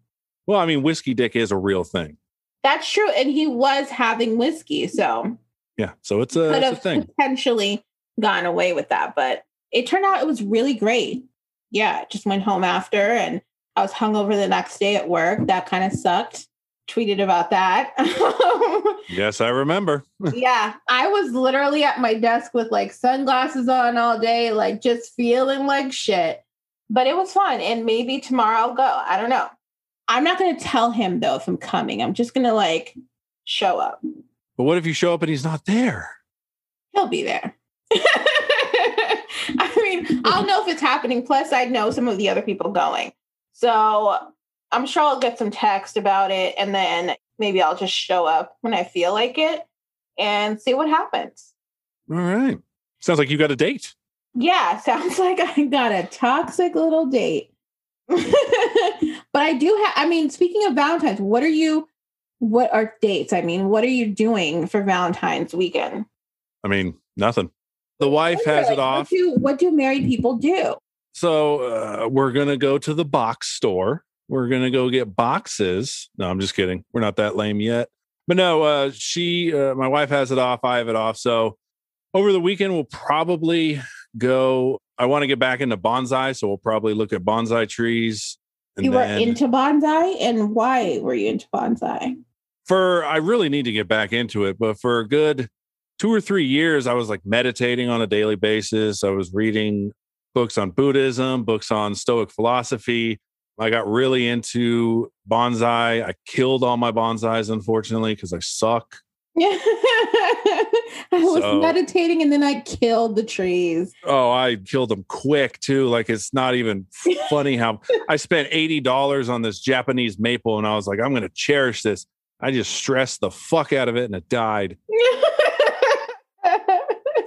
D: Well, I mean, whiskey dick is a real thing.
B: That's true. And he was having whiskey. So
D: Yeah. So it's a,
B: could
D: it's a thing.
B: potentially gone away with that. But it turned out it was really great. Yeah. Just went home after and I was hungover the next day at work. That kind of sucked. Tweeted about that.
D: Yes, I remember.
B: yeah. I was literally at my desk with like sunglasses on all day, like just feeling like shit. But it was fun. And maybe tomorrow I'll go. I don't know. I'm not going to tell him though if I'm coming. I'm just going to like show up.
D: But what if you show up and he's not there?
B: He'll be there. I mean, I'll know if it's happening. Plus, I know some of the other people going. So I'm sure I'll get some text about it and then maybe I'll just show up when I feel like it and see what happens.
D: All right. Sounds like you got a date.
B: Yeah, sounds like I got a toxic little date. but I do have, I mean, speaking of Valentine's, what are you, what are dates? I mean, what are you doing for Valentine's weekend?
D: I mean, nothing. The wife has it off.
B: What do, what do married people do?
D: So uh, we're gonna go to the box store. We're gonna go get boxes. No, I'm just kidding. We're not that lame yet. But no, uh, she, uh, my wife has it off. I have it off. So over the weekend, we'll probably go. I want to get back into bonsai, so we'll probably look at bonsai trees. And
B: you were
D: then
B: into bonsai, and why were you into bonsai?
D: for I really need to get back into it, but for a good two or three years, I was like meditating on a daily basis. I was reading books on Buddhism, books on Stoic philosophy. I got really into bonsai. I killed all my bonsais, unfortunately, because I suck.
B: I was
D: So-
B: meditating, and then I killed the trees.
D: Oh, I killed them quick too. Like it's not even funny how I spent $80 on this Japanese maple and I was like, I'm going to cherish this. I just stressed the fuck out of it and it died.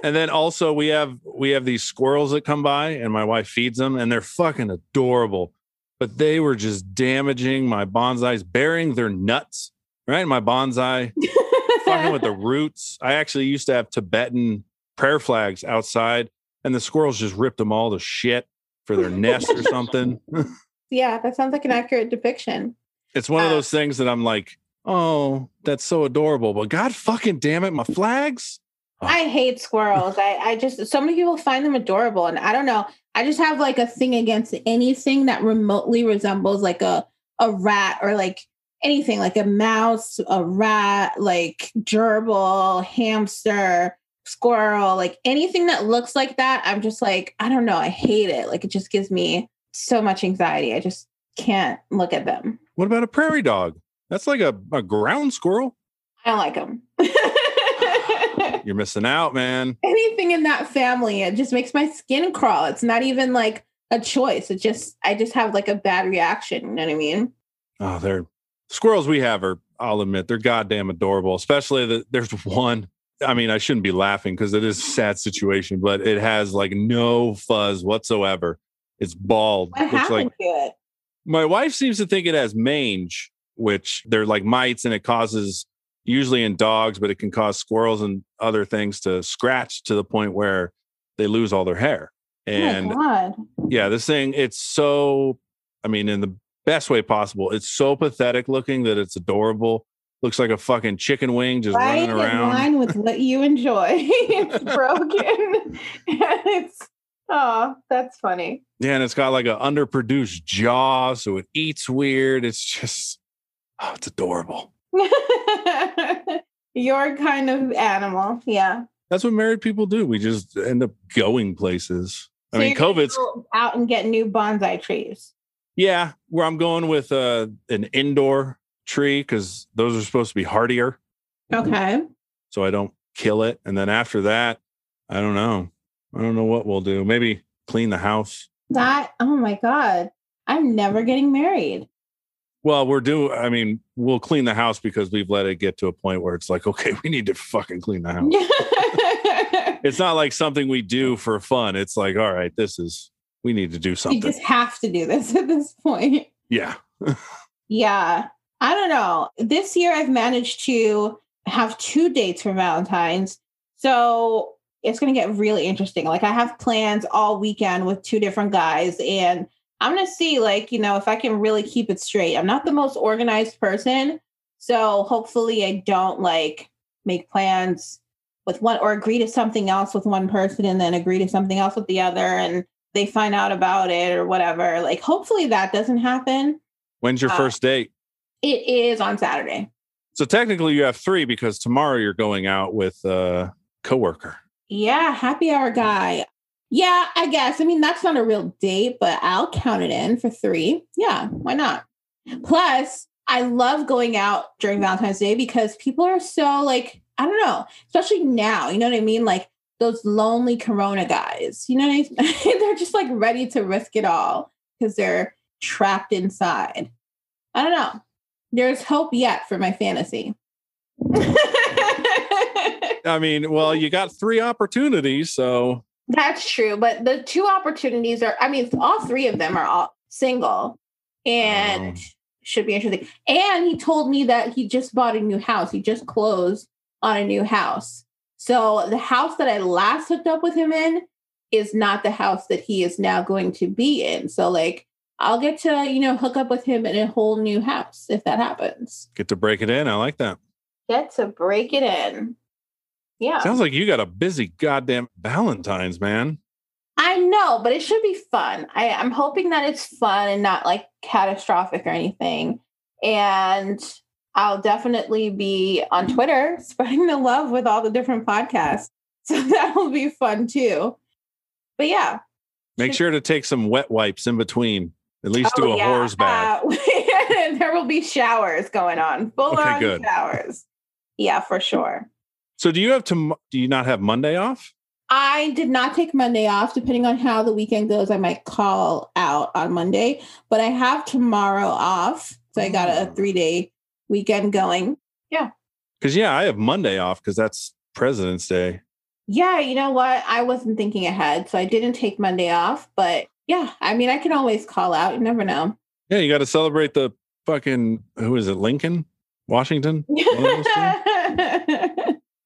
D: And then also we have we have these squirrels that come by and my wife feeds them and they're fucking adorable. But they were just damaging my bonsais, burying their nuts, right? My bonsai, fucking with the roots. I actually used to have Tibetan prayer flags outside and the squirrels just ripped them all to shit for their nest or something.
B: yeah, that sounds like an accurate depiction.
D: It's one of
B: Uh,
D: those things that I'm like, oh, that's so adorable. But God fucking damn it, my flags.
B: I hate squirrels. I, I just so many people find them adorable, and I don't know. I just have like a thing against anything that remotely resembles like a a rat or like anything like a mouse, a rat, like gerbil, hamster, squirrel, like anything that looks like that. I'm just like I don't know. I hate it. Like it just gives me so much anxiety. I just can't look at them.
D: What about a prairie dog? That's like a, a ground squirrel.
B: I don't like them.
D: You're missing out, man.
B: anything in that family it just makes my skin crawl it's not even like a choice it just i just have like a bad reaction you know what i mean
D: Oh, they're squirrels we have are, I'll admit, they're goddamn adorable. Especially that there's one. I mean, I shouldn't be laughing because it is a sad situation, but it has like no fuzz whatsoever. It's bald.
B: what happened
D: like
B: to it
D: my wife seems to think it has mange, which they're like mites and it causes usually in dogs, but it can cause squirrels and other things to scratch to the point where they lose all their hair. And
B: oh my god
D: yeah, this thing, it's so, I mean, in the best way possible, it's so pathetic looking that it's adorable. Looks like a fucking chicken wing just
B: right
D: running
B: in
D: around.
B: line with what you enjoy it's broken And it's oh that's funny
D: Yeah, and it's got like an underproduced jaw, so it eats weird. It's just, oh, it's adorable.
B: your kind of animal yeah
D: That's what married people do. We just end up going places. I mean, COVID's,
B: go out and get new bonsai trees
D: yeah, where I'm going with uh, an indoor tree because those are supposed to be hardier.
B: okay
D: So I don't kill it. And then after that, I don't know. I don't know what we'll do. Maybe clean the house.
B: that oh my god i'm never getting married
D: Well, we're doing, I mean, we'll clean the house because we've let it get to a point where it's like, okay, we need to fucking clean the house. It's not like something we do for fun. It's like, all right, this is, we need to do something.
B: you
D: something.
B: just have to do this at this point
D: yeah.
B: yeah i don't know this year i've managed to have two dates for valentine's so it's going to get really interesting like i have plans all weekend with two different guys and i'm going to see like you know if i can really keep it straight. I'm not the most organized person so hopefully i don't like make plans with one or agree to something else with one person and then agree to something else with the other and they find out about it or whatever. Like hopefully that doesn't happen.
D: When's your
B: Uh,
D: first date?
B: it is on saturday.
D: So technically you have three because tomorrow you're going out with a coworker.
B: yeah happy hour guy yeah i guess i mean that's not a real date but i'll count it in for three yeah why not plus I love going out during Valentine's Day because people are so like, I don't know, especially now, you know what I mean? Like those lonely corona guys, you know what I mean? they're just like ready to risk it all because they're trapped inside. I don't know. There's hope yet for my fantasy.
D: I mean, well, you got three opportunities, so
B: That's true, but the two opportunities are I mean, all three of them are all single and
D: Oh.
B: should be interesting. And he told me that he just bought a new house. He just closed on a new house. So the house that I last hooked up with him in is not the house that he is now going to be in. So like I'll get to, you know, hook up with him in a whole new house if that happens.
D: get to break it in. I like that.
B: Get to break it in. Yeah.
D: Sounds like you got a busy goddamn Valentine's, man.
B: I know, but it should be fun. I, I'm hoping that it's fun and not like catastrophic or anything. And I'll definitely be on Twitter spreading the love with all the different podcasts. So that'll be fun too. But yeah.
D: Make sure to take some wet wipes in between. At least do
B: Oh,
D: a
B: yeah.
D: horse bath.
B: Uh, there will be showers going on, full
D: Okay,
B: on
D: good.
B: showers. Yeah, for sure.
D: So do you have to? Do you not have Monday off?
B: I did not take Monday off. Depending on how the weekend goes, I might call out on Monday, but I have tomorrow off. So I got a mm.
D: Oh.
B: three day weekend going. Yeah.
D: Because yeah, I have Monday off because that's President's Day.
B: Yeah, you know what? I wasn't thinking ahead. So I didn't take Monday off, but yeah, I mean, I can always call out. You never know.
D: Yeah, you got to celebrate the fucking who is it? Lincoln, Washington.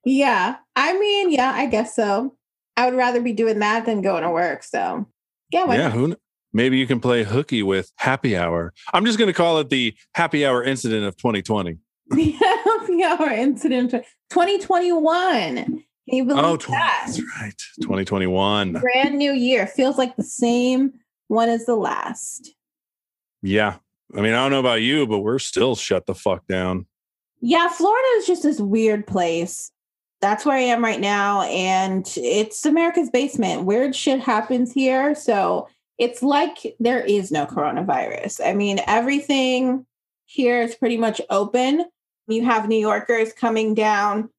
B: yeah, I mean, yeah, I guess so. I would rather be doing that than going to work. So yeah, why
D: yeah, who? Maybe you can play hooky with Happy Hour. I'm just going to call it the Happy Hour incident of 2020.
B: the happy hour incident 2021 can you believe
D: Oh, 20,
B: that
D: that's right, 2021.
B: brand new year feels like the same one as the last
D: Yeah, I mean, I don't know about you, but we're still shut the fuck down.
B: yeah florida is just this weird place that's where i am right now and it's america's basement. Weird shit happens here so it's like there is no coronavirus. I mean everything here is pretty much open. You have new yorkers coming down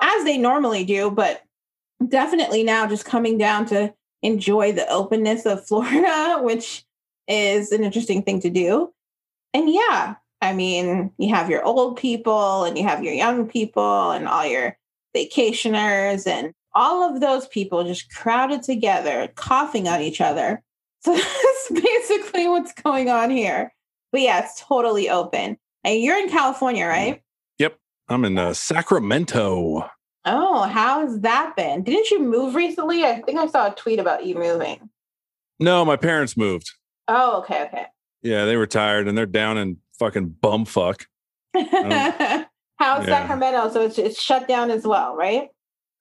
B: as they normally do but definitely now just coming down to enjoy the openness of florida which is an interesting thing to do. And yeah i mean you have your old people and you have your young people and all your vacationers and all of those people just crowded together coughing on each other so that's basically what's going on here but yeah it's totally open and you're in california right Yep.
D: I'm in uh, Sacramento.
B: oh how's that been didn't you move recently i think i saw a tweet about you moving
D: No, my parents moved.
B: oh okay okay
D: Yeah, they retired and they're down in fucking bumfuck.
B: how's
D: Yeah.
B: sacramento so it's, it's shut down as well right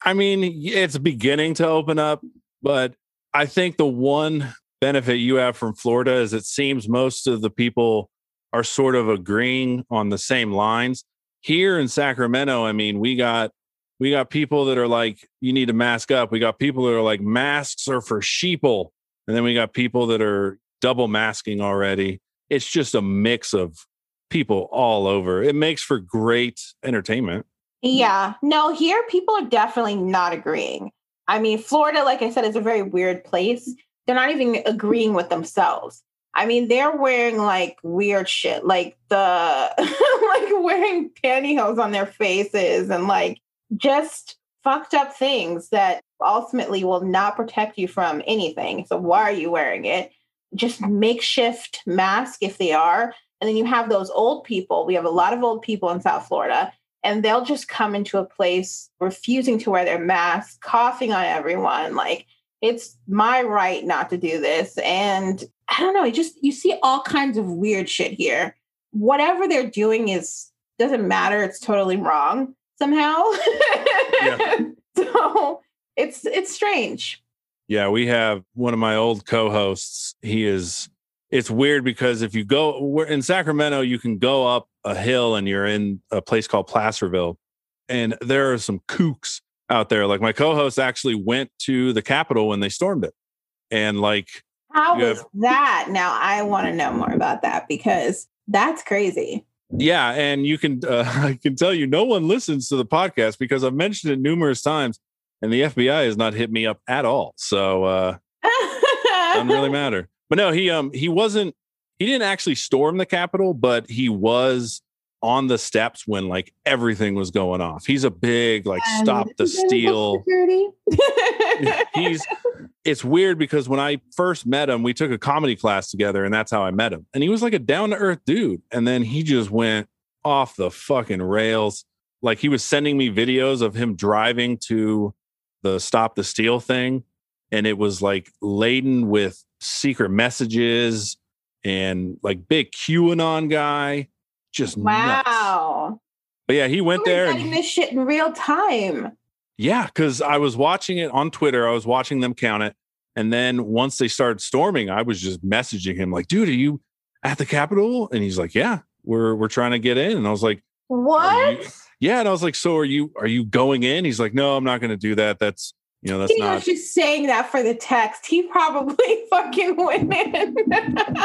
D: I mean, it's beginning to open up, but I think the one benefit you have from Florida is it seems most of the people are sort of agreeing on the same lines. Here in Sacramento, I mean, we got we got people that are like you need to mask up. We got people that are like masks are for sheeple. And then we got people that are double masking already. It's just a mix of people all over. It makes for great entertainment.
B: Yeah. No, here people are definitely not agreeing. I mean, Florida, like I said, is a very weird place. They're not even agreeing with themselves. I mean, they're wearing like weird shit, like the like wearing pantyhose on their faces and like just fucked up things that ultimately will not protect you from anything. So why are you wearing it? Just makeshift mask if they are. And then you have those old people. We have a lot of old people in South Florida and they'll just come into a place refusing to wear their mask, coughing on everyone. Like it's my right not to do this. And I don't know, it just you see all kinds of weird shit here. Whatever they're doing is doesn't matter. It's totally wrong somehow. so it's it's strange.
D: Yeah, we have one of my old co-hosts. He is it's weird because if you go we're in Sacramento, you can go up a hill and you're in a place called Placerville. And there are some kooks out there. Like my co-host actually went to the Capitol when they stormed it. And like
B: How was that? Now I want to know more about that because that's crazy.
D: Yeah, and you can uh, I can tell you no one listens to the podcast because I've mentioned it numerous times and the FBI has not hit me up at all. So uh doesn't really matter. But no, he um he wasn't he didn't actually storm the Capitol, but he was on the steps when like everything was going off. He's a big like stop the steal. He's it's weird because when I first met him, we took a comedy class together and that's how I met him. And he was like a down to earth dude. And then he just went off the fucking rails. Like he was sending me videos of him driving to the stop the steal thing. And it was like laden with secret messages and like big QAnon guy. Just nuts.
B: wow.
D: But yeah, he went there and
B: getting this shit in real time.
D: Yeah, because I was watching it on Twitter. I was watching them count it. And then once they started storming, I was just messaging him like, dude, are you at the Capitol? And he's like, Yeah, we're we're trying to get in. And I was like,
B: What?
D: Yeah. And I was like, So are you are you going in? He's like, No, I'm not gonna do that. That's you know, that's
B: he
D: not
B: was just saying that for the text. He probably fucking went in.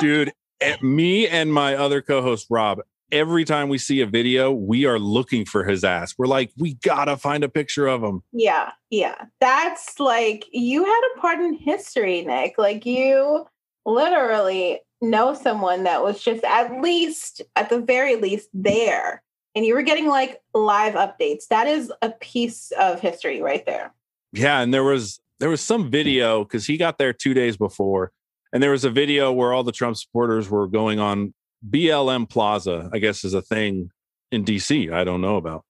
D: dude. eh, Me and my other co-host Rob, every time we see a video, we are looking for his ass. We're like, we gotta find a picture of him.
B: yeah, yeah. That's like you had a part in history, Nick. Like you literally know someone that was just at least, at the very least, there. And you were getting like live updates. That is a piece of history right there.
D: Yeah, and there was there was some video because he got there two days before, and there was a video where all the Trump supporters were going on BLM Plaza, I guess is a thing in DC. I don't know about,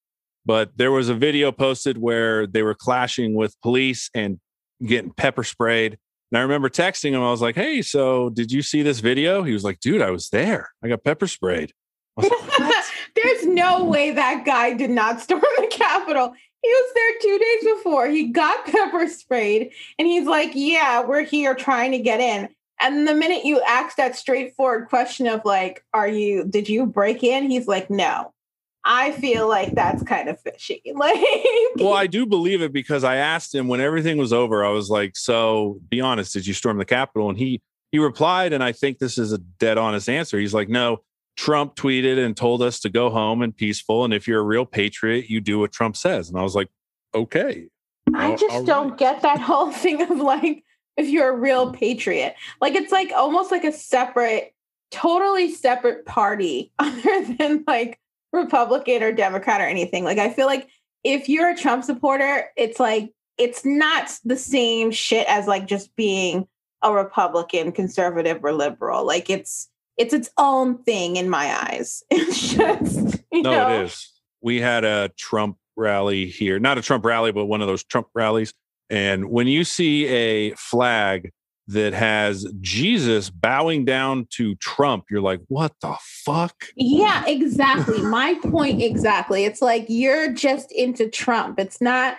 D: but there was a video posted where they were clashing with police and getting pepper sprayed. And I remember texting him. I was like, "Hey, so did you see this video?" He was like, "Dude, I was there. I got pepper sprayed." Like?
B: There's no way that guy did not storm the Capitol. He was there two days before. He got pepper sprayed, and he's like, "Yeah, we're here trying to get in." And the minute you ask that straightforward question of like, "Are you? Did you break in?" He's like, "No." I feel like that's kind of fishy. Like,
D: well, I do believe it because I asked him when everything was over. I was like, "So, be honest, did you storm the Capitol?" And he he replied, and I think this is a dead honest answer. He's like, "No, Trump tweeted and told us to go home and peaceful, and if you're a real patriot, you do what Trump says." And I was like, "Okay."
B: I just
D: all
B: don't
D: right.
B: get that whole thing of like if you're a real patriot. Like it's like almost like a separate, totally separate party other than like Republican or Democrat or anything. Like I feel like if you're a Trump supporter, it's like it's not the same shit as like just being a Republican, conservative, or liberal. Like it's it's its own thing in my eyes. It's just you
D: No,
B: know,
D: it is. We had a Trump rally here, not a Trump rally, but one of those Trump rallies. And when you see a flag that has Jesus bowing down to Trump, you're like, what the fuck?
B: Yeah, exactly. My point exactly. It's like you're just into Trump. It's not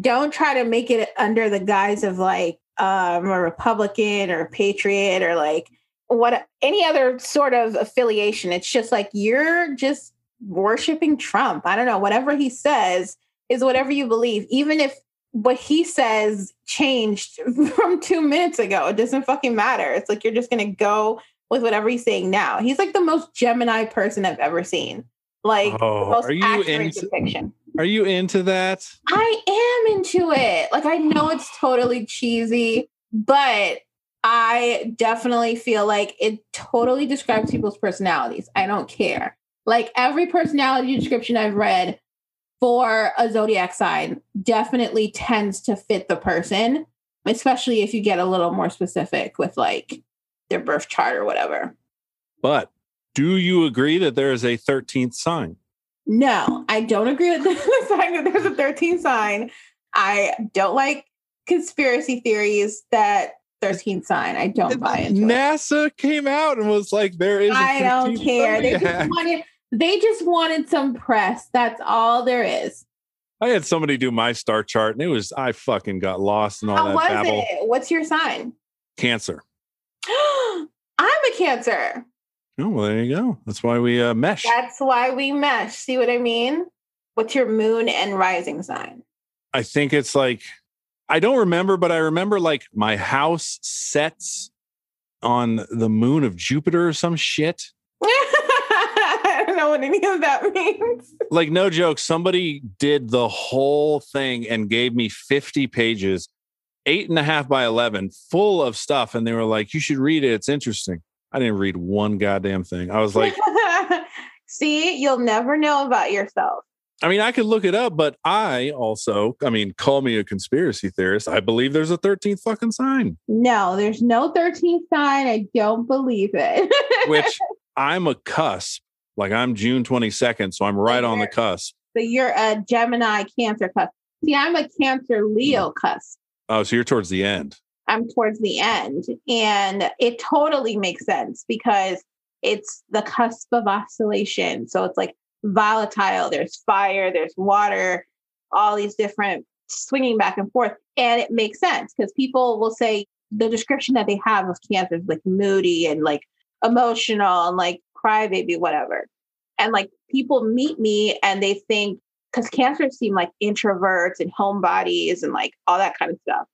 B: don't try to make it under the guise of like um a Republican or a patriot or like what any other sort of affiliation. It's just like you're just worshiping Trump. I don't know, whatever he says is whatever you believe. Even if what he says changed from 2 minutes ago, it doesn't fucking matter. It's like you're just going to go with whatever he's saying now. He's like the most Gemini person I've ever seen. Like
D: Oh,
B: most
D: are you
B: accurate
D: into-
B: depiction.
D: Are you into that?
B: I am into it. Like I know it's totally cheesy, but I definitely feel like it totally describes people's personalities. I don't care. Like every personality description I've read for a zodiac sign definitely tends to fit the person, especially if you get a little more specific with like their birth chart or whatever.
D: But do you agree that there is a 13th sign?
B: No, I don't agree with the sign that there's a 13th sign. I don't like conspiracy theories that 13 sign. I don't buy it.
D: NASA came out and was like, there is a
B: I don't care. They just wanted they just wanted some press. That's all there is.
D: I had somebody do my star chart and it was, I fucking got lost in all
B: How
D: that
B: was
D: babble.
B: it? What's your sign?
D: Cancer.
B: I'm a cancer.
D: Oh, well, there you go. That's why we uh, mesh.
B: That's why we mesh. See what I mean? What's your moon and rising sign?
D: I think it's like I don't remember, but I remember like my house sets on the moon of Jupiter or some shit.
B: I don't know what any of that means.
D: like no joke somebody did the whole thing and gave me 50 pages eight and a half by 11 full of stuff and they were like you should read it it's interesting i didn't read one goddamn thing i was like
B: See, you'll never know about yourself.
D: I mean i could look it up but i also i mean call me a conspiracy theorist i believe there's a 13th fucking sign
B: No, there's no 13th sign. I don't believe it.
D: which i'm a cusp like i'm june 22nd so i'm right on the cusp
B: But you're a Gemini Cancer cusp. See, I'm a Cancer Leo mm. cusp.
D: oh so you're towards the end
B: I'm towards the end. And it totally makes sense because it's the cusp of oscillation. So it's like volatile, there's fire, there's water, all these different swinging back and forth. And it makes sense because people will say the description that they have of cancer is like moody and like emotional and like crybaby, whatever. And like people meet me and they think, because cancers seem like introverts and homebodies and like all that kind of stuff.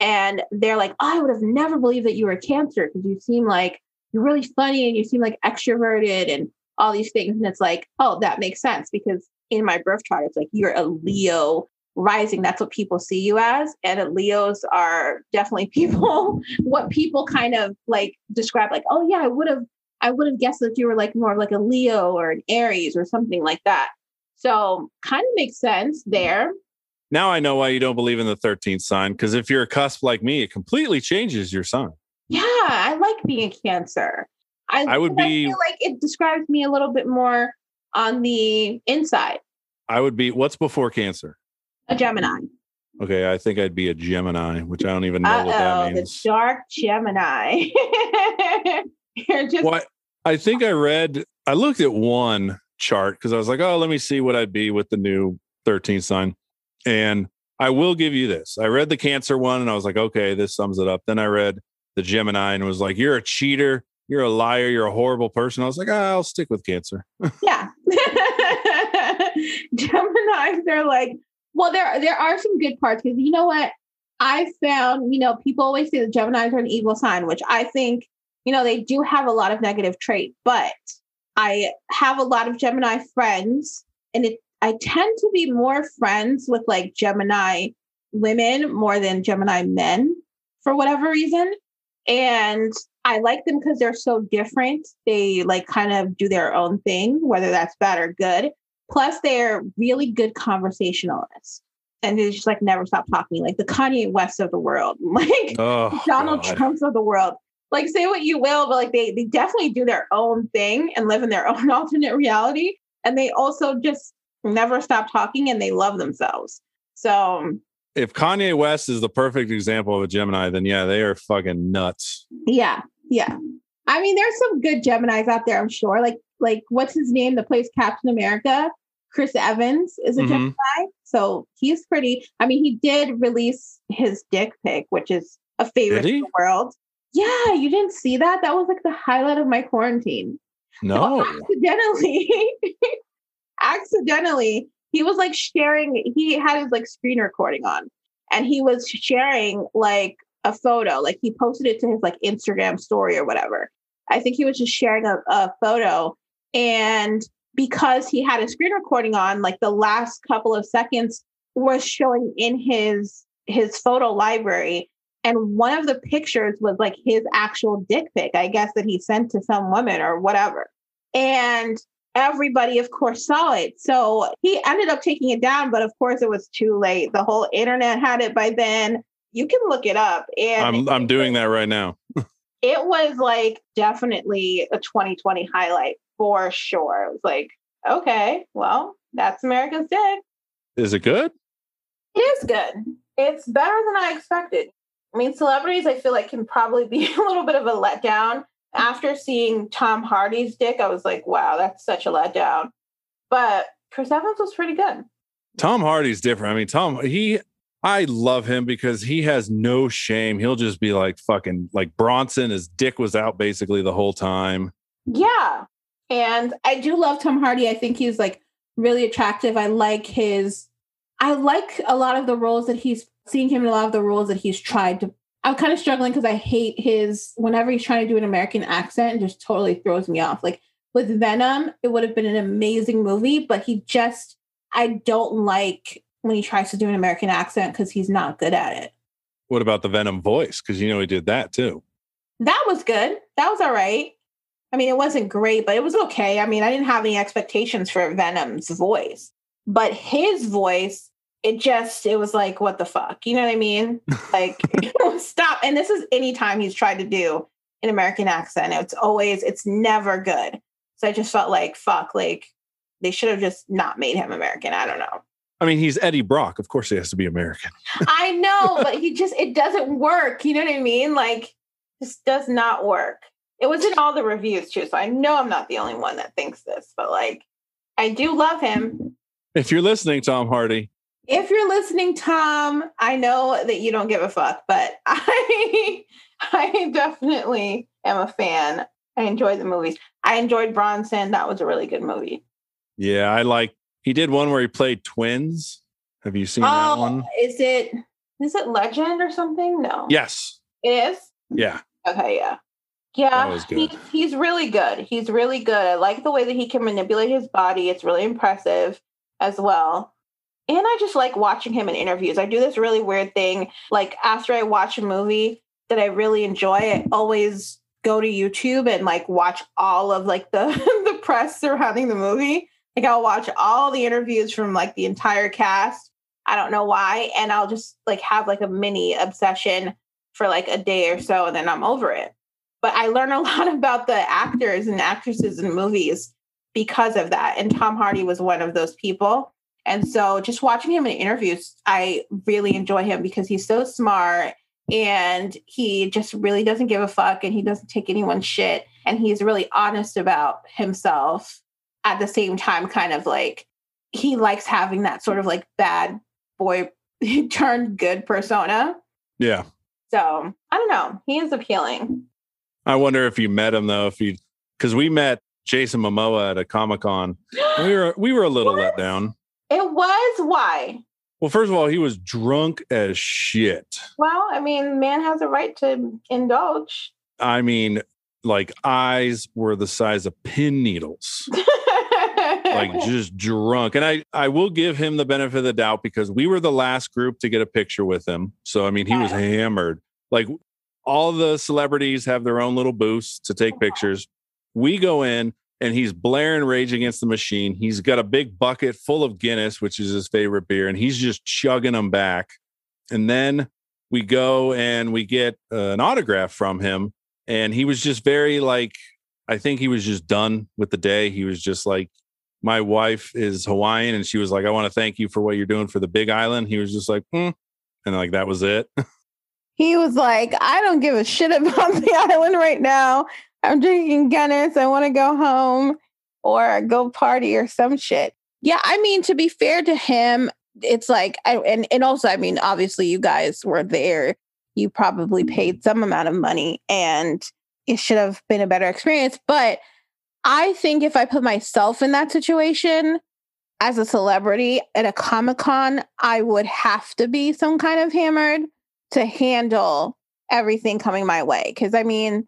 B: And they're like, oh, I would have never believed that you were a cancer because you seem like you're really funny and you seem like extroverted and all these things. And it's like, oh, that makes sense because in my birth chart, it's like you're a Leo rising. That's what people see you as. And Leos are definitely people, what people kind of like describe, like, oh yeah, I would have, I would have guessed that you were like more of like a Leo or an Aries or something like that. So kind of makes sense there.
D: now i know why you don't believe in the 13th sign because if you're a cusp like me it completely changes your sign
B: Yeah, I like being a Cancer. I,
D: I would
B: because
D: be-
B: feel like it describes me a little bit more on the inside.
D: I would be what's before Cancer?
B: A Gemini.
D: Okay, I think I'd be a Gemini, which I don't even know
B: Uh
D: what
B: oh,
D: that
B: the
D: means.
B: dark Gemini. You're just
D: Well, I I think I read, I looked at one chart because I was like, oh, let me see what I'd be with the new 13th sign. And I will give you this. I read the Cancer one and I was like, okay, this sums it up. Then I read the Gemini and was like, you're a cheater, you're a liar, you're a horrible person. I was like, ah, I'll stick with Cancer.
B: yeah. Geminis, they're like, well, there there are some good parts because you know what? I found, you know, people always say that Geminis are an evil sign, which I think, you know, they do have a lot of negative trait, but I have a lot of Gemini friends, and it I tend to be more friends with like Gemini women more than Gemini men for whatever reason. And I like them because they're so different. They like kind of do their own thing, whether that's bad or good. Plus, they're really good conversationalists. And they just like never stop talking, like the Kanye West of the world, like
D: Oh,
B: Donald
D: God.
B: Trumps of the world. Like say what you will, but like they they definitely do their own thing and live in their own alternate reality. And they also just never stop talking and they love themselves. So um,
D: If Kanye West is the perfect example of a Gemini, then yeah, they are fucking nuts.
B: Yeah, yeah. I mean, there's some good Geminis out there, I'm sure. Like, like what's his name? The plays Captain America. Chris Evans is a
D: Mhm.
B: Gemini, so he's pretty. I mean, he did release his dick pic, which is a favorite in the world. Yeah, you didn't see that? That was like the highlight of my quarantine.
D: No.
B: accidentally, accidentally, he was like sharing. He had his like screen recording on, and he was sharing like a photo. Like he posted it to his like Instagram story or whatever. I think he was just sharing a, a photo, and because he had a screen recording on, like the last couple of seconds was showing in his his photo library and one of the pictures was like his actual dick pic i guess that he sent to some woman or whatever and everybody of course saw it so he ended up taking it down but of course it was too late the whole internet had it by then you can look it up and
D: I'm I'm doing that right now.
B: it was like definitely a 2020 highlight for sure it was like okay well that's america's dick
D: Is it good?
B: It is good. It's better than I expected. I mean, celebrities, I feel like can probably be a little bit of a letdown. After seeing Tom Hardy's dick, I was like, wow, that's such a letdown. But Chris Evans was pretty good.
D: Tom Hardy's different. I mean, Tom, he, I love him because he has no shame. He'll just be like fucking like Bronson. His dick was out basically the whole time.
B: Yeah. And I do love Tom Hardy. I think he's like really attractive. I like his, I like a lot of the roles that he's seeing him in a lot of the roles that he's tried to. I'm kind of struggling because I hate his, whenever he's trying to do an American accent, it just totally throws me off. Like with Venom, it would have been an amazing movie, but he just, I don't like when he tries to do an American accent because he's not good at it.
D: What about the Venom voice? Because you know he did that too.
B: That was good. That was all right. I mean, it wasn't great, but it was okay. I mean, I didn't have any expectations for Venom's voice, but his voice, it just, it was like, what the fuck? You know what I mean? Like, stop. And this is anytime he's tried to do an American accent, it's always, it's never good. So I just felt like, fuck, like they should have just not made him American. I don't know.
D: I mean, he's Eddie Brock. Of course, he has to be American.
B: I know, but he just, it doesn't work. You know what I mean? Like, this does not work. It was in all the reviews too. So I know I'm not the only one that thinks this, but like, I do love him.
D: If you're listening, Tom Hardy,
B: If you're listening, Tom, I know that you don't give a fuck, but I, I definitely am a fan. I enjoyed the movies. I enjoyed Bronson. That was a really good movie.
D: yeah, I like. He did one where he played twins. Have you seen that oh, one?
B: Oh, is it is it Legend or something? No.
D: Yes.
B: It is?
D: Yeah.
B: Okay, yeah. Yeah, he, he's really good. He's really good. I like the way that he can manipulate his body. It's really impressive as well. And I just like watching him in interviews. I do this really weird thing. Like after I watch a movie that I really enjoy, I always go to YouTube and like watch all of like the the press surrounding the movie. Like I'll watch all the interviews from like the entire cast. I don't know why. And I'll just like have like a mini obsession for like a day or so and then I'm over it. But I learn a lot about the actors and actresses in movies because of that. And Tom Hardy was one of those people. And so just watching him in interviews, I really enjoy him because he's so smart and he just really doesn't give a fuck and he doesn't take anyone's shit. And he's really honest about himself at the same time, kind of like he likes having that sort of like bad boy turned good persona.
D: Yeah.
B: So I don't know. He is appealing.
D: I wonder if you met him though. If you, because we met Jason Momoa at a Comic Con. We were we were a little let down.
B: It was why.
D: Well, first of all, he was drunk as shit.
B: Well, I mean, man has a right to indulge.
D: I mean, like eyes were the size of pin needles. like just drunk. And I I will give him the benefit of the doubt because we were the last group to get a picture with him. So I mean, he was hammered. Like all the celebrities have their own little booths to take pictures. We go in and he's blaring Rage Against the Machine. He's got a big bucket full of Guinness, which is his favorite beer, and he's just chugging them back. And then we go and we get uh, an autograph from him, and he was just very like, I think he was just done with the day. He was just like, my wife is Hawaiian, and she was like, I want to thank you for what you're doing for the Big Island. He was just like, hmm. and like that was it.
F: He was like, I don't give a shit about the island right now. I'm drinking Guinness. I want to go home or go party or some shit. Yeah, I mean, to be fair to him, it's like, I, and and also, I mean, obviously, you guys were there. You probably paid some amount of money, and it should have been a better experience. But I think if I put myself in that situation as a celebrity at a Comic Con, I would have to be some kind of hammered to handle everything coming my way. Cause I mean,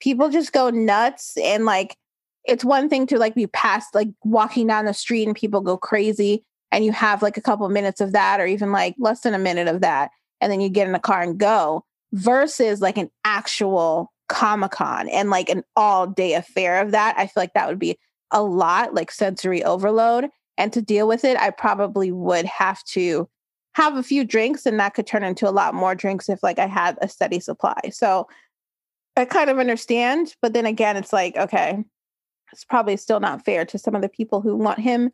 F: people just go nuts and like it's one thing to like be past like walking down the street and people go crazy and you have like a couple minutes of that or even like less than a minute of that and then you get in the car and go versus like an actual comic-con and like an all day affair of that i feel like that would be a lot like sensory overload and to deal with it i probably would have to have a few drinks and that could turn into a lot more drinks if like I had a steady supply. So I kind of understand, but then again it's like okay, it's probably still not fair to some of the people who want him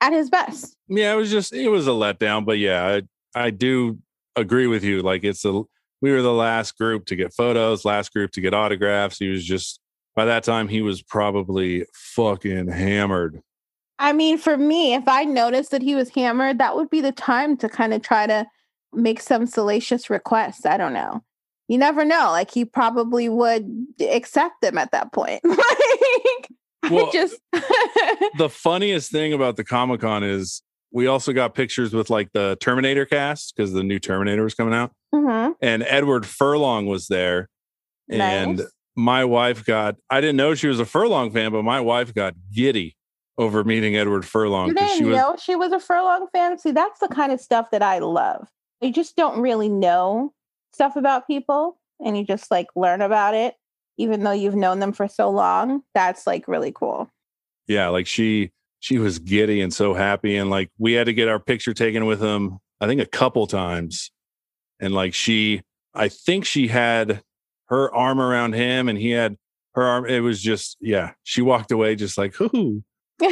F: at his best.
D: yeah, it was just it was a letdown. But yeah, I, I do agree with you. Like it's a we were the last group to get photos, last group to get autographs. He was just by that time he was probably fucking hammered.
F: I mean, for me, if I noticed that he was hammered, that would be the time to kind of try to make some salacious requests. I don't know. You never know. Like he probably would accept them at that point. like
D: Well,
F: I just
D: the funniest thing about the Comic Con is we also got pictures with like the Terminator cast because the new Terminator was coming out,
F: Mhm.
D: and Edward Furlong was there, and my wife got, I didn't know she was a Furlong fan, but my wife got giddy over meeting Edward Furlong.
B: You didn't
D: she was,
B: know she was a furlong fan. See, that's the kind of stuff that I love. You just don't really know stuff about people, and you just like learn about it, even though you've known them for so long. That's like really cool.
D: yeah, like she, she was giddy and so happy. And like we had to get our picture taken with him, I think a couple times. And like she, I think she had her arm around him and he had her arm. It was just, yeah, she walked away just like, ooh.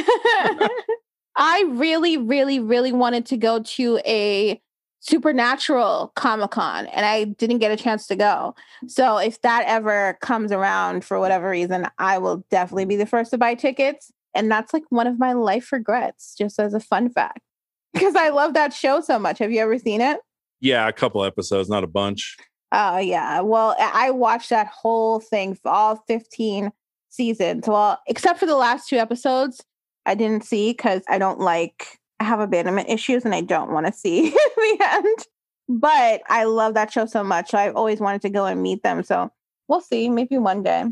B: I really, really, really wanted to go to a supernatural Comic Con and I didn't get a chance to go. So if that ever comes around for whatever reason, I will definitely be the first to buy tickets. And that's like one of my life regrets, just as a fun fact. Because I love that show so much. Have you ever seen it?
D: Yeah, a couple episodes, not a bunch.
B: Oh yeah. Well, I watched that whole thing for all 15 seasons. Well, except for the last two episodes, I didn't see because I don't like I have abandonment issues and I don't want to see the end. But I love that show so much. I've always wanted to go and meet them. So we'll see. Maybe one day.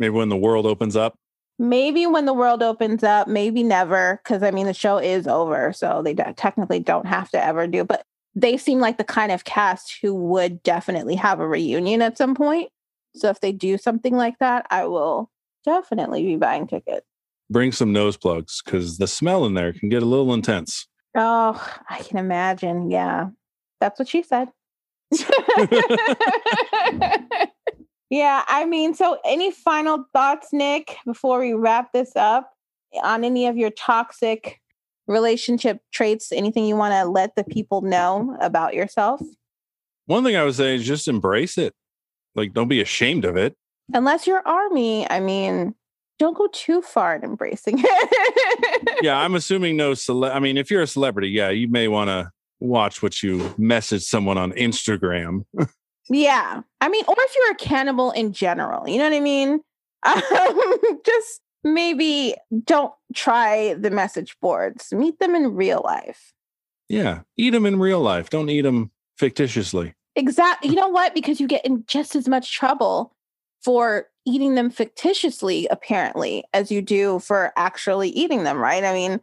D: Maybe when the world opens up.
B: Maybe when the world opens up, maybe never, because I mean the show is over, so they technically don't have to ever do. But they seem like the kind of cast who would definitely have a reunion at some point. So if they do something like that, I will definitely be buying tickets.
D: Bring some nose plugs because the smell in there can get a little intense.
B: Oh, I can imagine. Yeah, that's what she said. yeah, I mean, so any final thoughts, Nick, before we wrap this up on any of your toxic relationship traits? Anything you want to let the people know about yourself?
D: One thing I would say is just embrace it. Like, don't be ashamed of it.
B: Unless you're Armie, I mean, don't go too far in embracing it.
D: yeah, I'm assuming no cele- I mean, if you're a celebrity, yeah, you may want to watch what you message someone on Instagram.
B: Yeah. I mean, or if you're a cannibal in general, you know what I mean? Um, just maybe don't try the message boards. Meet them in real life.
D: yeah, eat them in real life. Don't eat them fictitiously.
B: Exactly. You know what? Because you get in just as much trouble for eating them fictitiously, apparently, as you do for actually eating them, right? I mean,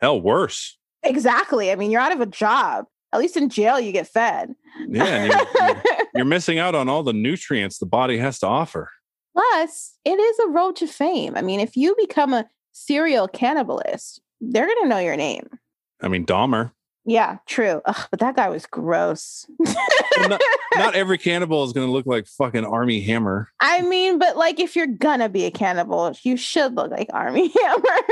D: Hell, worse.
B: exactly. I mean, you're out of a job. At least in jail, you get fed.
D: Yeah, you're, you're- you're missing out on all the nutrients the body has to offer.
B: Plus, it is a road to fame. I mean, if you become a serial cannibalist, they're going to know your name.
D: I mean, Dahmer.
B: Yeah, true. Ugh, but that guy was gross.
D: not, not every cannibal is going to look like fucking Armie Hammer.
B: I mean, but like if you're gonna be a cannibal, you should look like Armie Hammer.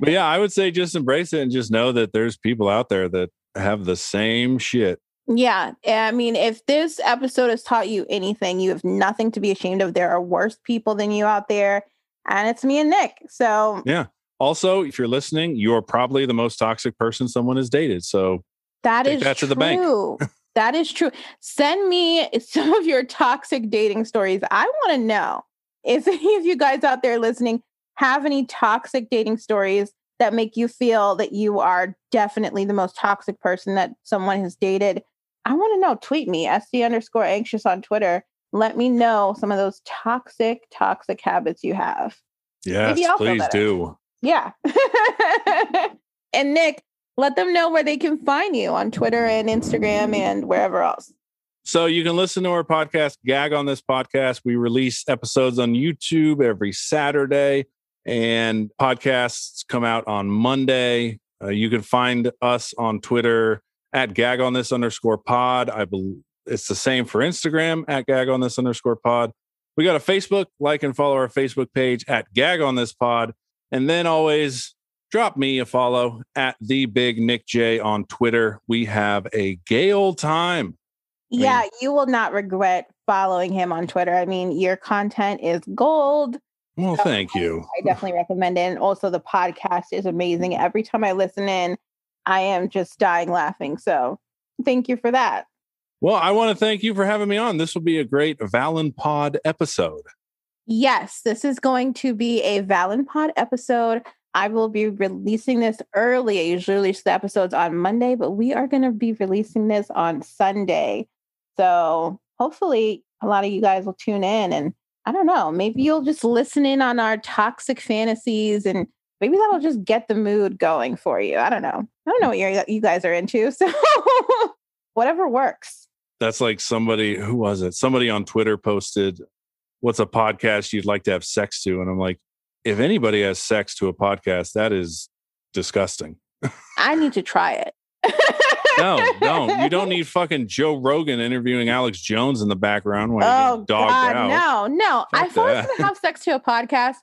D: But yeah, I would say just embrace it and just know that there's people out there that have the same shit.
B: Yeah, eh, I mean, if this episode has taught you anything, you have nothing to be ashamed of. There are worse people than you out there, and it's me and Nick. So yeah.
D: Also, if you're listening, you're probably the most toxic person someone has dated. So
B: that is
D: that to the bank.
B: true. that is true. Send me some of your toxic dating stories. I want to know if any of you guys out there listening have any toxic dating stories that make you feel that you are definitely the most toxic person that someone has dated. I want to know. Tweet me, SD underscore anxious on Twitter. Let me know some of those toxic, toxic habits you have.
D: yes, please do.
B: Yeah. and Nick, let them know where they can find you on Twitter and Instagram and wherever else.
D: So you can listen to our podcast, Gag on this podcast. We release episodes on YouTube every Saturday, and podcasts come out on Monday. Uh, you can find us on Twitter at Gag on this underscore pod. I believe it's the same for Instagram at Gag on this underscore pod. We got a Facebook. Like and follow our Facebook page at Gag on this pod, and then always drop me a follow at the Big Nick J on Twitter. We have a gay old time. mean-
B: Yeah, you will not regret following him on Twitter. I mean, your content is gold.
D: Well,
B: So
D: thank you.
B: I definitely recommend it. And also, the podcast is amazing. Every time I listen in, I am just dying laughing. So, thank you for that.
D: Well, I want to thank you for having me on. This will be a great Valen Pod episode.
B: Yes, this is going to be a Valenpod episode. I will be releasing this early. I usually release the episodes on Monday, but we are going to be releasing this on Sunday. So
G: hopefully a lot of you guys will tune in and I don't know, maybe you'll just listen in on our toxic fantasies and maybe that'll mm-hmm. just get the mood going for you. I don't know. I don't know what mm-hmm. you you guys are into. So whatever works.
D: That's like somebody who was it? Somebody on Twitter posted, "What's a podcast you'd like to have sex to?" And I'm like, if anybody has sex to a podcast, that is disgusting.
G: I need to try it.
D: no, don't. You don't need fucking Joe Rogan interviewing Alex Jones in the background when oh, you dogged God, out.
G: No, no. Fuck if I was going to have sex to a podcast,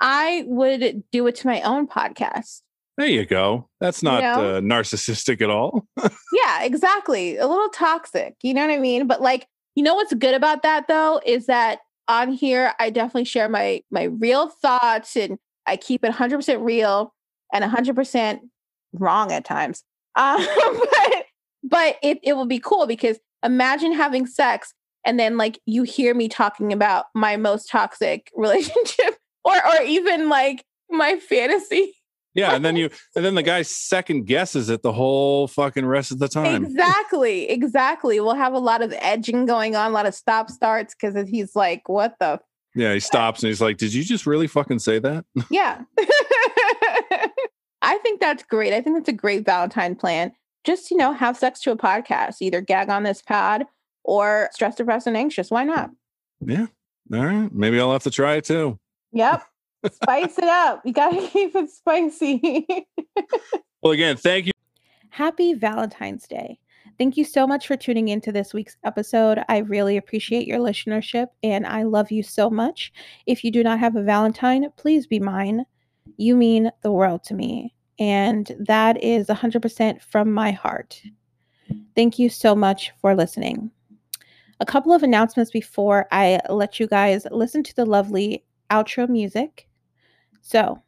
G: I would do it to my own podcast.
D: There you go. That's not you know? uh, narcissistic at all.
G: yeah, exactly. A little toxic. You know what I mean? But like, you know what's good about that though is that on here I definitely share my my real thoughts and I keep it 100% real and 100% wrong at times. Um, but but it it will be cool because imagine having sex and then like you hear me talking about my most toxic relationship or or even like my fantasy
D: yeah, and then you and then the guy second guesses it the whole fucking rest of the time.
G: Exactly, exactly. We'll have a lot of edging going on, a lot of stop starts because he's like, "What the?"
D: Yeah, he stops and he's like, "Did you just really fucking say that?"
G: Yeah, I think that's great. I think that's a great Valentine plan. Just you know, have sex to a podcast. Either gag on this pod or stressed, depressed, and anxious. Why not?
D: Yeah. All right. Maybe I'll have to try it too.
G: Yep. Spice it up. You got to keep it spicy.
D: well, again, thank you.
B: Happy Valentine's Day. Thank you so much for tuning into this week's episode. I really appreciate your listenership and I love you so much. If you do not have a Valentine, please be mine. You mean the world to me. And that is 100% from my heart. Thank you so much for listening. A couple of announcements before I let you guys listen to the lovely outro music. So,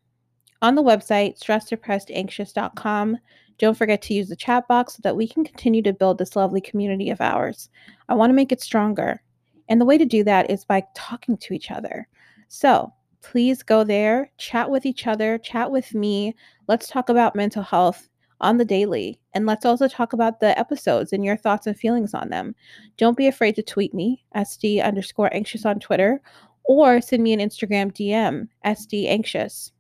B: on the website, stressdepressedanxious.com, don't forget to use the chat box so that we can continue to build this lovely community of ours. I want to make it stronger. And the way to do that is by talking to each other. So, please go there, chat with each other, chat with me. Let's talk about mental health on the daily. And let's also talk about the episodes and your thoughts and feelings on them. Don't be afraid to tweet me, SD underscore anxious on Twitter, or send me an Instagram DM, SD Anxious.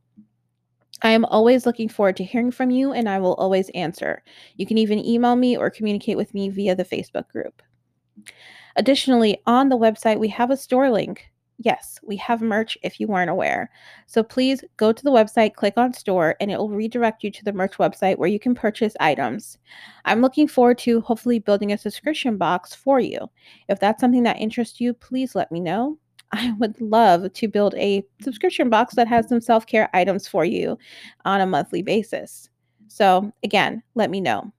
B: I am always looking forward to hearing from you and I will always answer. You can even email me or communicate with me via the Facebook group. Additionally, on the website, we have a store link. Yes, we have merch if you weren't aware. So please go to the website, click on store, and it will redirect you to the merch website where you can purchase items. I'm looking forward to hopefully building a subscription box for you. If that's something that interests you, please let me know. I would love to build a subscription box that has some self-care items for you on a monthly basis. So, again, let me know.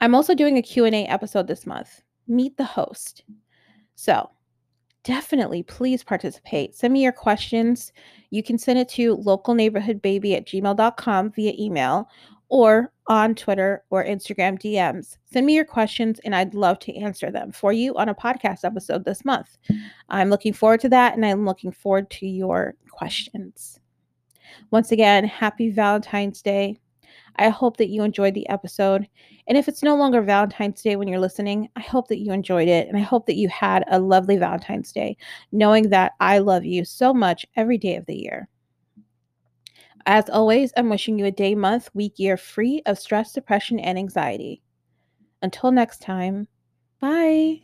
B: I'm also doing a Q&A episode this month. Meet the host. So, definitely please participate. Send me your questions. You can send it to localneighborhoodbaby at gmail.com via email or on Twitter or Instagram DMs. Send me your questions and I'd love to answer them for you on a podcast episode this month. I'm looking forward to that and I'm looking forward to your questions. Once again, happy Valentine's Day. I hope that you enjoyed the episode. And if it's no longer Valentine's Day when you're listening, I hope that you enjoyed it. And I hope that you had a lovely Valentine's Day, knowing that I love you so much every day of the year. As always, I'm wishing you a day, month, week, year free of stress, depression, and anxiety. Until next time, bye.